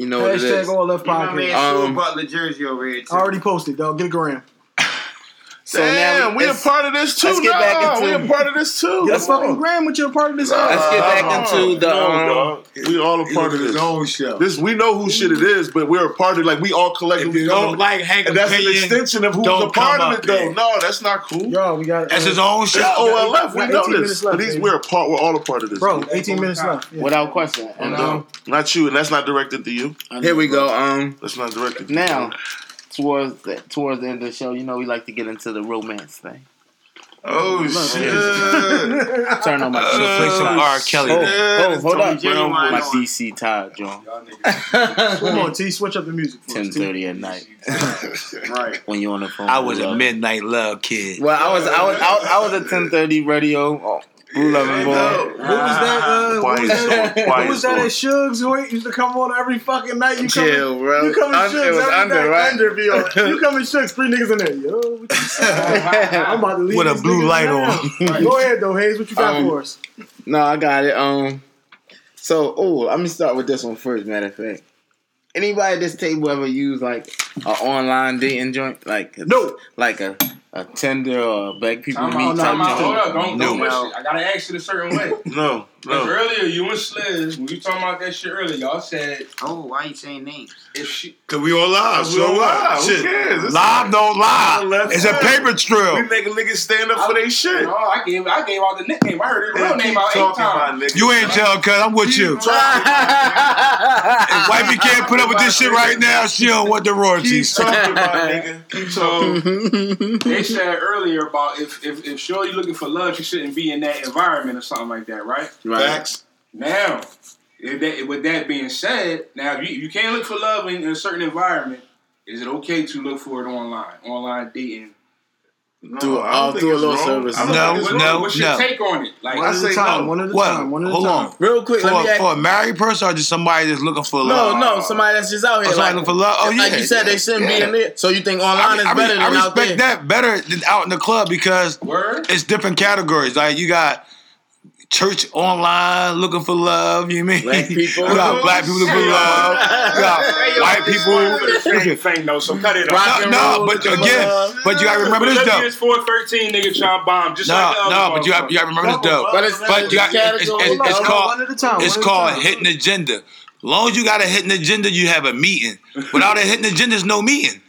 Speaker 2: You know what it
Speaker 1: Hashtag
Speaker 2: is.
Speaker 1: all left
Speaker 4: My
Speaker 1: podcast.
Speaker 4: man
Speaker 2: Um,
Speaker 4: Stuart Butler jersey over here. Too.
Speaker 1: I already posted, dog. Get a gram.
Speaker 2: So
Speaker 3: Damn,
Speaker 2: now
Speaker 3: we a
Speaker 2: let's-
Speaker 3: part of this too.
Speaker 2: let's get
Speaker 3: no,
Speaker 2: back into-
Speaker 3: we a part of this too.
Speaker 1: Get a fucking gram with your part of this.
Speaker 2: Let's get back into the,
Speaker 3: No,
Speaker 2: um.
Speaker 3: We all a part of this.
Speaker 8: own show.
Speaker 3: This we know who shit it is, but we're a part of. Like we all
Speaker 5: If
Speaker 3: collectively.
Speaker 5: you don't like Hank
Speaker 3: and that's an extension of who's a part of it, though.
Speaker 5: here.
Speaker 3: No, that's not cool.
Speaker 1: Yo, we got.
Speaker 5: That's
Speaker 1: uh,
Speaker 5: his own
Speaker 3: It's
Speaker 5: show.
Speaker 3: OLF. We
Speaker 1: got
Speaker 3: know this.
Speaker 1: left,
Speaker 3: But these, we're a part. We're all a part of this.
Speaker 1: Bro, 18 minutes left.
Speaker 2: Without question. And um,
Speaker 3: not you, and that's not directed to you.
Speaker 2: here we go. Um,
Speaker 3: That's not directed.
Speaker 2: Now towards the, towards the end of the show, you know we like to get into the romance thing.
Speaker 3: Oh shit!
Speaker 2: Turn on my
Speaker 5: So play some oh, R. Kelly.
Speaker 2: Oh,
Speaker 3: Yeah,
Speaker 2: oh, hold
Speaker 3: Tony
Speaker 2: up,
Speaker 3: Brown
Speaker 2: my
Speaker 3: voice.
Speaker 2: DC Todd John.
Speaker 6: Y'all niggas.
Speaker 1: Come on, T. Switch up the music. For us,
Speaker 2: Ten
Speaker 1: T.
Speaker 2: thirty at night
Speaker 4: Right.
Speaker 2: when you're on the phone.
Speaker 5: I was a
Speaker 2: love.
Speaker 5: midnight love kid.
Speaker 2: Well, I was I was I was, I was at ten thirty radio. Blue Loving Boy.
Speaker 1: What was that? Uh, what was that?
Speaker 3: storm.
Speaker 1: What
Speaker 3: Quiet
Speaker 1: was that at Suggs? Who used to come on every fucking night. You come
Speaker 2: Chill, bro.
Speaker 1: You come in
Speaker 2: Un-
Speaker 1: Suggs
Speaker 2: it was
Speaker 1: every
Speaker 2: under,
Speaker 1: night.
Speaker 2: right?
Speaker 1: Under. You come in Shug's, three niggas in there. Yo, what you say? I'm about to leave
Speaker 5: With a blue light
Speaker 1: now.
Speaker 5: on.
Speaker 1: Go ahead though, Hayes. What you got
Speaker 2: Um,
Speaker 1: for us?
Speaker 2: No, I got it. Um, so oh, let me start with this one first. Matter of fact, anybody at this table ever use like an online dating joint, like
Speaker 1: No.
Speaker 2: like a a Tinder or black people
Speaker 6: Time
Speaker 2: meet
Speaker 6: out,
Speaker 2: type
Speaker 6: time out. Hold up. Don't,
Speaker 2: No.
Speaker 6: don't miss. I gotta ask it a certain way.
Speaker 3: No, no.
Speaker 6: earlier, you and Sliz, when you talking about that shit earlier, y'all said
Speaker 4: Oh, why you saying names?
Speaker 6: If she,
Speaker 8: Cause we on live.
Speaker 3: We
Speaker 8: So
Speaker 3: on
Speaker 8: what?
Speaker 3: live. Who cares? It's-
Speaker 5: Live don't lie.
Speaker 3: Left
Speaker 5: It's a
Speaker 3: side.
Speaker 5: paper
Speaker 3: We
Speaker 5: trail.
Speaker 3: making niggas stand up for their shit.
Speaker 6: no, I gave, I gave out the nickname. I heard the real
Speaker 3: And
Speaker 6: name
Speaker 3: keep
Speaker 6: out eight
Speaker 3: talking about
Speaker 6: times.
Speaker 3: niggas.
Speaker 5: You ain't tell, cuz I'm with you. If wifey can't put up with this shit right now, she don't want the
Speaker 3: Keep
Speaker 5: royalties.
Speaker 3: talking about nigga. Keep talking.
Speaker 6: They said earlier about if if if Shorty looking for love, she shouldn't be in that environment or something like that, right?
Speaker 2: Right.
Speaker 3: Facts.
Speaker 6: Now, if that, with that being said, now if you, you can't look for love in, in a certain environment, is it okay to look for it online, online dating?
Speaker 2: Do
Speaker 3: I don't
Speaker 2: I'll do a little service.
Speaker 3: I don't
Speaker 5: No,
Speaker 3: think it's
Speaker 6: What-
Speaker 3: wrong.
Speaker 6: what's your
Speaker 5: no.
Speaker 6: take on it? Like,
Speaker 1: One at a time.
Speaker 3: no.
Speaker 1: One at a
Speaker 5: What?
Speaker 1: time. One at a
Speaker 5: Hold
Speaker 1: time.
Speaker 5: on.
Speaker 2: Real quick, let me
Speaker 5: For,
Speaker 2: ask.
Speaker 5: for a married person or just somebody that's looking for love?
Speaker 2: no, no, somebody that's just out
Speaker 5: Oh,
Speaker 2: here.
Speaker 5: somebody
Speaker 2: Like,
Speaker 5: looking for love? Oh, yeah.
Speaker 2: like you said, they shouldn't be in there. So you think
Speaker 5: I,
Speaker 2: online
Speaker 5: mean,
Speaker 2: is
Speaker 5: I,
Speaker 2: better
Speaker 5: mean, I
Speaker 2: than out
Speaker 5: respect that better than out in the club because
Speaker 6: word?
Speaker 5: it's different categories. Like you got church online looking for love. You mean
Speaker 2: Black people.
Speaker 5: You got black people looking for love. You got white people.
Speaker 6: Same thing though, so cut it off.
Speaker 2: and
Speaker 5: No, but
Speaker 2: looking
Speaker 5: again,
Speaker 2: love.
Speaker 5: but you gotta remember this
Speaker 6: Look
Speaker 5: though.
Speaker 6: it's 413 nigga trying to bomb, just
Speaker 5: No,
Speaker 6: like the other
Speaker 5: no, but you got, you got to remember this though.
Speaker 2: But it's
Speaker 5: But you got, it's, it's, it's called
Speaker 1: one at a time,
Speaker 5: it's
Speaker 1: one at a
Speaker 5: called hitting agenda. As long as you got a hidden agenda, you have a meeting. Without a hidden agenda, there's no meeting.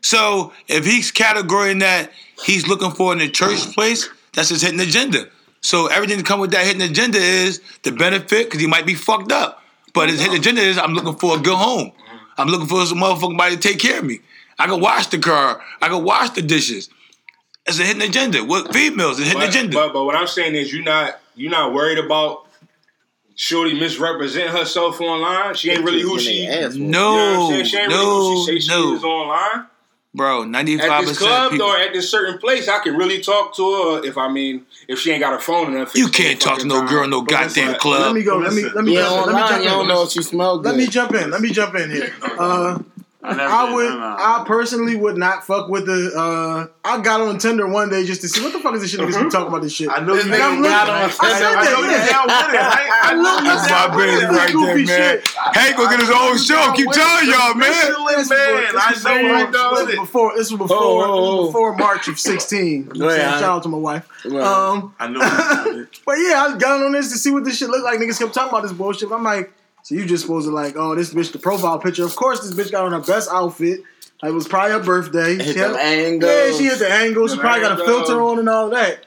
Speaker 5: So if he's categorizing that he's looking for in the church place, that's his hidden agenda. So everything that come with that hidden agenda is the benefit because he might be fucked up. But his hidden agenda is I'm looking for a good home. I'm looking for some motherfucking body to take care of me. I can wash the car. I can wash the dishes. It's a hidden agenda. What females? It's a hidden
Speaker 6: But,
Speaker 5: agenda.
Speaker 6: but, but what I'm saying is, you're not you're not worried about Shorty misrepresent herself online. She ain't really who she. You know what
Speaker 5: no,
Speaker 6: I'm? She ain't
Speaker 5: no,
Speaker 6: really who she say
Speaker 5: no.
Speaker 6: is online.
Speaker 5: Bro, ninety
Speaker 6: At this club
Speaker 5: people.
Speaker 6: or at this certain place, I can really talk to her if I mean if she ain't got a phone enough.
Speaker 5: You can't talk to no girl in no goddamn
Speaker 1: Let
Speaker 5: club.
Speaker 1: Let me go. Let me let me
Speaker 2: Yeah,
Speaker 1: jump in. Let me jump
Speaker 2: you don't
Speaker 1: in.
Speaker 2: know if she smell good.
Speaker 1: Let me jump in. Let me jump in here. Uh, I would. I personally would not fuck with the. Uh, I got on Tinder one day just to see what the fuck is this shit niggas be talking about this shit.
Speaker 3: I know
Speaker 2: This
Speaker 3: you
Speaker 2: nigga got
Speaker 3: it.
Speaker 2: on
Speaker 3: I
Speaker 2: Tinder.
Speaker 1: I said
Speaker 3: I know you
Speaker 1: that.
Speaker 3: down with it. I, I know you
Speaker 5: That's my
Speaker 3: with
Speaker 5: baby right there,
Speaker 1: goofy
Speaker 5: man.
Speaker 1: shit.
Speaker 5: Hank gonna get his own show. Keep telling y'all, man.
Speaker 3: Michelin man. I
Speaker 1: This was
Speaker 3: know I
Speaker 1: before- this was
Speaker 3: it.
Speaker 1: Before this was before
Speaker 2: Oh, oh,
Speaker 1: this
Speaker 2: oh.
Speaker 1: was before March of sixteen. I'm
Speaker 2: Right,
Speaker 1: saying,
Speaker 2: I-
Speaker 1: shout out to my wife. Um,
Speaker 3: I know you doing it.
Speaker 1: but yeah, I got on this to see what this shit looked like. Niggas kept talking about this bullshit. I'm like, so you just supposed to like, oh, this bitch the profile picture. Of course, this bitch got on her best outfit. It was probably her birthday.
Speaker 2: Hit
Speaker 1: She had-
Speaker 2: them angles.
Speaker 1: Yeah, she hit the angle. She
Speaker 6: Them
Speaker 1: probably got a filter on and all that.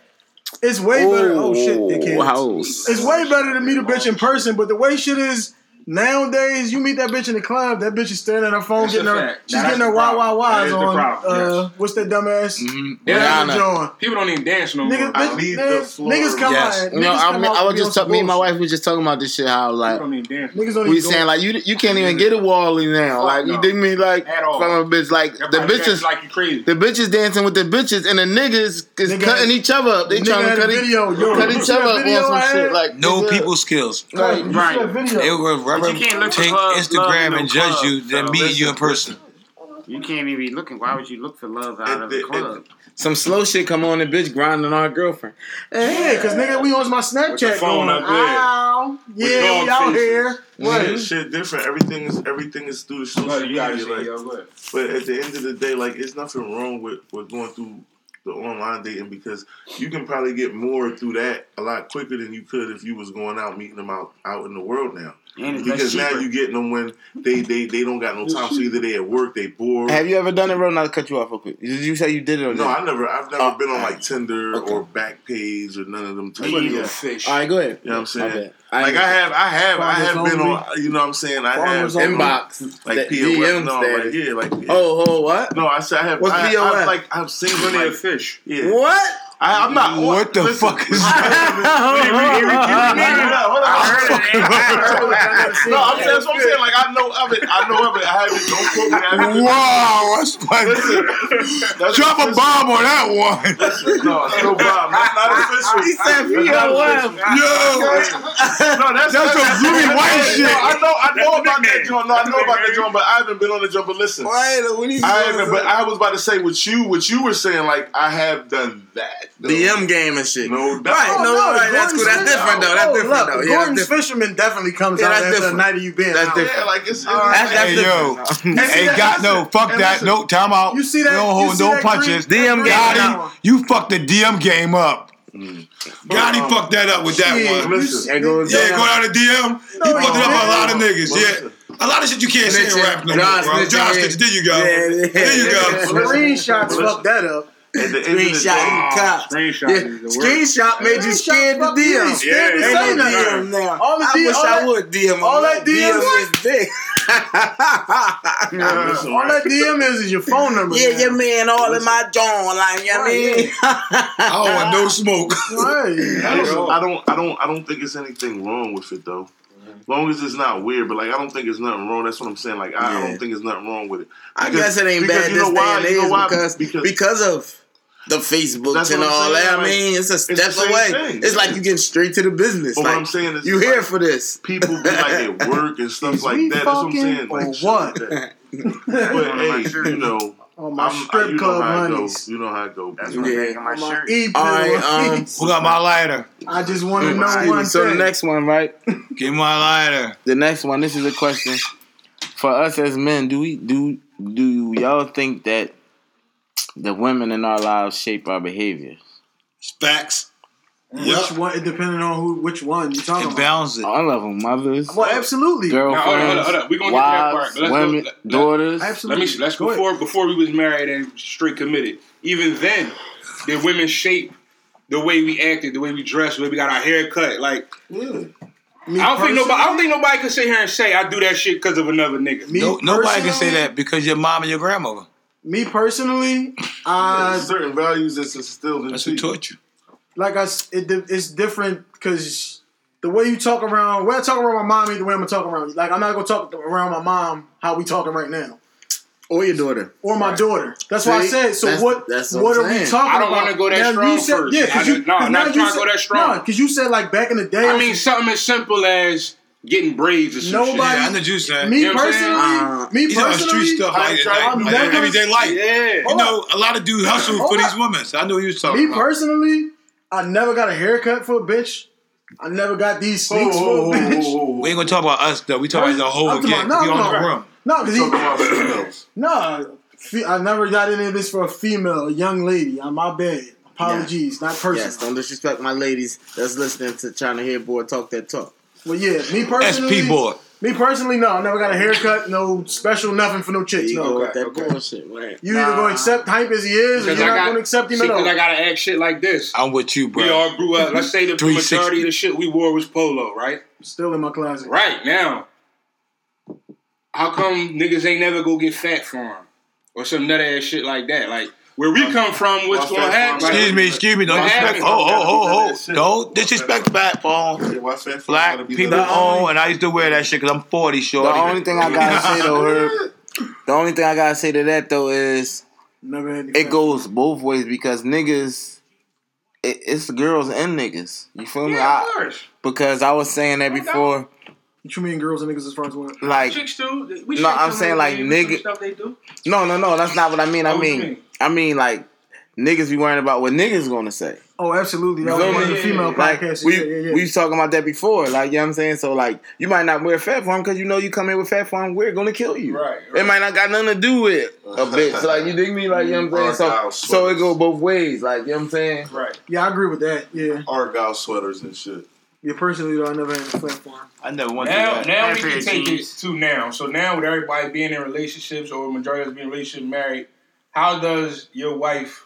Speaker 1: It's way better. Oh shit, dickhead.
Speaker 2: house.
Speaker 1: It's way better to meet a bitch in person, but the way shit is nowadays, you meet that bitch in the club, that bitch is staring at her phone,
Speaker 6: That's
Speaker 1: getting her,
Speaker 6: fact.
Speaker 1: she's
Speaker 6: Now,
Speaker 1: getting her
Speaker 6: the
Speaker 1: wah
Speaker 6: problem.
Speaker 1: wah
Speaker 6: That
Speaker 1: wahs
Speaker 6: is the
Speaker 1: on. uh,
Speaker 6: yes.
Speaker 1: What's that dumbass?
Speaker 5: Mhm.
Speaker 1: Yeah,
Speaker 2: Rihanna.
Speaker 1: John.
Speaker 6: People don't even dance no
Speaker 1: Niggas,
Speaker 6: more.
Speaker 3: I
Speaker 1: bitch,
Speaker 3: need the floor.
Speaker 1: niggas come
Speaker 5: Yes.
Speaker 1: out.
Speaker 2: You know,
Speaker 1: niggas
Speaker 2: I, mean,
Speaker 1: out
Speaker 2: I was just
Speaker 1: some
Speaker 2: talking. Me and my wife was just talking about this shit. How like
Speaker 6: People don't even dance.
Speaker 2: We saying like you you can't even get a Wally now. Like you
Speaker 6: no.
Speaker 2: dig me like
Speaker 6: At all.
Speaker 2: from a bitch. Like the
Speaker 6: probably dancing
Speaker 2: bitches.
Speaker 6: like you crazy.
Speaker 2: The bitches dancing with the bitches, and the niggas is cutting each other up. They trying to cut, each-
Speaker 1: video. Yo,
Speaker 2: cut
Speaker 1: you
Speaker 2: each
Speaker 1: see
Speaker 2: other up on some shit. Like
Speaker 5: No people skills.
Speaker 1: Right. You see
Speaker 4: Right.
Speaker 1: That video?
Speaker 5: Rather
Speaker 4: you can't look
Speaker 5: take
Speaker 4: love- love in
Speaker 5: Instagram
Speaker 4: no
Speaker 5: and judge
Speaker 4: club,
Speaker 5: you than
Speaker 3: so
Speaker 5: meeting you in
Speaker 3: listen,
Speaker 5: person.
Speaker 4: You can't even be looking. Why would you look for love out of
Speaker 3: the-
Speaker 4: the club?
Speaker 2: Some slow shit come on, and bitch grinding on her girlfriend.
Speaker 1: Yeah, because nigga, we on my
Speaker 6: With the
Speaker 1: Snapchat
Speaker 6: phone
Speaker 1: going,
Speaker 6: up there.
Speaker 1: ow, yeah,
Speaker 6: dog
Speaker 1: we out
Speaker 6: faces.
Speaker 1: here. Mm-hmm.
Speaker 3: Right.
Speaker 1: Right.
Speaker 3: Shit different. Everything is everything is through the social
Speaker 6: But you gotta
Speaker 3: media. Like,
Speaker 6: yo, go
Speaker 3: but at the end of the day, like, it's nothing wrong with, with going through the online dating because you can probably get more through that a lot quicker than you could if you was going out meeting them out out in the world now.
Speaker 4: And
Speaker 3: Because now
Speaker 4: cheaper.
Speaker 3: you getting them when they, they, they don't got no time. So either they at work, they bored.
Speaker 2: Have you ever done it, bro? Not to cut you off real quick. Did you say you did it or
Speaker 3: no. I never. I've never
Speaker 2: Oh,
Speaker 3: been on like Tinder
Speaker 2: Okay.
Speaker 3: or Backpage or none of them type
Speaker 6: You
Speaker 3: of yeah.
Speaker 6: fish.
Speaker 2: All right, go ahead.
Speaker 3: You know what I'm saying?
Speaker 2: bad.
Speaker 3: Like I have, I have, I have been
Speaker 1: only.
Speaker 3: on. You know what I'm saying? I have
Speaker 1: Farmers only.
Speaker 2: Inbox.
Speaker 3: like
Speaker 2: that
Speaker 3: POF. No, like yeah, like yeah.
Speaker 2: Oh, oh, what?
Speaker 3: No, I said I have.
Speaker 2: What's
Speaker 3: I,
Speaker 2: VOF?
Speaker 3: I've, like I've seen
Speaker 6: Plenty
Speaker 3: like
Speaker 6: of fish.
Speaker 3: yeah.
Speaker 2: What?
Speaker 3: I, I'm not.
Speaker 5: What the
Speaker 3: listen,
Speaker 5: fuck is
Speaker 3: listen, Hold on.
Speaker 4: I heard it. I heard it.
Speaker 3: No, I'm saying, that's what I'm saying. Like I know of it. I know of it. I haven't. Don't quote me. I haven't.
Speaker 5: Wow, that's like
Speaker 3: That's
Speaker 5: drop a bomb on that one.
Speaker 3: No, it's no bomb. That's not official.
Speaker 2: He said
Speaker 3: That's
Speaker 2: VOF.
Speaker 5: Yo,
Speaker 3: No, that's
Speaker 5: That's some Bluey White shit.
Speaker 3: No, I know. I know about
Speaker 6: the
Speaker 3: that joint. No, I know about that joint, but I haven't been on the joint. But listen.
Speaker 2: Wait, what are you
Speaker 3: I haven't, but I was about to say what you what you were saying. Like I have done that. though.
Speaker 2: DM game and shit.
Speaker 3: No doubt.
Speaker 2: Right, no,
Speaker 1: Oh,
Speaker 2: right, that's
Speaker 1: Gordon's
Speaker 2: cool. That's different though. That's
Speaker 1: oh,
Speaker 2: different though. Yeah,
Speaker 1: Gordon's
Speaker 2: different.
Speaker 1: Fisherman definitely comes
Speaker 2: Yeah,
Speaker 1: out
Speaker 2: that's
Speaker 1: after a
Speaker 2: different.
Speaker 1: night of you being
Speaker 2: That's
Speaker 1: out.
Speaker 2: different.
Speaker 3: Yeah, like it's.
Speaker 2: That's, that's
Speaker 5: Hey,
Speaker 2: different.
Speaker 5: yo.
Speaker 3: see
Speaker 5: Hey,
Speaker 3: that?
Speaker 5: got no, fuck
Speaker 3: And
Speaker 5: that.
Speaker 3: listen.
Speaker 5: No, time out.
Speaker 1: You see that?
Speaker 5: We don't hold
Speaker 1: see
Speaker 5: no
Speaker 1: that
Speaker 5: punches.
Speaker 2: DM
Speaker 1: that
Speaker 2: game.
Speaker 5: Gotti, you fucked the DM game up. Gotti
Speaker 3: Um,
Speaker 5: fucked that up with that
Speaker 1: shit.
Speaker 5: one.
Speaker 3: Listen,
Speaker 2: There goes
Speaker 5: Yeah,
Speaker 2: down.
Speaker 5: go down to DM. He
Speaker 1: No,
Speaker 5: fucked it up a lot of niggas.
Speaker 3: Well,
Speaker 5: Yeah. A lot of shit you can't say in rap no
Speaker 2: John
Speaker 5: more, bro.
Speaker 2: snitching,
Speaker 5: John
Speaker 2: yeah.
Speaker 5: There you go.
Speaker 2: Yeah, yeah,
Speaker 5: There you
Speaker 2: yeah.
Speaker 5: go.
Speaker 1: Screenshots
Speaker 3: Listen.
Speaker 1: fucked that up.
Speaker 3: At the end of
Speaker 2: Screenshot
Speaker 3: day,
Speaker 2: you. Oh,
Speaker 6: screenshot
Speaker 2: Yeah,
Speaker 6: is the word.
Speaker 2: screenshot made you scared to
Speaker 1: fuck you,
Speaker 2: DM.
Speaker 1: you scared to say nothing.
Speaker 2: DM now.
Speaker 1: All the
Speaker 2: I
Speaker 1: D-
Speaker 2: wish
Speaker 1: all
Speaker 2: I
Speaker 1: that-
Speaker 2: would DM.
Speaker 1: all that DM
Speaker 2: is dick.
Speaker 3: listen,
Speaker 1: All
Speaker 3: right?
Speaker 1: that DM is is your phone number.
Speaker 2: Yeah,
Speaker 1: now.
Speaker 2: your man all in my joint, like you know what I mean.
Speaker 5: Oh, I don't want no smoke.
Speaker 1: Right.
Speaker 3: Listen, I don't, I don't, I don't think it's anything wrong with it though. Long as it's not weird, but like I don't think it's nothing wrong. That's what I'm saying. Like I, I
Speaker 2: Yeah.
Speaker 3: don't think it's nothing wrong with it.
Speaker 2: I guess it ain't bad
Speaker 3: you
Speaker 2: this
Speaker 3: know
Speaker 2: day
Speaker 3: why?
Speaker 2: and
Speaker 3: You know why?
Speaker 2: because
Speaker 3: Because-
Speaker 2: because of the Facebook and all
Speaker 3: saying,
Speaker 2: that. I
Speaker 3: like,
Speaker 2: mean, it's a
Speaker 3: the
Speaker 2: step
Speaker 3: same
Speaker 2: away.
Speaker 3: thing.
Speaker 2: It's like you getting straight to the business.
Speaker 3: But what I'm saying is,
Speaker 2: you
Speaker 3: it's
Speaker 2: here
Speaker 3: like-
Speaker 2: for this.
Speaker 3: People be like at work and stuff like
Speaker 1: we
Speaker 3: that. That's what I'm saying. Like
Speaker 1: or what?
Speaker 3: like that.
Speaker 4: On
Speaker 3: But hey,
Speaker 4: shirt.
Speaker 3: you know,
Speaker 1: On my
Speaker 3: I'm,
Speaker 1: strip
Speaker 3: you
Speaker 1: club honeys.
Speaker 3: goes. You know how it goes.
Speaker 4: That's what I'm
Speaker 2: Yeah.
Speaker 4: making my
Speaker 1: On my
Speaker 4: shirt.
Speaker 1: E
Speaker 2: All right, um,
Speaker 5: Who got my lighter?
Speaker 1: I just want to know
Speaker 2: Excuse
Speaker 1: one
Speaker 2: So the next one, right?
Speaker 5: Give me my lighter.
Speaker 2: The next one. This is a question for us as men. Do we do do y'all think that the women in our lives shape our behavior?
Speaker 5: Facts.
Speaker 1: Which
Speaker 5: Yep.
Speaker 1: one? Depending on who, which one you talking
Speaker 5: It
Speaker 1: about.
Speaker 5: balances it.
Speaker 2: All of them, mothers,
Speaker 1: Well, absolutely.
Speaker 6: Now, hold on, hold on,
Speaker 2: girlfriends,
Speaker 6: hold on. We gonna get that part,
Speaker 2: wives,
Speaker 6: but let's go-
Speaker 2: women,
Speaker 6: let- let-
Speaker 2: daughters.
Speaker 6: Let
Speaker 1: Absolutely.
Speaker 6: me. Let's
Speaker 1: Go ahead.
Speaker 6: before before we was married and straight committed. Even then, the women shape the way we acted, the way we dressed, the way we got our hair cut? Like
Speaker 1: Me
Speaker 6: I don't think nobody. I don't think nobody can sit here and say I do that shit because of another nigga.
Speaker 1: Me
Speaker 5: No, nobody can say that because your mom and your grandmother.
Speaker 1: Me personally, I
Speaker 3: There's certain values that's instilled in
Speaker 5: That's who
Speaker 3: people.
Speaker 5: taught you.
Speaker 1: Like I, it, it's different because the way you talk around, when I talk around my mom, ain't the way I'm gonna talk around you. Like I'm not gonna talk around my mom how we talking right now,
Speaker 2: or your daughter.
Speaker 1: or my daughter. That's why I said. So
Speaker 2: That's-
Speaker 1: what?
Speaker 2: that's
Speaker 1: what,
Speaker 2: what I'm
Speaker 1: are we talking about?
Speaker 6: I don't wanna go that
Speaker 1: Now,
Speaker 6: strong
Speaker 1: you said,
Speaker 6: first.
Speaker 1: Yeah,
Speaker 6: I
Speaker 1: because you.
Speaker 6: no,
Speaker 1: cause
Speaker 6: not
Speaker 1: now you
Speaker 6: trying to
Speaker 1: said-
Speaker 6: go that strong.
Speaker 1: No, because you said like back in the day.
Speaker 6: I mean, something as simple as getting braids or some
Speaker 1: Nobody-
Speaker 6: shit.
Speaker 5: Yeah, I know you saying.
Speaker 1: me
Speaker 6: You know what I'm saying?
Speaker 1: personally,
Speaker 2: Uh,
Speaker 1: me
Speaker 5: He's on
Speaker 1: personally,
Speaker 5: street stuff
Speaker 3: I
Speaker 5: like,
Speaker 3: ain't
Speaker 5: like,
Speaker 3: trying to
Speaker 5: like
Speaker 1: do that.
Speaker 5: everyday life.
Speaker 6: Yeah.
Speaker 5: You know, a lot of dudes hustle for these women. So I know you was talking
Speaker 1: me
Speaker 5: about.
Speaker 1: personally, I never got a haircut for a bitch. I never got these sneaks for a bitch.
Speaker 5: We ain't gonna talk about us though. We talk about the whole
Speaker 1: I'm talking
Speaker 5: gang.
Speaker 1: about-
Speaker 5: we
Speaker 1: no,
Speaker 5: on
Speaker 1: I'm
Speaker 5: the
Speaker 1: talking
Speaker 5: room.
Speaker 1: No, because
Speaker 3: Talking
Speaker 1: he,
Speaker 3: about females.
Speaker 1: no, fe- I never got any of this for a female, a young lady. I'm my bad. Apologies, not personal.
Speaker 2: Yes, don't disrespect my ladies that's listening to trying to hear boy talk that talk.
Speaker 1: Well, yeah, me personally,
Speaker 5: SP board.
Speaker 1: Me personally, no. I never got a haircut. No special nothing for no chicks.
Speaker 2: You
Speaker 1: No.
Speaker 2: go with that
Speaker 6: okay.
Speaker 2: bullshit, man.
Speaker 1: You either gonna accept hype as he is, or you're
Speaker 6: I
Speaker 1: not
Speaker 6: got-
Speaker 1: gonna accept him
Speaker 6: See,
Speaker 1: at all.
Speaker 6: I gotta act shit like this.
Speaker 5: I'm with you, bro.
Speaker 6: We all grew up. Let's say the
Speaker 5: 360.
Speaker 6: majority of the shit we wore was polo, right?
Speaker 1: Still in my closet.
Speaker 6: Right now, how come niggas ain't never go get Phat Farm or some nut ass shit like that? Like where we come from, what's
Speaker 3: my
Speaker 6: gonna happen?
Speaker 5: Excuse me, excuse me. Don't
Speaker 6: What
Speaker 5: disrespect.
Speaker 6: happened?
Speaker 5: Oh, oh, oh, oh. Don't disrespect the back, Paul.
Speaker 3: Yeah, why fat folk
Speaker 5: Black people
Speaker 3: like-
Speaker 5: own, and I used to wear that shit because I'm 40,
Speaker 2: The only thing I gotta say though, Herb, the only thing I gotta say to that though is
Speaker 1: Never had any
Speaker 2: it goes both ways because niggas, it's the girls and niggas. You feel me?
Speaker 6: Yeah, of
Speaker 2: I, because I was saying that before,
Speaker 1: What you mean, girls and niggas as far as what?
Speaker 2: like
Speaker 6: Chicks too. We
Speaker 2: No, I'm saying, like,
Speaker 6: the- some
Speaker 2: nigga-
Speaker 6: stuff they do.
Speaker 2: no, no, no, that's not what I mean. I
Speaker 6: Oh, what you
Speaker 2: mean,
Speaker 6: mean?
Speaker 2: I mean like niggas be worrying about what niggas gonna say.
Speaker 1: Oh, absolutely. That
Speaker 2: You
Speaker 1: was
Speaker 2: feel
Speaker 1: one of
Speaker 2: me?
Speaker 1: the female
Speaker 2: Like
Speaker 1: podcasts.
Speaker 2: we
Speaker 1: yeah, yeah, yeah.
Speaker 2: we was talking about that before, like you know what I'm saying. So like you might not wear Phat Farm because you know you come in with Phat Farm, we're gonna kill you.
Speaker 6: Right,
Speaker 2: It might not got nothing to do with a bitch. Like you dig me? Like you know what I'm saying.
Speaker 3: Argyle
Speaker 2: So so it go both ways. Like you know what I'm saying.
Speaker 6: Right.
Speaker 1: yeah, I agree with that. Yeah.
Speaker 3: Argyle sweaters and shit.
Speaker 1: Yeah, personally, though, I never had a flat farm.
Speaker 5: I never went to
Speaker 6: Now,
Speaker 5: that.
Speaker 6: now we can take it to now. So now with everybody being in relationships or majority of us being in relationship married, how does your wife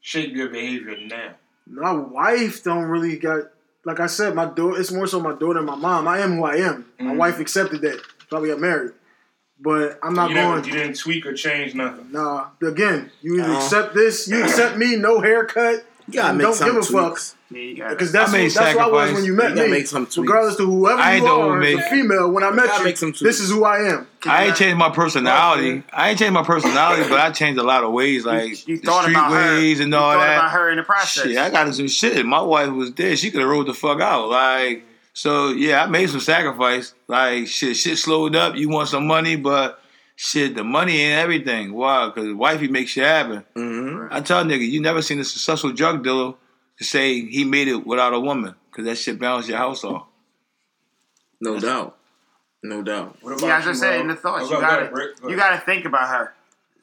Speaker 6: shape your behavior now?
Speaker 1: My wife don't really got. Like I said, my daughter. It's more so my daughter and my mom. I am who I am. My
Speaker 6: Mhm.
Speaker 1: wife accepted that. Probably got married. But I'm not
Speaker 6: you,
Speaker 1: going.
Speaker 6: never, you didn't tweak or change nothing.
Speaker 1: Nah. Again, you either
Speaker 2: No.
Speaker 1: accept this, you accept me, no haircut.
Speaker 2: You gotta make
Speaker 1: don't
Speaker 2: some
Speaker 1: give a fuck.
Speaker 2: Tweaks.
Speaker 4: Yeah,
Speaker 1: Because
Speaker 4: it.
Speaker 1: that's
Speaker 5: made
Speaker 1: what, that's what I was when you
Speaker 2: You
Speaker 1: met
Speaker 2: gotta
Speaker 1: me.
Speaker 2: make some tweaks.
Speaker 1: Regardless to whoever
Speaker 5: I ain't
Speaker 1: you are,
Speaker 5: one
Speaker 1: as a female, when I met you,
Speaker 2: make some tweaks.
Speaker 1: this is who I am.
Speaker 5: I ain't changed my personality. I ain't changed my personality, but I changed a lot of ways, like
Speaker 4: you
Speaker 5: the
Speaker 4: thought
Speaker 5: street
Speaker 4: about her.
Speaker 5: ways and
Speaker 4: You
Speaker 5: all
Speaker 4: thought
Speaker 5: that.
Speaker 4: about her in the process.
Speaker 5: Shit, I got into some shit. My wife was there. She could have rolled the fuck out. Like, so yeah, I made some sacrifice. Like, shit, shit slowed up. You want some money, but shit, the money ain't everything. Why? Because wifey makes shit happen.
Speaker 2: hmm
Speaker 5: I tell nigga, you never seen a successful drug dealer to say he made it without a woman. Because that shit balanced your house off.
Speaker 2: No doubt. No doubt.
Speaker 6: What
Speaker 4: See, as I said in the thoughts,
Speaker 6: Oh,
Speaker 4: you
Speaker 6: go- go
Speaker 4: gotta.
Speaker 6: Go
Speaker 4: you gotta think about her.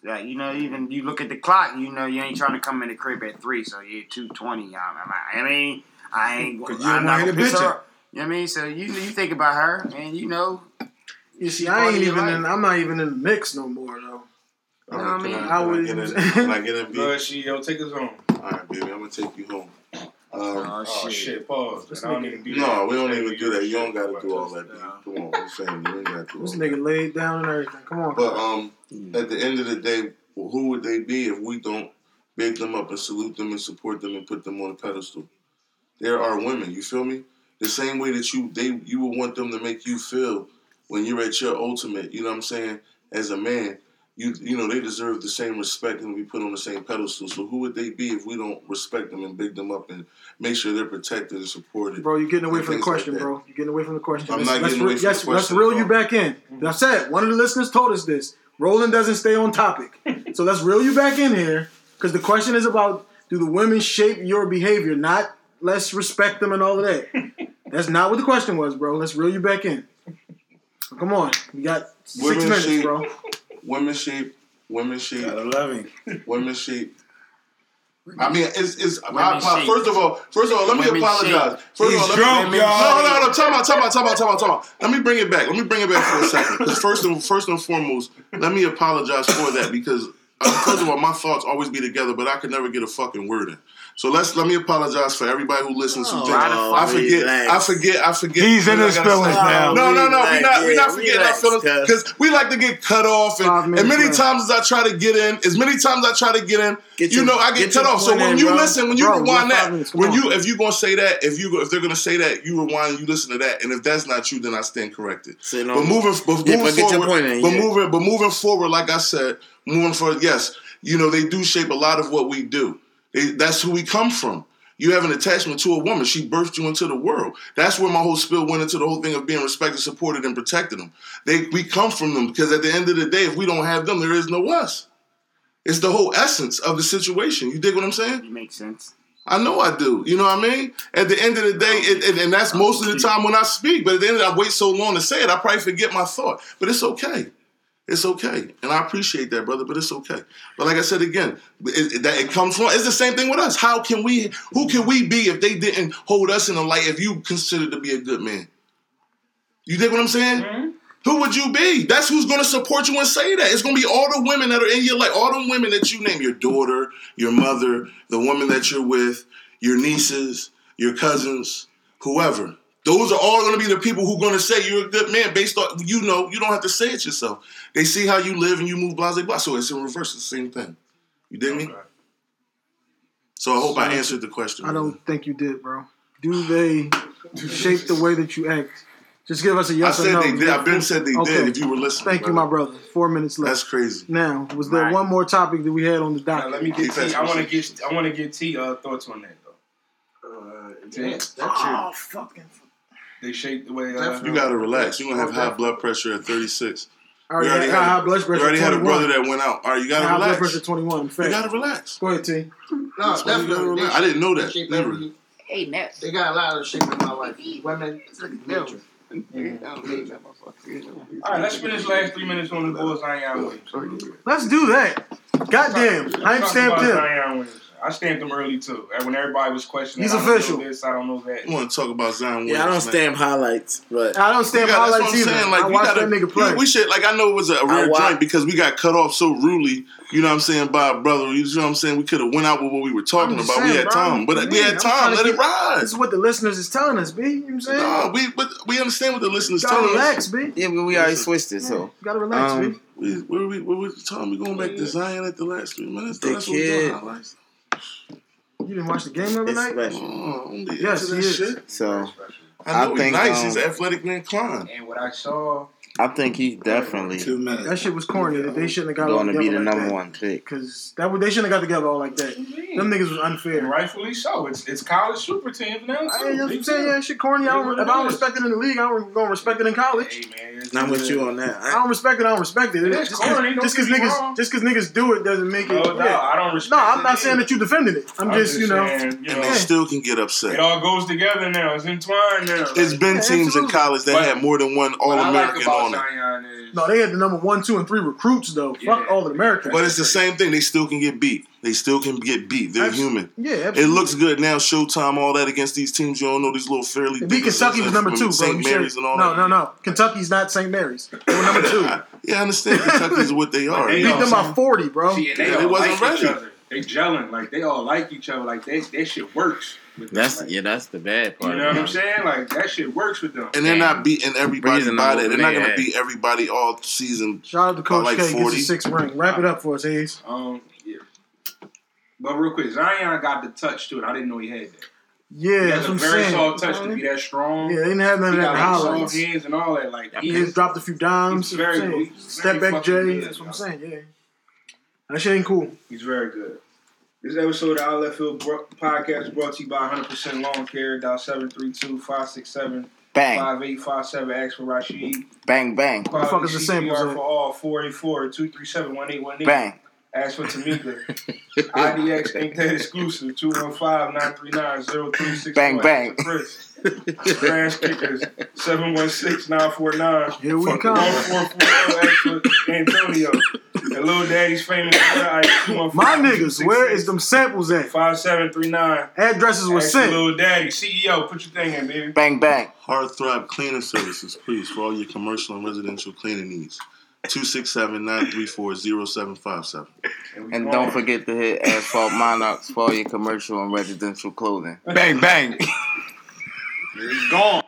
Speaker 4: Like, you know, even you look at the clock, you know, you ain't trying to come in the crib at three, so you're two twenty. I mean, I ain't.
Speaker 1: 'Cause you
Speaker 4: I'm
Speaker 1: don't wanna
Speaker 4: gonna
Speaker 1: a
Speaker 4: piss
Speaker 1: bitch
Speaker 4: her. You know what I mean? So you you think about her, and you know,
Speaker 1: You see, I ain't even
Speaker 4: life.
Speaker 1: in, I'm not even in the mix no more, though.
Speaker 3: All
Speaker 4: know what I mean?
Speaker 3: I,
Speaker 1: I
Speaker 3: can I
Speaker 1: would-
Speaker 3: get in? Can I get in? B?
Speaker 6: Go ahead, CEO. Take us home.
Speaker 3: All right, baby, I'm gonna take you home. Um,
Speaker 4: oh,
Speaker 6: Oh
Speaker 4: shit.
Speaker 6: shit! Pause.
Speaker 1: This
Speaker 6: I don't
Speaker 1: nigga-
Speaker 6: even do
Speaker 3: no, we don't even do that. You don't gotta do all that. Come on, we're family. You ain't gotta do all
Speaker 1: This
Speaker 3: that.
Speaker 1: nigga laid down and everything. Come on.
Speaker 3: But um, at the end of the day, who would they be if we don't big them up and salute them and support them and put them on a pedestal? There are women. You feel me? The same way that you they you would want them to make you feel when you're at your ultimate. You know what I'm saying? As a man, you you know they deserve the same respect and be put on the same pedestal. So who would they be if we don't respect them and big them up and make sure they're protected and supported?
Speaker 1: Bro, you're getting away from the
Speaker 3: things like
Speaker 1: question, bro. You're getting away from the question.
Speaker 3: I'm
Speaker 1: Let's-
Speaker 3: not
Speaker 1: let's
Speaker 3: getting away
Speaker 1: re-
Speaker 3: from the
Speaker 1: yes, Let's reel
Speaker 3: at
Speaker 1: you back in. I said one of the listeners told us this. Roland doesn't stay on topic, so let's reel you back in here because the question is about do the women shape your behavior, not let's respect them and all of that. That's not what the question was, bro. Let's reel you back in. Come on, we got six
Speaker 3: Women
Speaker 1: minutes,
Speaker 3: shape-
Speaker 1: bro.
Speaker 3: Women shape, women shape,
Speaker 2: Gotta love him.
Speaker 3: women shape. I mean, it's, it's my,
Speaker 4: Women
Speaker 3: apo-
Speaker 4: shape.
Speaker 3: first of all, first of all, let me
Speaker 4: Women
Speaker 3: apologize.
Speaker 4: shape.
Speaker 3: First
Speaker 5: He's
Speaker 3: of all, let
Speaker 5: drunk,
Speaker 3: me,
Speaker 5: y'all.
Speaker 3: No, no, no, time out, time out, time out, time out, time out. Let me bring it back. Let me bring it back for a second. Because first and first and foremost, let me apologize for that because uh, first of all, my thoughts always be together, but I could never get a fucking word in. So let's let me apologize for everybody who listens who
Speaker 2: Oh,
Speaker 3: thinks I forget, I forget, I forget.
Speaker 5: He's in
Speaker 3: what I
Speaker 5: his feelings
Speaker 3: say.
Speaker 5: now.
Speaker 3: No, no, no, we're
Speaker 2: Relax,
Speaker 3: not, we're not
Speaker 2: yeah,
Speaker 3: forgetting our
Speaker 2: relax,
Speaker 3: feelings
Speaker 2: cuz.
Speaker 3: we like to get cut off,
Speaker 1: Five
Speaker 3: and, and many
Speaker 1: left.
Speaker 3: times as I try to get in, as many times I try to get in,
Speaker 2: Get
Speaker 3: you
Speaker 2: your-
Speaker 3: know, I get,
Speaker 2: get
Speaker 3: cut off. So when
Speaker 2: in,
Speaker 3: you
Speaker 2: bro.
Speaker 3: listen, when you
Speaker 1: Bro,
Speaker 3: rewind that,
Speaker 1: minutes,
Speaker 3: when
Speaker 1: on.
Speaker 3: you if you're gonna say that, if you go- if they're gonna say that, you rewind, you listen to that, and if that's not you, then I stand corrected.
Speaker 2: Say no
Speaker 3: But moving, but
Speaker 2: Yeah,
Speaker 3: moving
Speaker 2: but
Speaker 3: forward,
Speaker 2: in,
Speaker 3: but
Speaker 2: yeah.
Speaker 3: moving, but moving forward, like I said, moving forward, yes, you know they do shape a lot of what we do. They, that's who we come from. You have an attachment to a woman. She birthed you into the world. That's where my whole spill went into the whole thing of being respected, supported, and protected them. They we come from them because at the end of the day, if we don't have them, there is no us. It's the whole essence of the situation. You dig what I'm saying?
Speaker 4: It makes sense.
Speaker 3: I know I do. You know what I mean? At the end of the day, it, it- and that's most of the time when I speak. But at the end of the day, I wait so long to say it, I probably forget my thought. But it's okay. It's okay, and I appreciate that, brother. But it's okay. But like I said again, it, it- that it comes from. It's the same thing with us. How can we? Who can we be if they didn't hold us in the light? If you consider to be a good man, you dig what I'm saying? Mm-hmm. Who would you be? That's who's gonna support you and say that. It's gonna be all the women that are in your life, all the women that you name, your daughter, your mother, the woman that you're with, your nieces, your cousins, whoever. Those are all gonna be the people who are gonna say you're a good man based on you know, you don't have to say it yourself. They see how you live and you move blah blah blah. So it's in reverse, it's the same thing. You dig me? So I hope I answered the question.
Speaker 1: I don't think you did, bro. Do they shape the way that you act? Just give us a yes or
Speaker 3: said
Speaker 1: no.
Speaker 3: they did. I've been said they
Speaker 1: Okay.
Speaker 3: did. If you were listening,
Speaker 1: Thank you, my brother. Four minutes left.
Speaker 3: That's crazy.
Speaker 1: now, was there
Speaker 4: Right.
Speaker 1: one more topic that we had on the
Speaker 6: Now,
Speaker 1: docket?
Speaker 6: let me get
Speaker 3: Keep
Speaker 6: T.
Speaker 3: that
Speaker 6: I want to get I want to get T uh, thoughts on that though.
Speaker 7: Uh, yeah, that's
Speaker 1: oh, fucking.
Speaker 6: They shape the way. Uh,
Speaker 7: Definitely.
Speaker 3: You gotta relax. You're gonna have high blood pressure at 36.
Speaker 1: I already,
Speaker 3: You already
Speaker 1: had,
Speaker 3: had a-
Speaker 1: high blood
Speaker 3: You
Speaker 1: pressure.
Speaker 3: already had a brother that went out. All right, you gotta
Speaker 1: high blood
Speaker 3: relax.
Speaker 1: pressure 21.
Speaker 3: You gotta relax.
Speaker 1: Go ahead, T.
Speaker 7: No,
Speaker 3: That's why you
Speaker 7: definitely.
Speaker 3: relax.
Speaker 7: They-
Speaker 3: I didn't know that.
Speaker 7: shape
Speaker 3: Never.
Speaker 7: every-
Speaker 4: Hey, Ness.
Speaker 7: They got a lot of shape in my life. Women, nature.
Speaker 6: All right, let's finish last three minutes on the boy Zion Williams.
Speaker 1: Let's do that. Goddamn.
Speaker 6: Let's
Speaker 1: Hype
Speaker 6: talk
Speaker 1: stamped
Speaker 6: about
Speaker 1: him.
Speaker 6: Zion Williams. I stamped him early too. When everybody was questioning,
Speaker 1: He's
Speaker 6: I don't
Speaker 1: official.
Speaker 6: Know this, I don't know that.
Speaker 3: You want to talk about Zion Williams?
Speaker 2: Yeah, I don't stamp highlights, but
Speaker 1: I don't stand
Speaker 3: You got-
Speaker 1: highlights
Speaker 3: that's what I'm
Speaker 1: either.
Speaker 3: saying. Like,
Speaker 1: I
Speaker 3: we
Speaker 1: watched
Speaker 3: gotta,
Speaker 1: that nigga play.
Speaker 3: We, we should like. I know it was a, a rare joint because we got cut off so rudely. You know what I'm saying by a brother. You know what I'm saying. We could have went out with what we were talking about.
Speaker 1: just
Speaker 3: we had
Speaker 1: bro.
Speaker 3: time, but
Speaker 1: What
Speaker 3: we
Speaker 1: you
Speaker 3: had time.
Speaker 1: trying to
Speaker 3: Let it
Speaker 1: get-
Speaker 3: ride.
Speaker 1: This is what the listeners is telling us, B. You know what I'm saying?
Speaker 3: No, we but we understand what the listeners
Speaker 1: gotta
Speaker 3: telling
Speaker 1: relax,
Speaker 3: us.
Speaker 1: B.
Speaker 2: yeah, but we already switched it. So
Speaker 1: gotta relax,
Speaker 2: Um,
Speaker 1: B.
Speaker 3: We, where we where was the time? We going back to Zion at the last three minutes.
Speaker 2: The
Speaker 3: That's what we doing
Speaker 2: kid.
Speaker 3: Highlights.
Speaker 1: You didn't watch the game the other night?
Speaker 2: special.
Speaker 3: Oh,
Speaker 1: Yes,
Speaker 3: into
Speaker 1: he
Speaker 3: that
Speaker 1: is.
Speaker 3: shit.
Speaker 2: So
Speaker 3: I know
Speaker 2: I
Speaker 3: he's
Speaker 2: think,
Speaker 3: nice.
Speaker 2: um,
Speaker 3: he's athletically inclined.
Speaker 6: And what I saw,
Speaker 2: I think he's definitely
Speaker 5: Two minutes.
Speaker 1: That shit was corny. That they shouldn't have got all
Speaker 2: going to be
Speaker 1: together
Speaker 2: the
Speaker 1: like
Speaker 2: number
Speaker 1: that.
Speaker 2: one pick.
Speaker 1: Cause that they shouldn't have got together all like that. Them niggas was
Speaker 6: and
Speaker 1: unfair.
Speaker 6: rightfully so, it's it's college super teams now.
Speaker 1: I
Speaker 6: Too.
Speaker 1: ain't you know I'm saying
Speaker 6: time.
Speaker 1: yeah, shit corny. I don't, if I don't respect it in the league, I don't gonna respect it in college.
Speaker 6: Hey man, it's
Speaker 2: Not with you on that.
Speaker 1: I
Speaker 2: I,
Speaker 1: don't respect it. I don't respect it.
Speaker 6: It
Speaker 1: Just
Speaker 6: corny,
Speaker 1: just because niggas,
Speaker 6: wrong.
Speaker 1: just because niggas do it doesn't make it.
Speaker 6: No, no,
Speaker 1: yeah.
Speaker 6: I don't respect.
Speaker 1: No, I'm not saying that you're defending it. I'm,
Speaker 6: I'm
Speaker 1: just, you know,
Speaker 6: saying, you
Speaker 3: And
Speaker 6: know,
Speaker 3: they still can get upset.
Speaker 6: it all goes together now. It's entwined now.
Speaker 3: It's been teams in college that had more than one All
Speaker 6: what I like
Speaker 3: American
Speaker 6: about
Speaker 3: on it.
Speaker 6: Zion is
Speaker 1: no, they had the number one, two, and three recruits though.
Speaker 6: Yeah.
Speaker 1: Fuck all the Americans.
Speaker 3: But it's the same thing. They still can get beat. They still can get beat. They're
Speaker 1: Abs-
Speaker 3: human.
Speaker 1: yeah,
Speaker 3: It looks good now. Showtime, all that against these teams. You don't know these little fairly.
Speaker 1: They beat Kentucky was number two.
Speaker 3: St.
Speaker 1: You
Speaker 3: Mary's and all
Speaker 1: no,
Speaker 3: that.
Speaker 1: no, no. Kentucky's not St. Mary's. They were number two.
Speaker 3: Yeah, I understand. Kentucky's what they are.
Speaker 1: They
Speaker 6: They
Speaker 1: beat them by 40, bro.
Speaker 6: See, they
Speaker 3: Yeah, they
Speaker 6: all
Speaker 3: wasn't
Speaker 6: like each
Speaker 3: ready.
Speaker 6: other. They gelling like they all like each other. Like they, that shit works. With them.
Speaker 2: that's
Speaker 6: Like,
Speaker 2: yeah, that's the bad part.
Speaker 6: You know what I'm saying? Like that shit works with them.
Speaker 3: And they're not beating everybody
Speaker 2: Reason
Speaker 3: by that. They're not going to
Speaker 2: at.
Speaker 3: beat everybody all season.
Speaker 1: Shout out to Coach
Speaker 3: like
Speaker 1: K. Gets
Speaker 3: 40.
Speaker 1: his sixth ring. Wrap it up for us, Hayes.
Speaker 6: Um, yeah. But real quick, Zion got the touch to it. I didn't know he had that.
Speaker 1: Yeah,
Speaker 6: he
Speaker 1: that's
Speaker 6: has
Speaker 1: what
Speaker 6: a
Speaker 1: I'm
Speaker 6: very
Speaker 1: saying.
Speaker 6: soft touch to be that strong.
Speaker 1: Yeah, they didn't have none
Speaker 6: he
Speaker 1: of that
Speaker 6: got
Speaker 1: in
Speaker 6: like
Speaker 1: highlights.
Speaker 6: hands and all that. Like
Speaker 1: He
Speaker 6: he
Speaker 1: just dropped a few dimes.
Speaker 6: He's very
Speaker 1: I'm saying.
Speaker 6: good. He's
Speaker 1: Step
Speaker 6: very
Speaker 1: back
Speaker 6: fucking
Speaker 1: J.
Speaker 6: good,
Speaker 1: That's what I'm saying. Yeah, that shit ain't cool.
Speaker 6: He's very good. This episode of Our Left Field bro- podcast is brought to you by 100% Lawn Care. Dial 732-567-5857.
Speaker 2: Bang,
Speaker 6: Ask for Rashid.
Speaker 2: bang, bang,
Speaker 1: the fuck is the
Speaker 6: same?
Speaker 1: samples
Speaker 6: CPR for all. 484-237-1818.
Speaker 2: bang.
Speaker 6: Ask for Tamika. IDX ain't that exclusive. 215-939-0361.
Speaker 2: Bang, bang.
Speaker 6: Ask for Chris. Trash Kickers. 716-949.
Speaker 1: Here we come.
Speaker 6: 1440. Ask for Antonio. And Lil Daddy's famous.
Speaker 1: My niggas, where is them samples at?
Speaker 6: 5739.
Speaker 1: Addresses were
Speaker 6: Ask for
Speaker 1: sent.
Speaker 6: Lil Daddy. CEO, put your thing in, baby.
Speaker 2: Bang, bang.
Speaker 3: Heartthrob Cleaning Services, please, for all your commercial and residential cleaning needs. 267-934-0757.
Speaker 2: And don't forget to hit Asphalt Monarchs for all your commercial and residential clothing.
Speaker 5: Bang, bang.
Speaker 6: He's gone.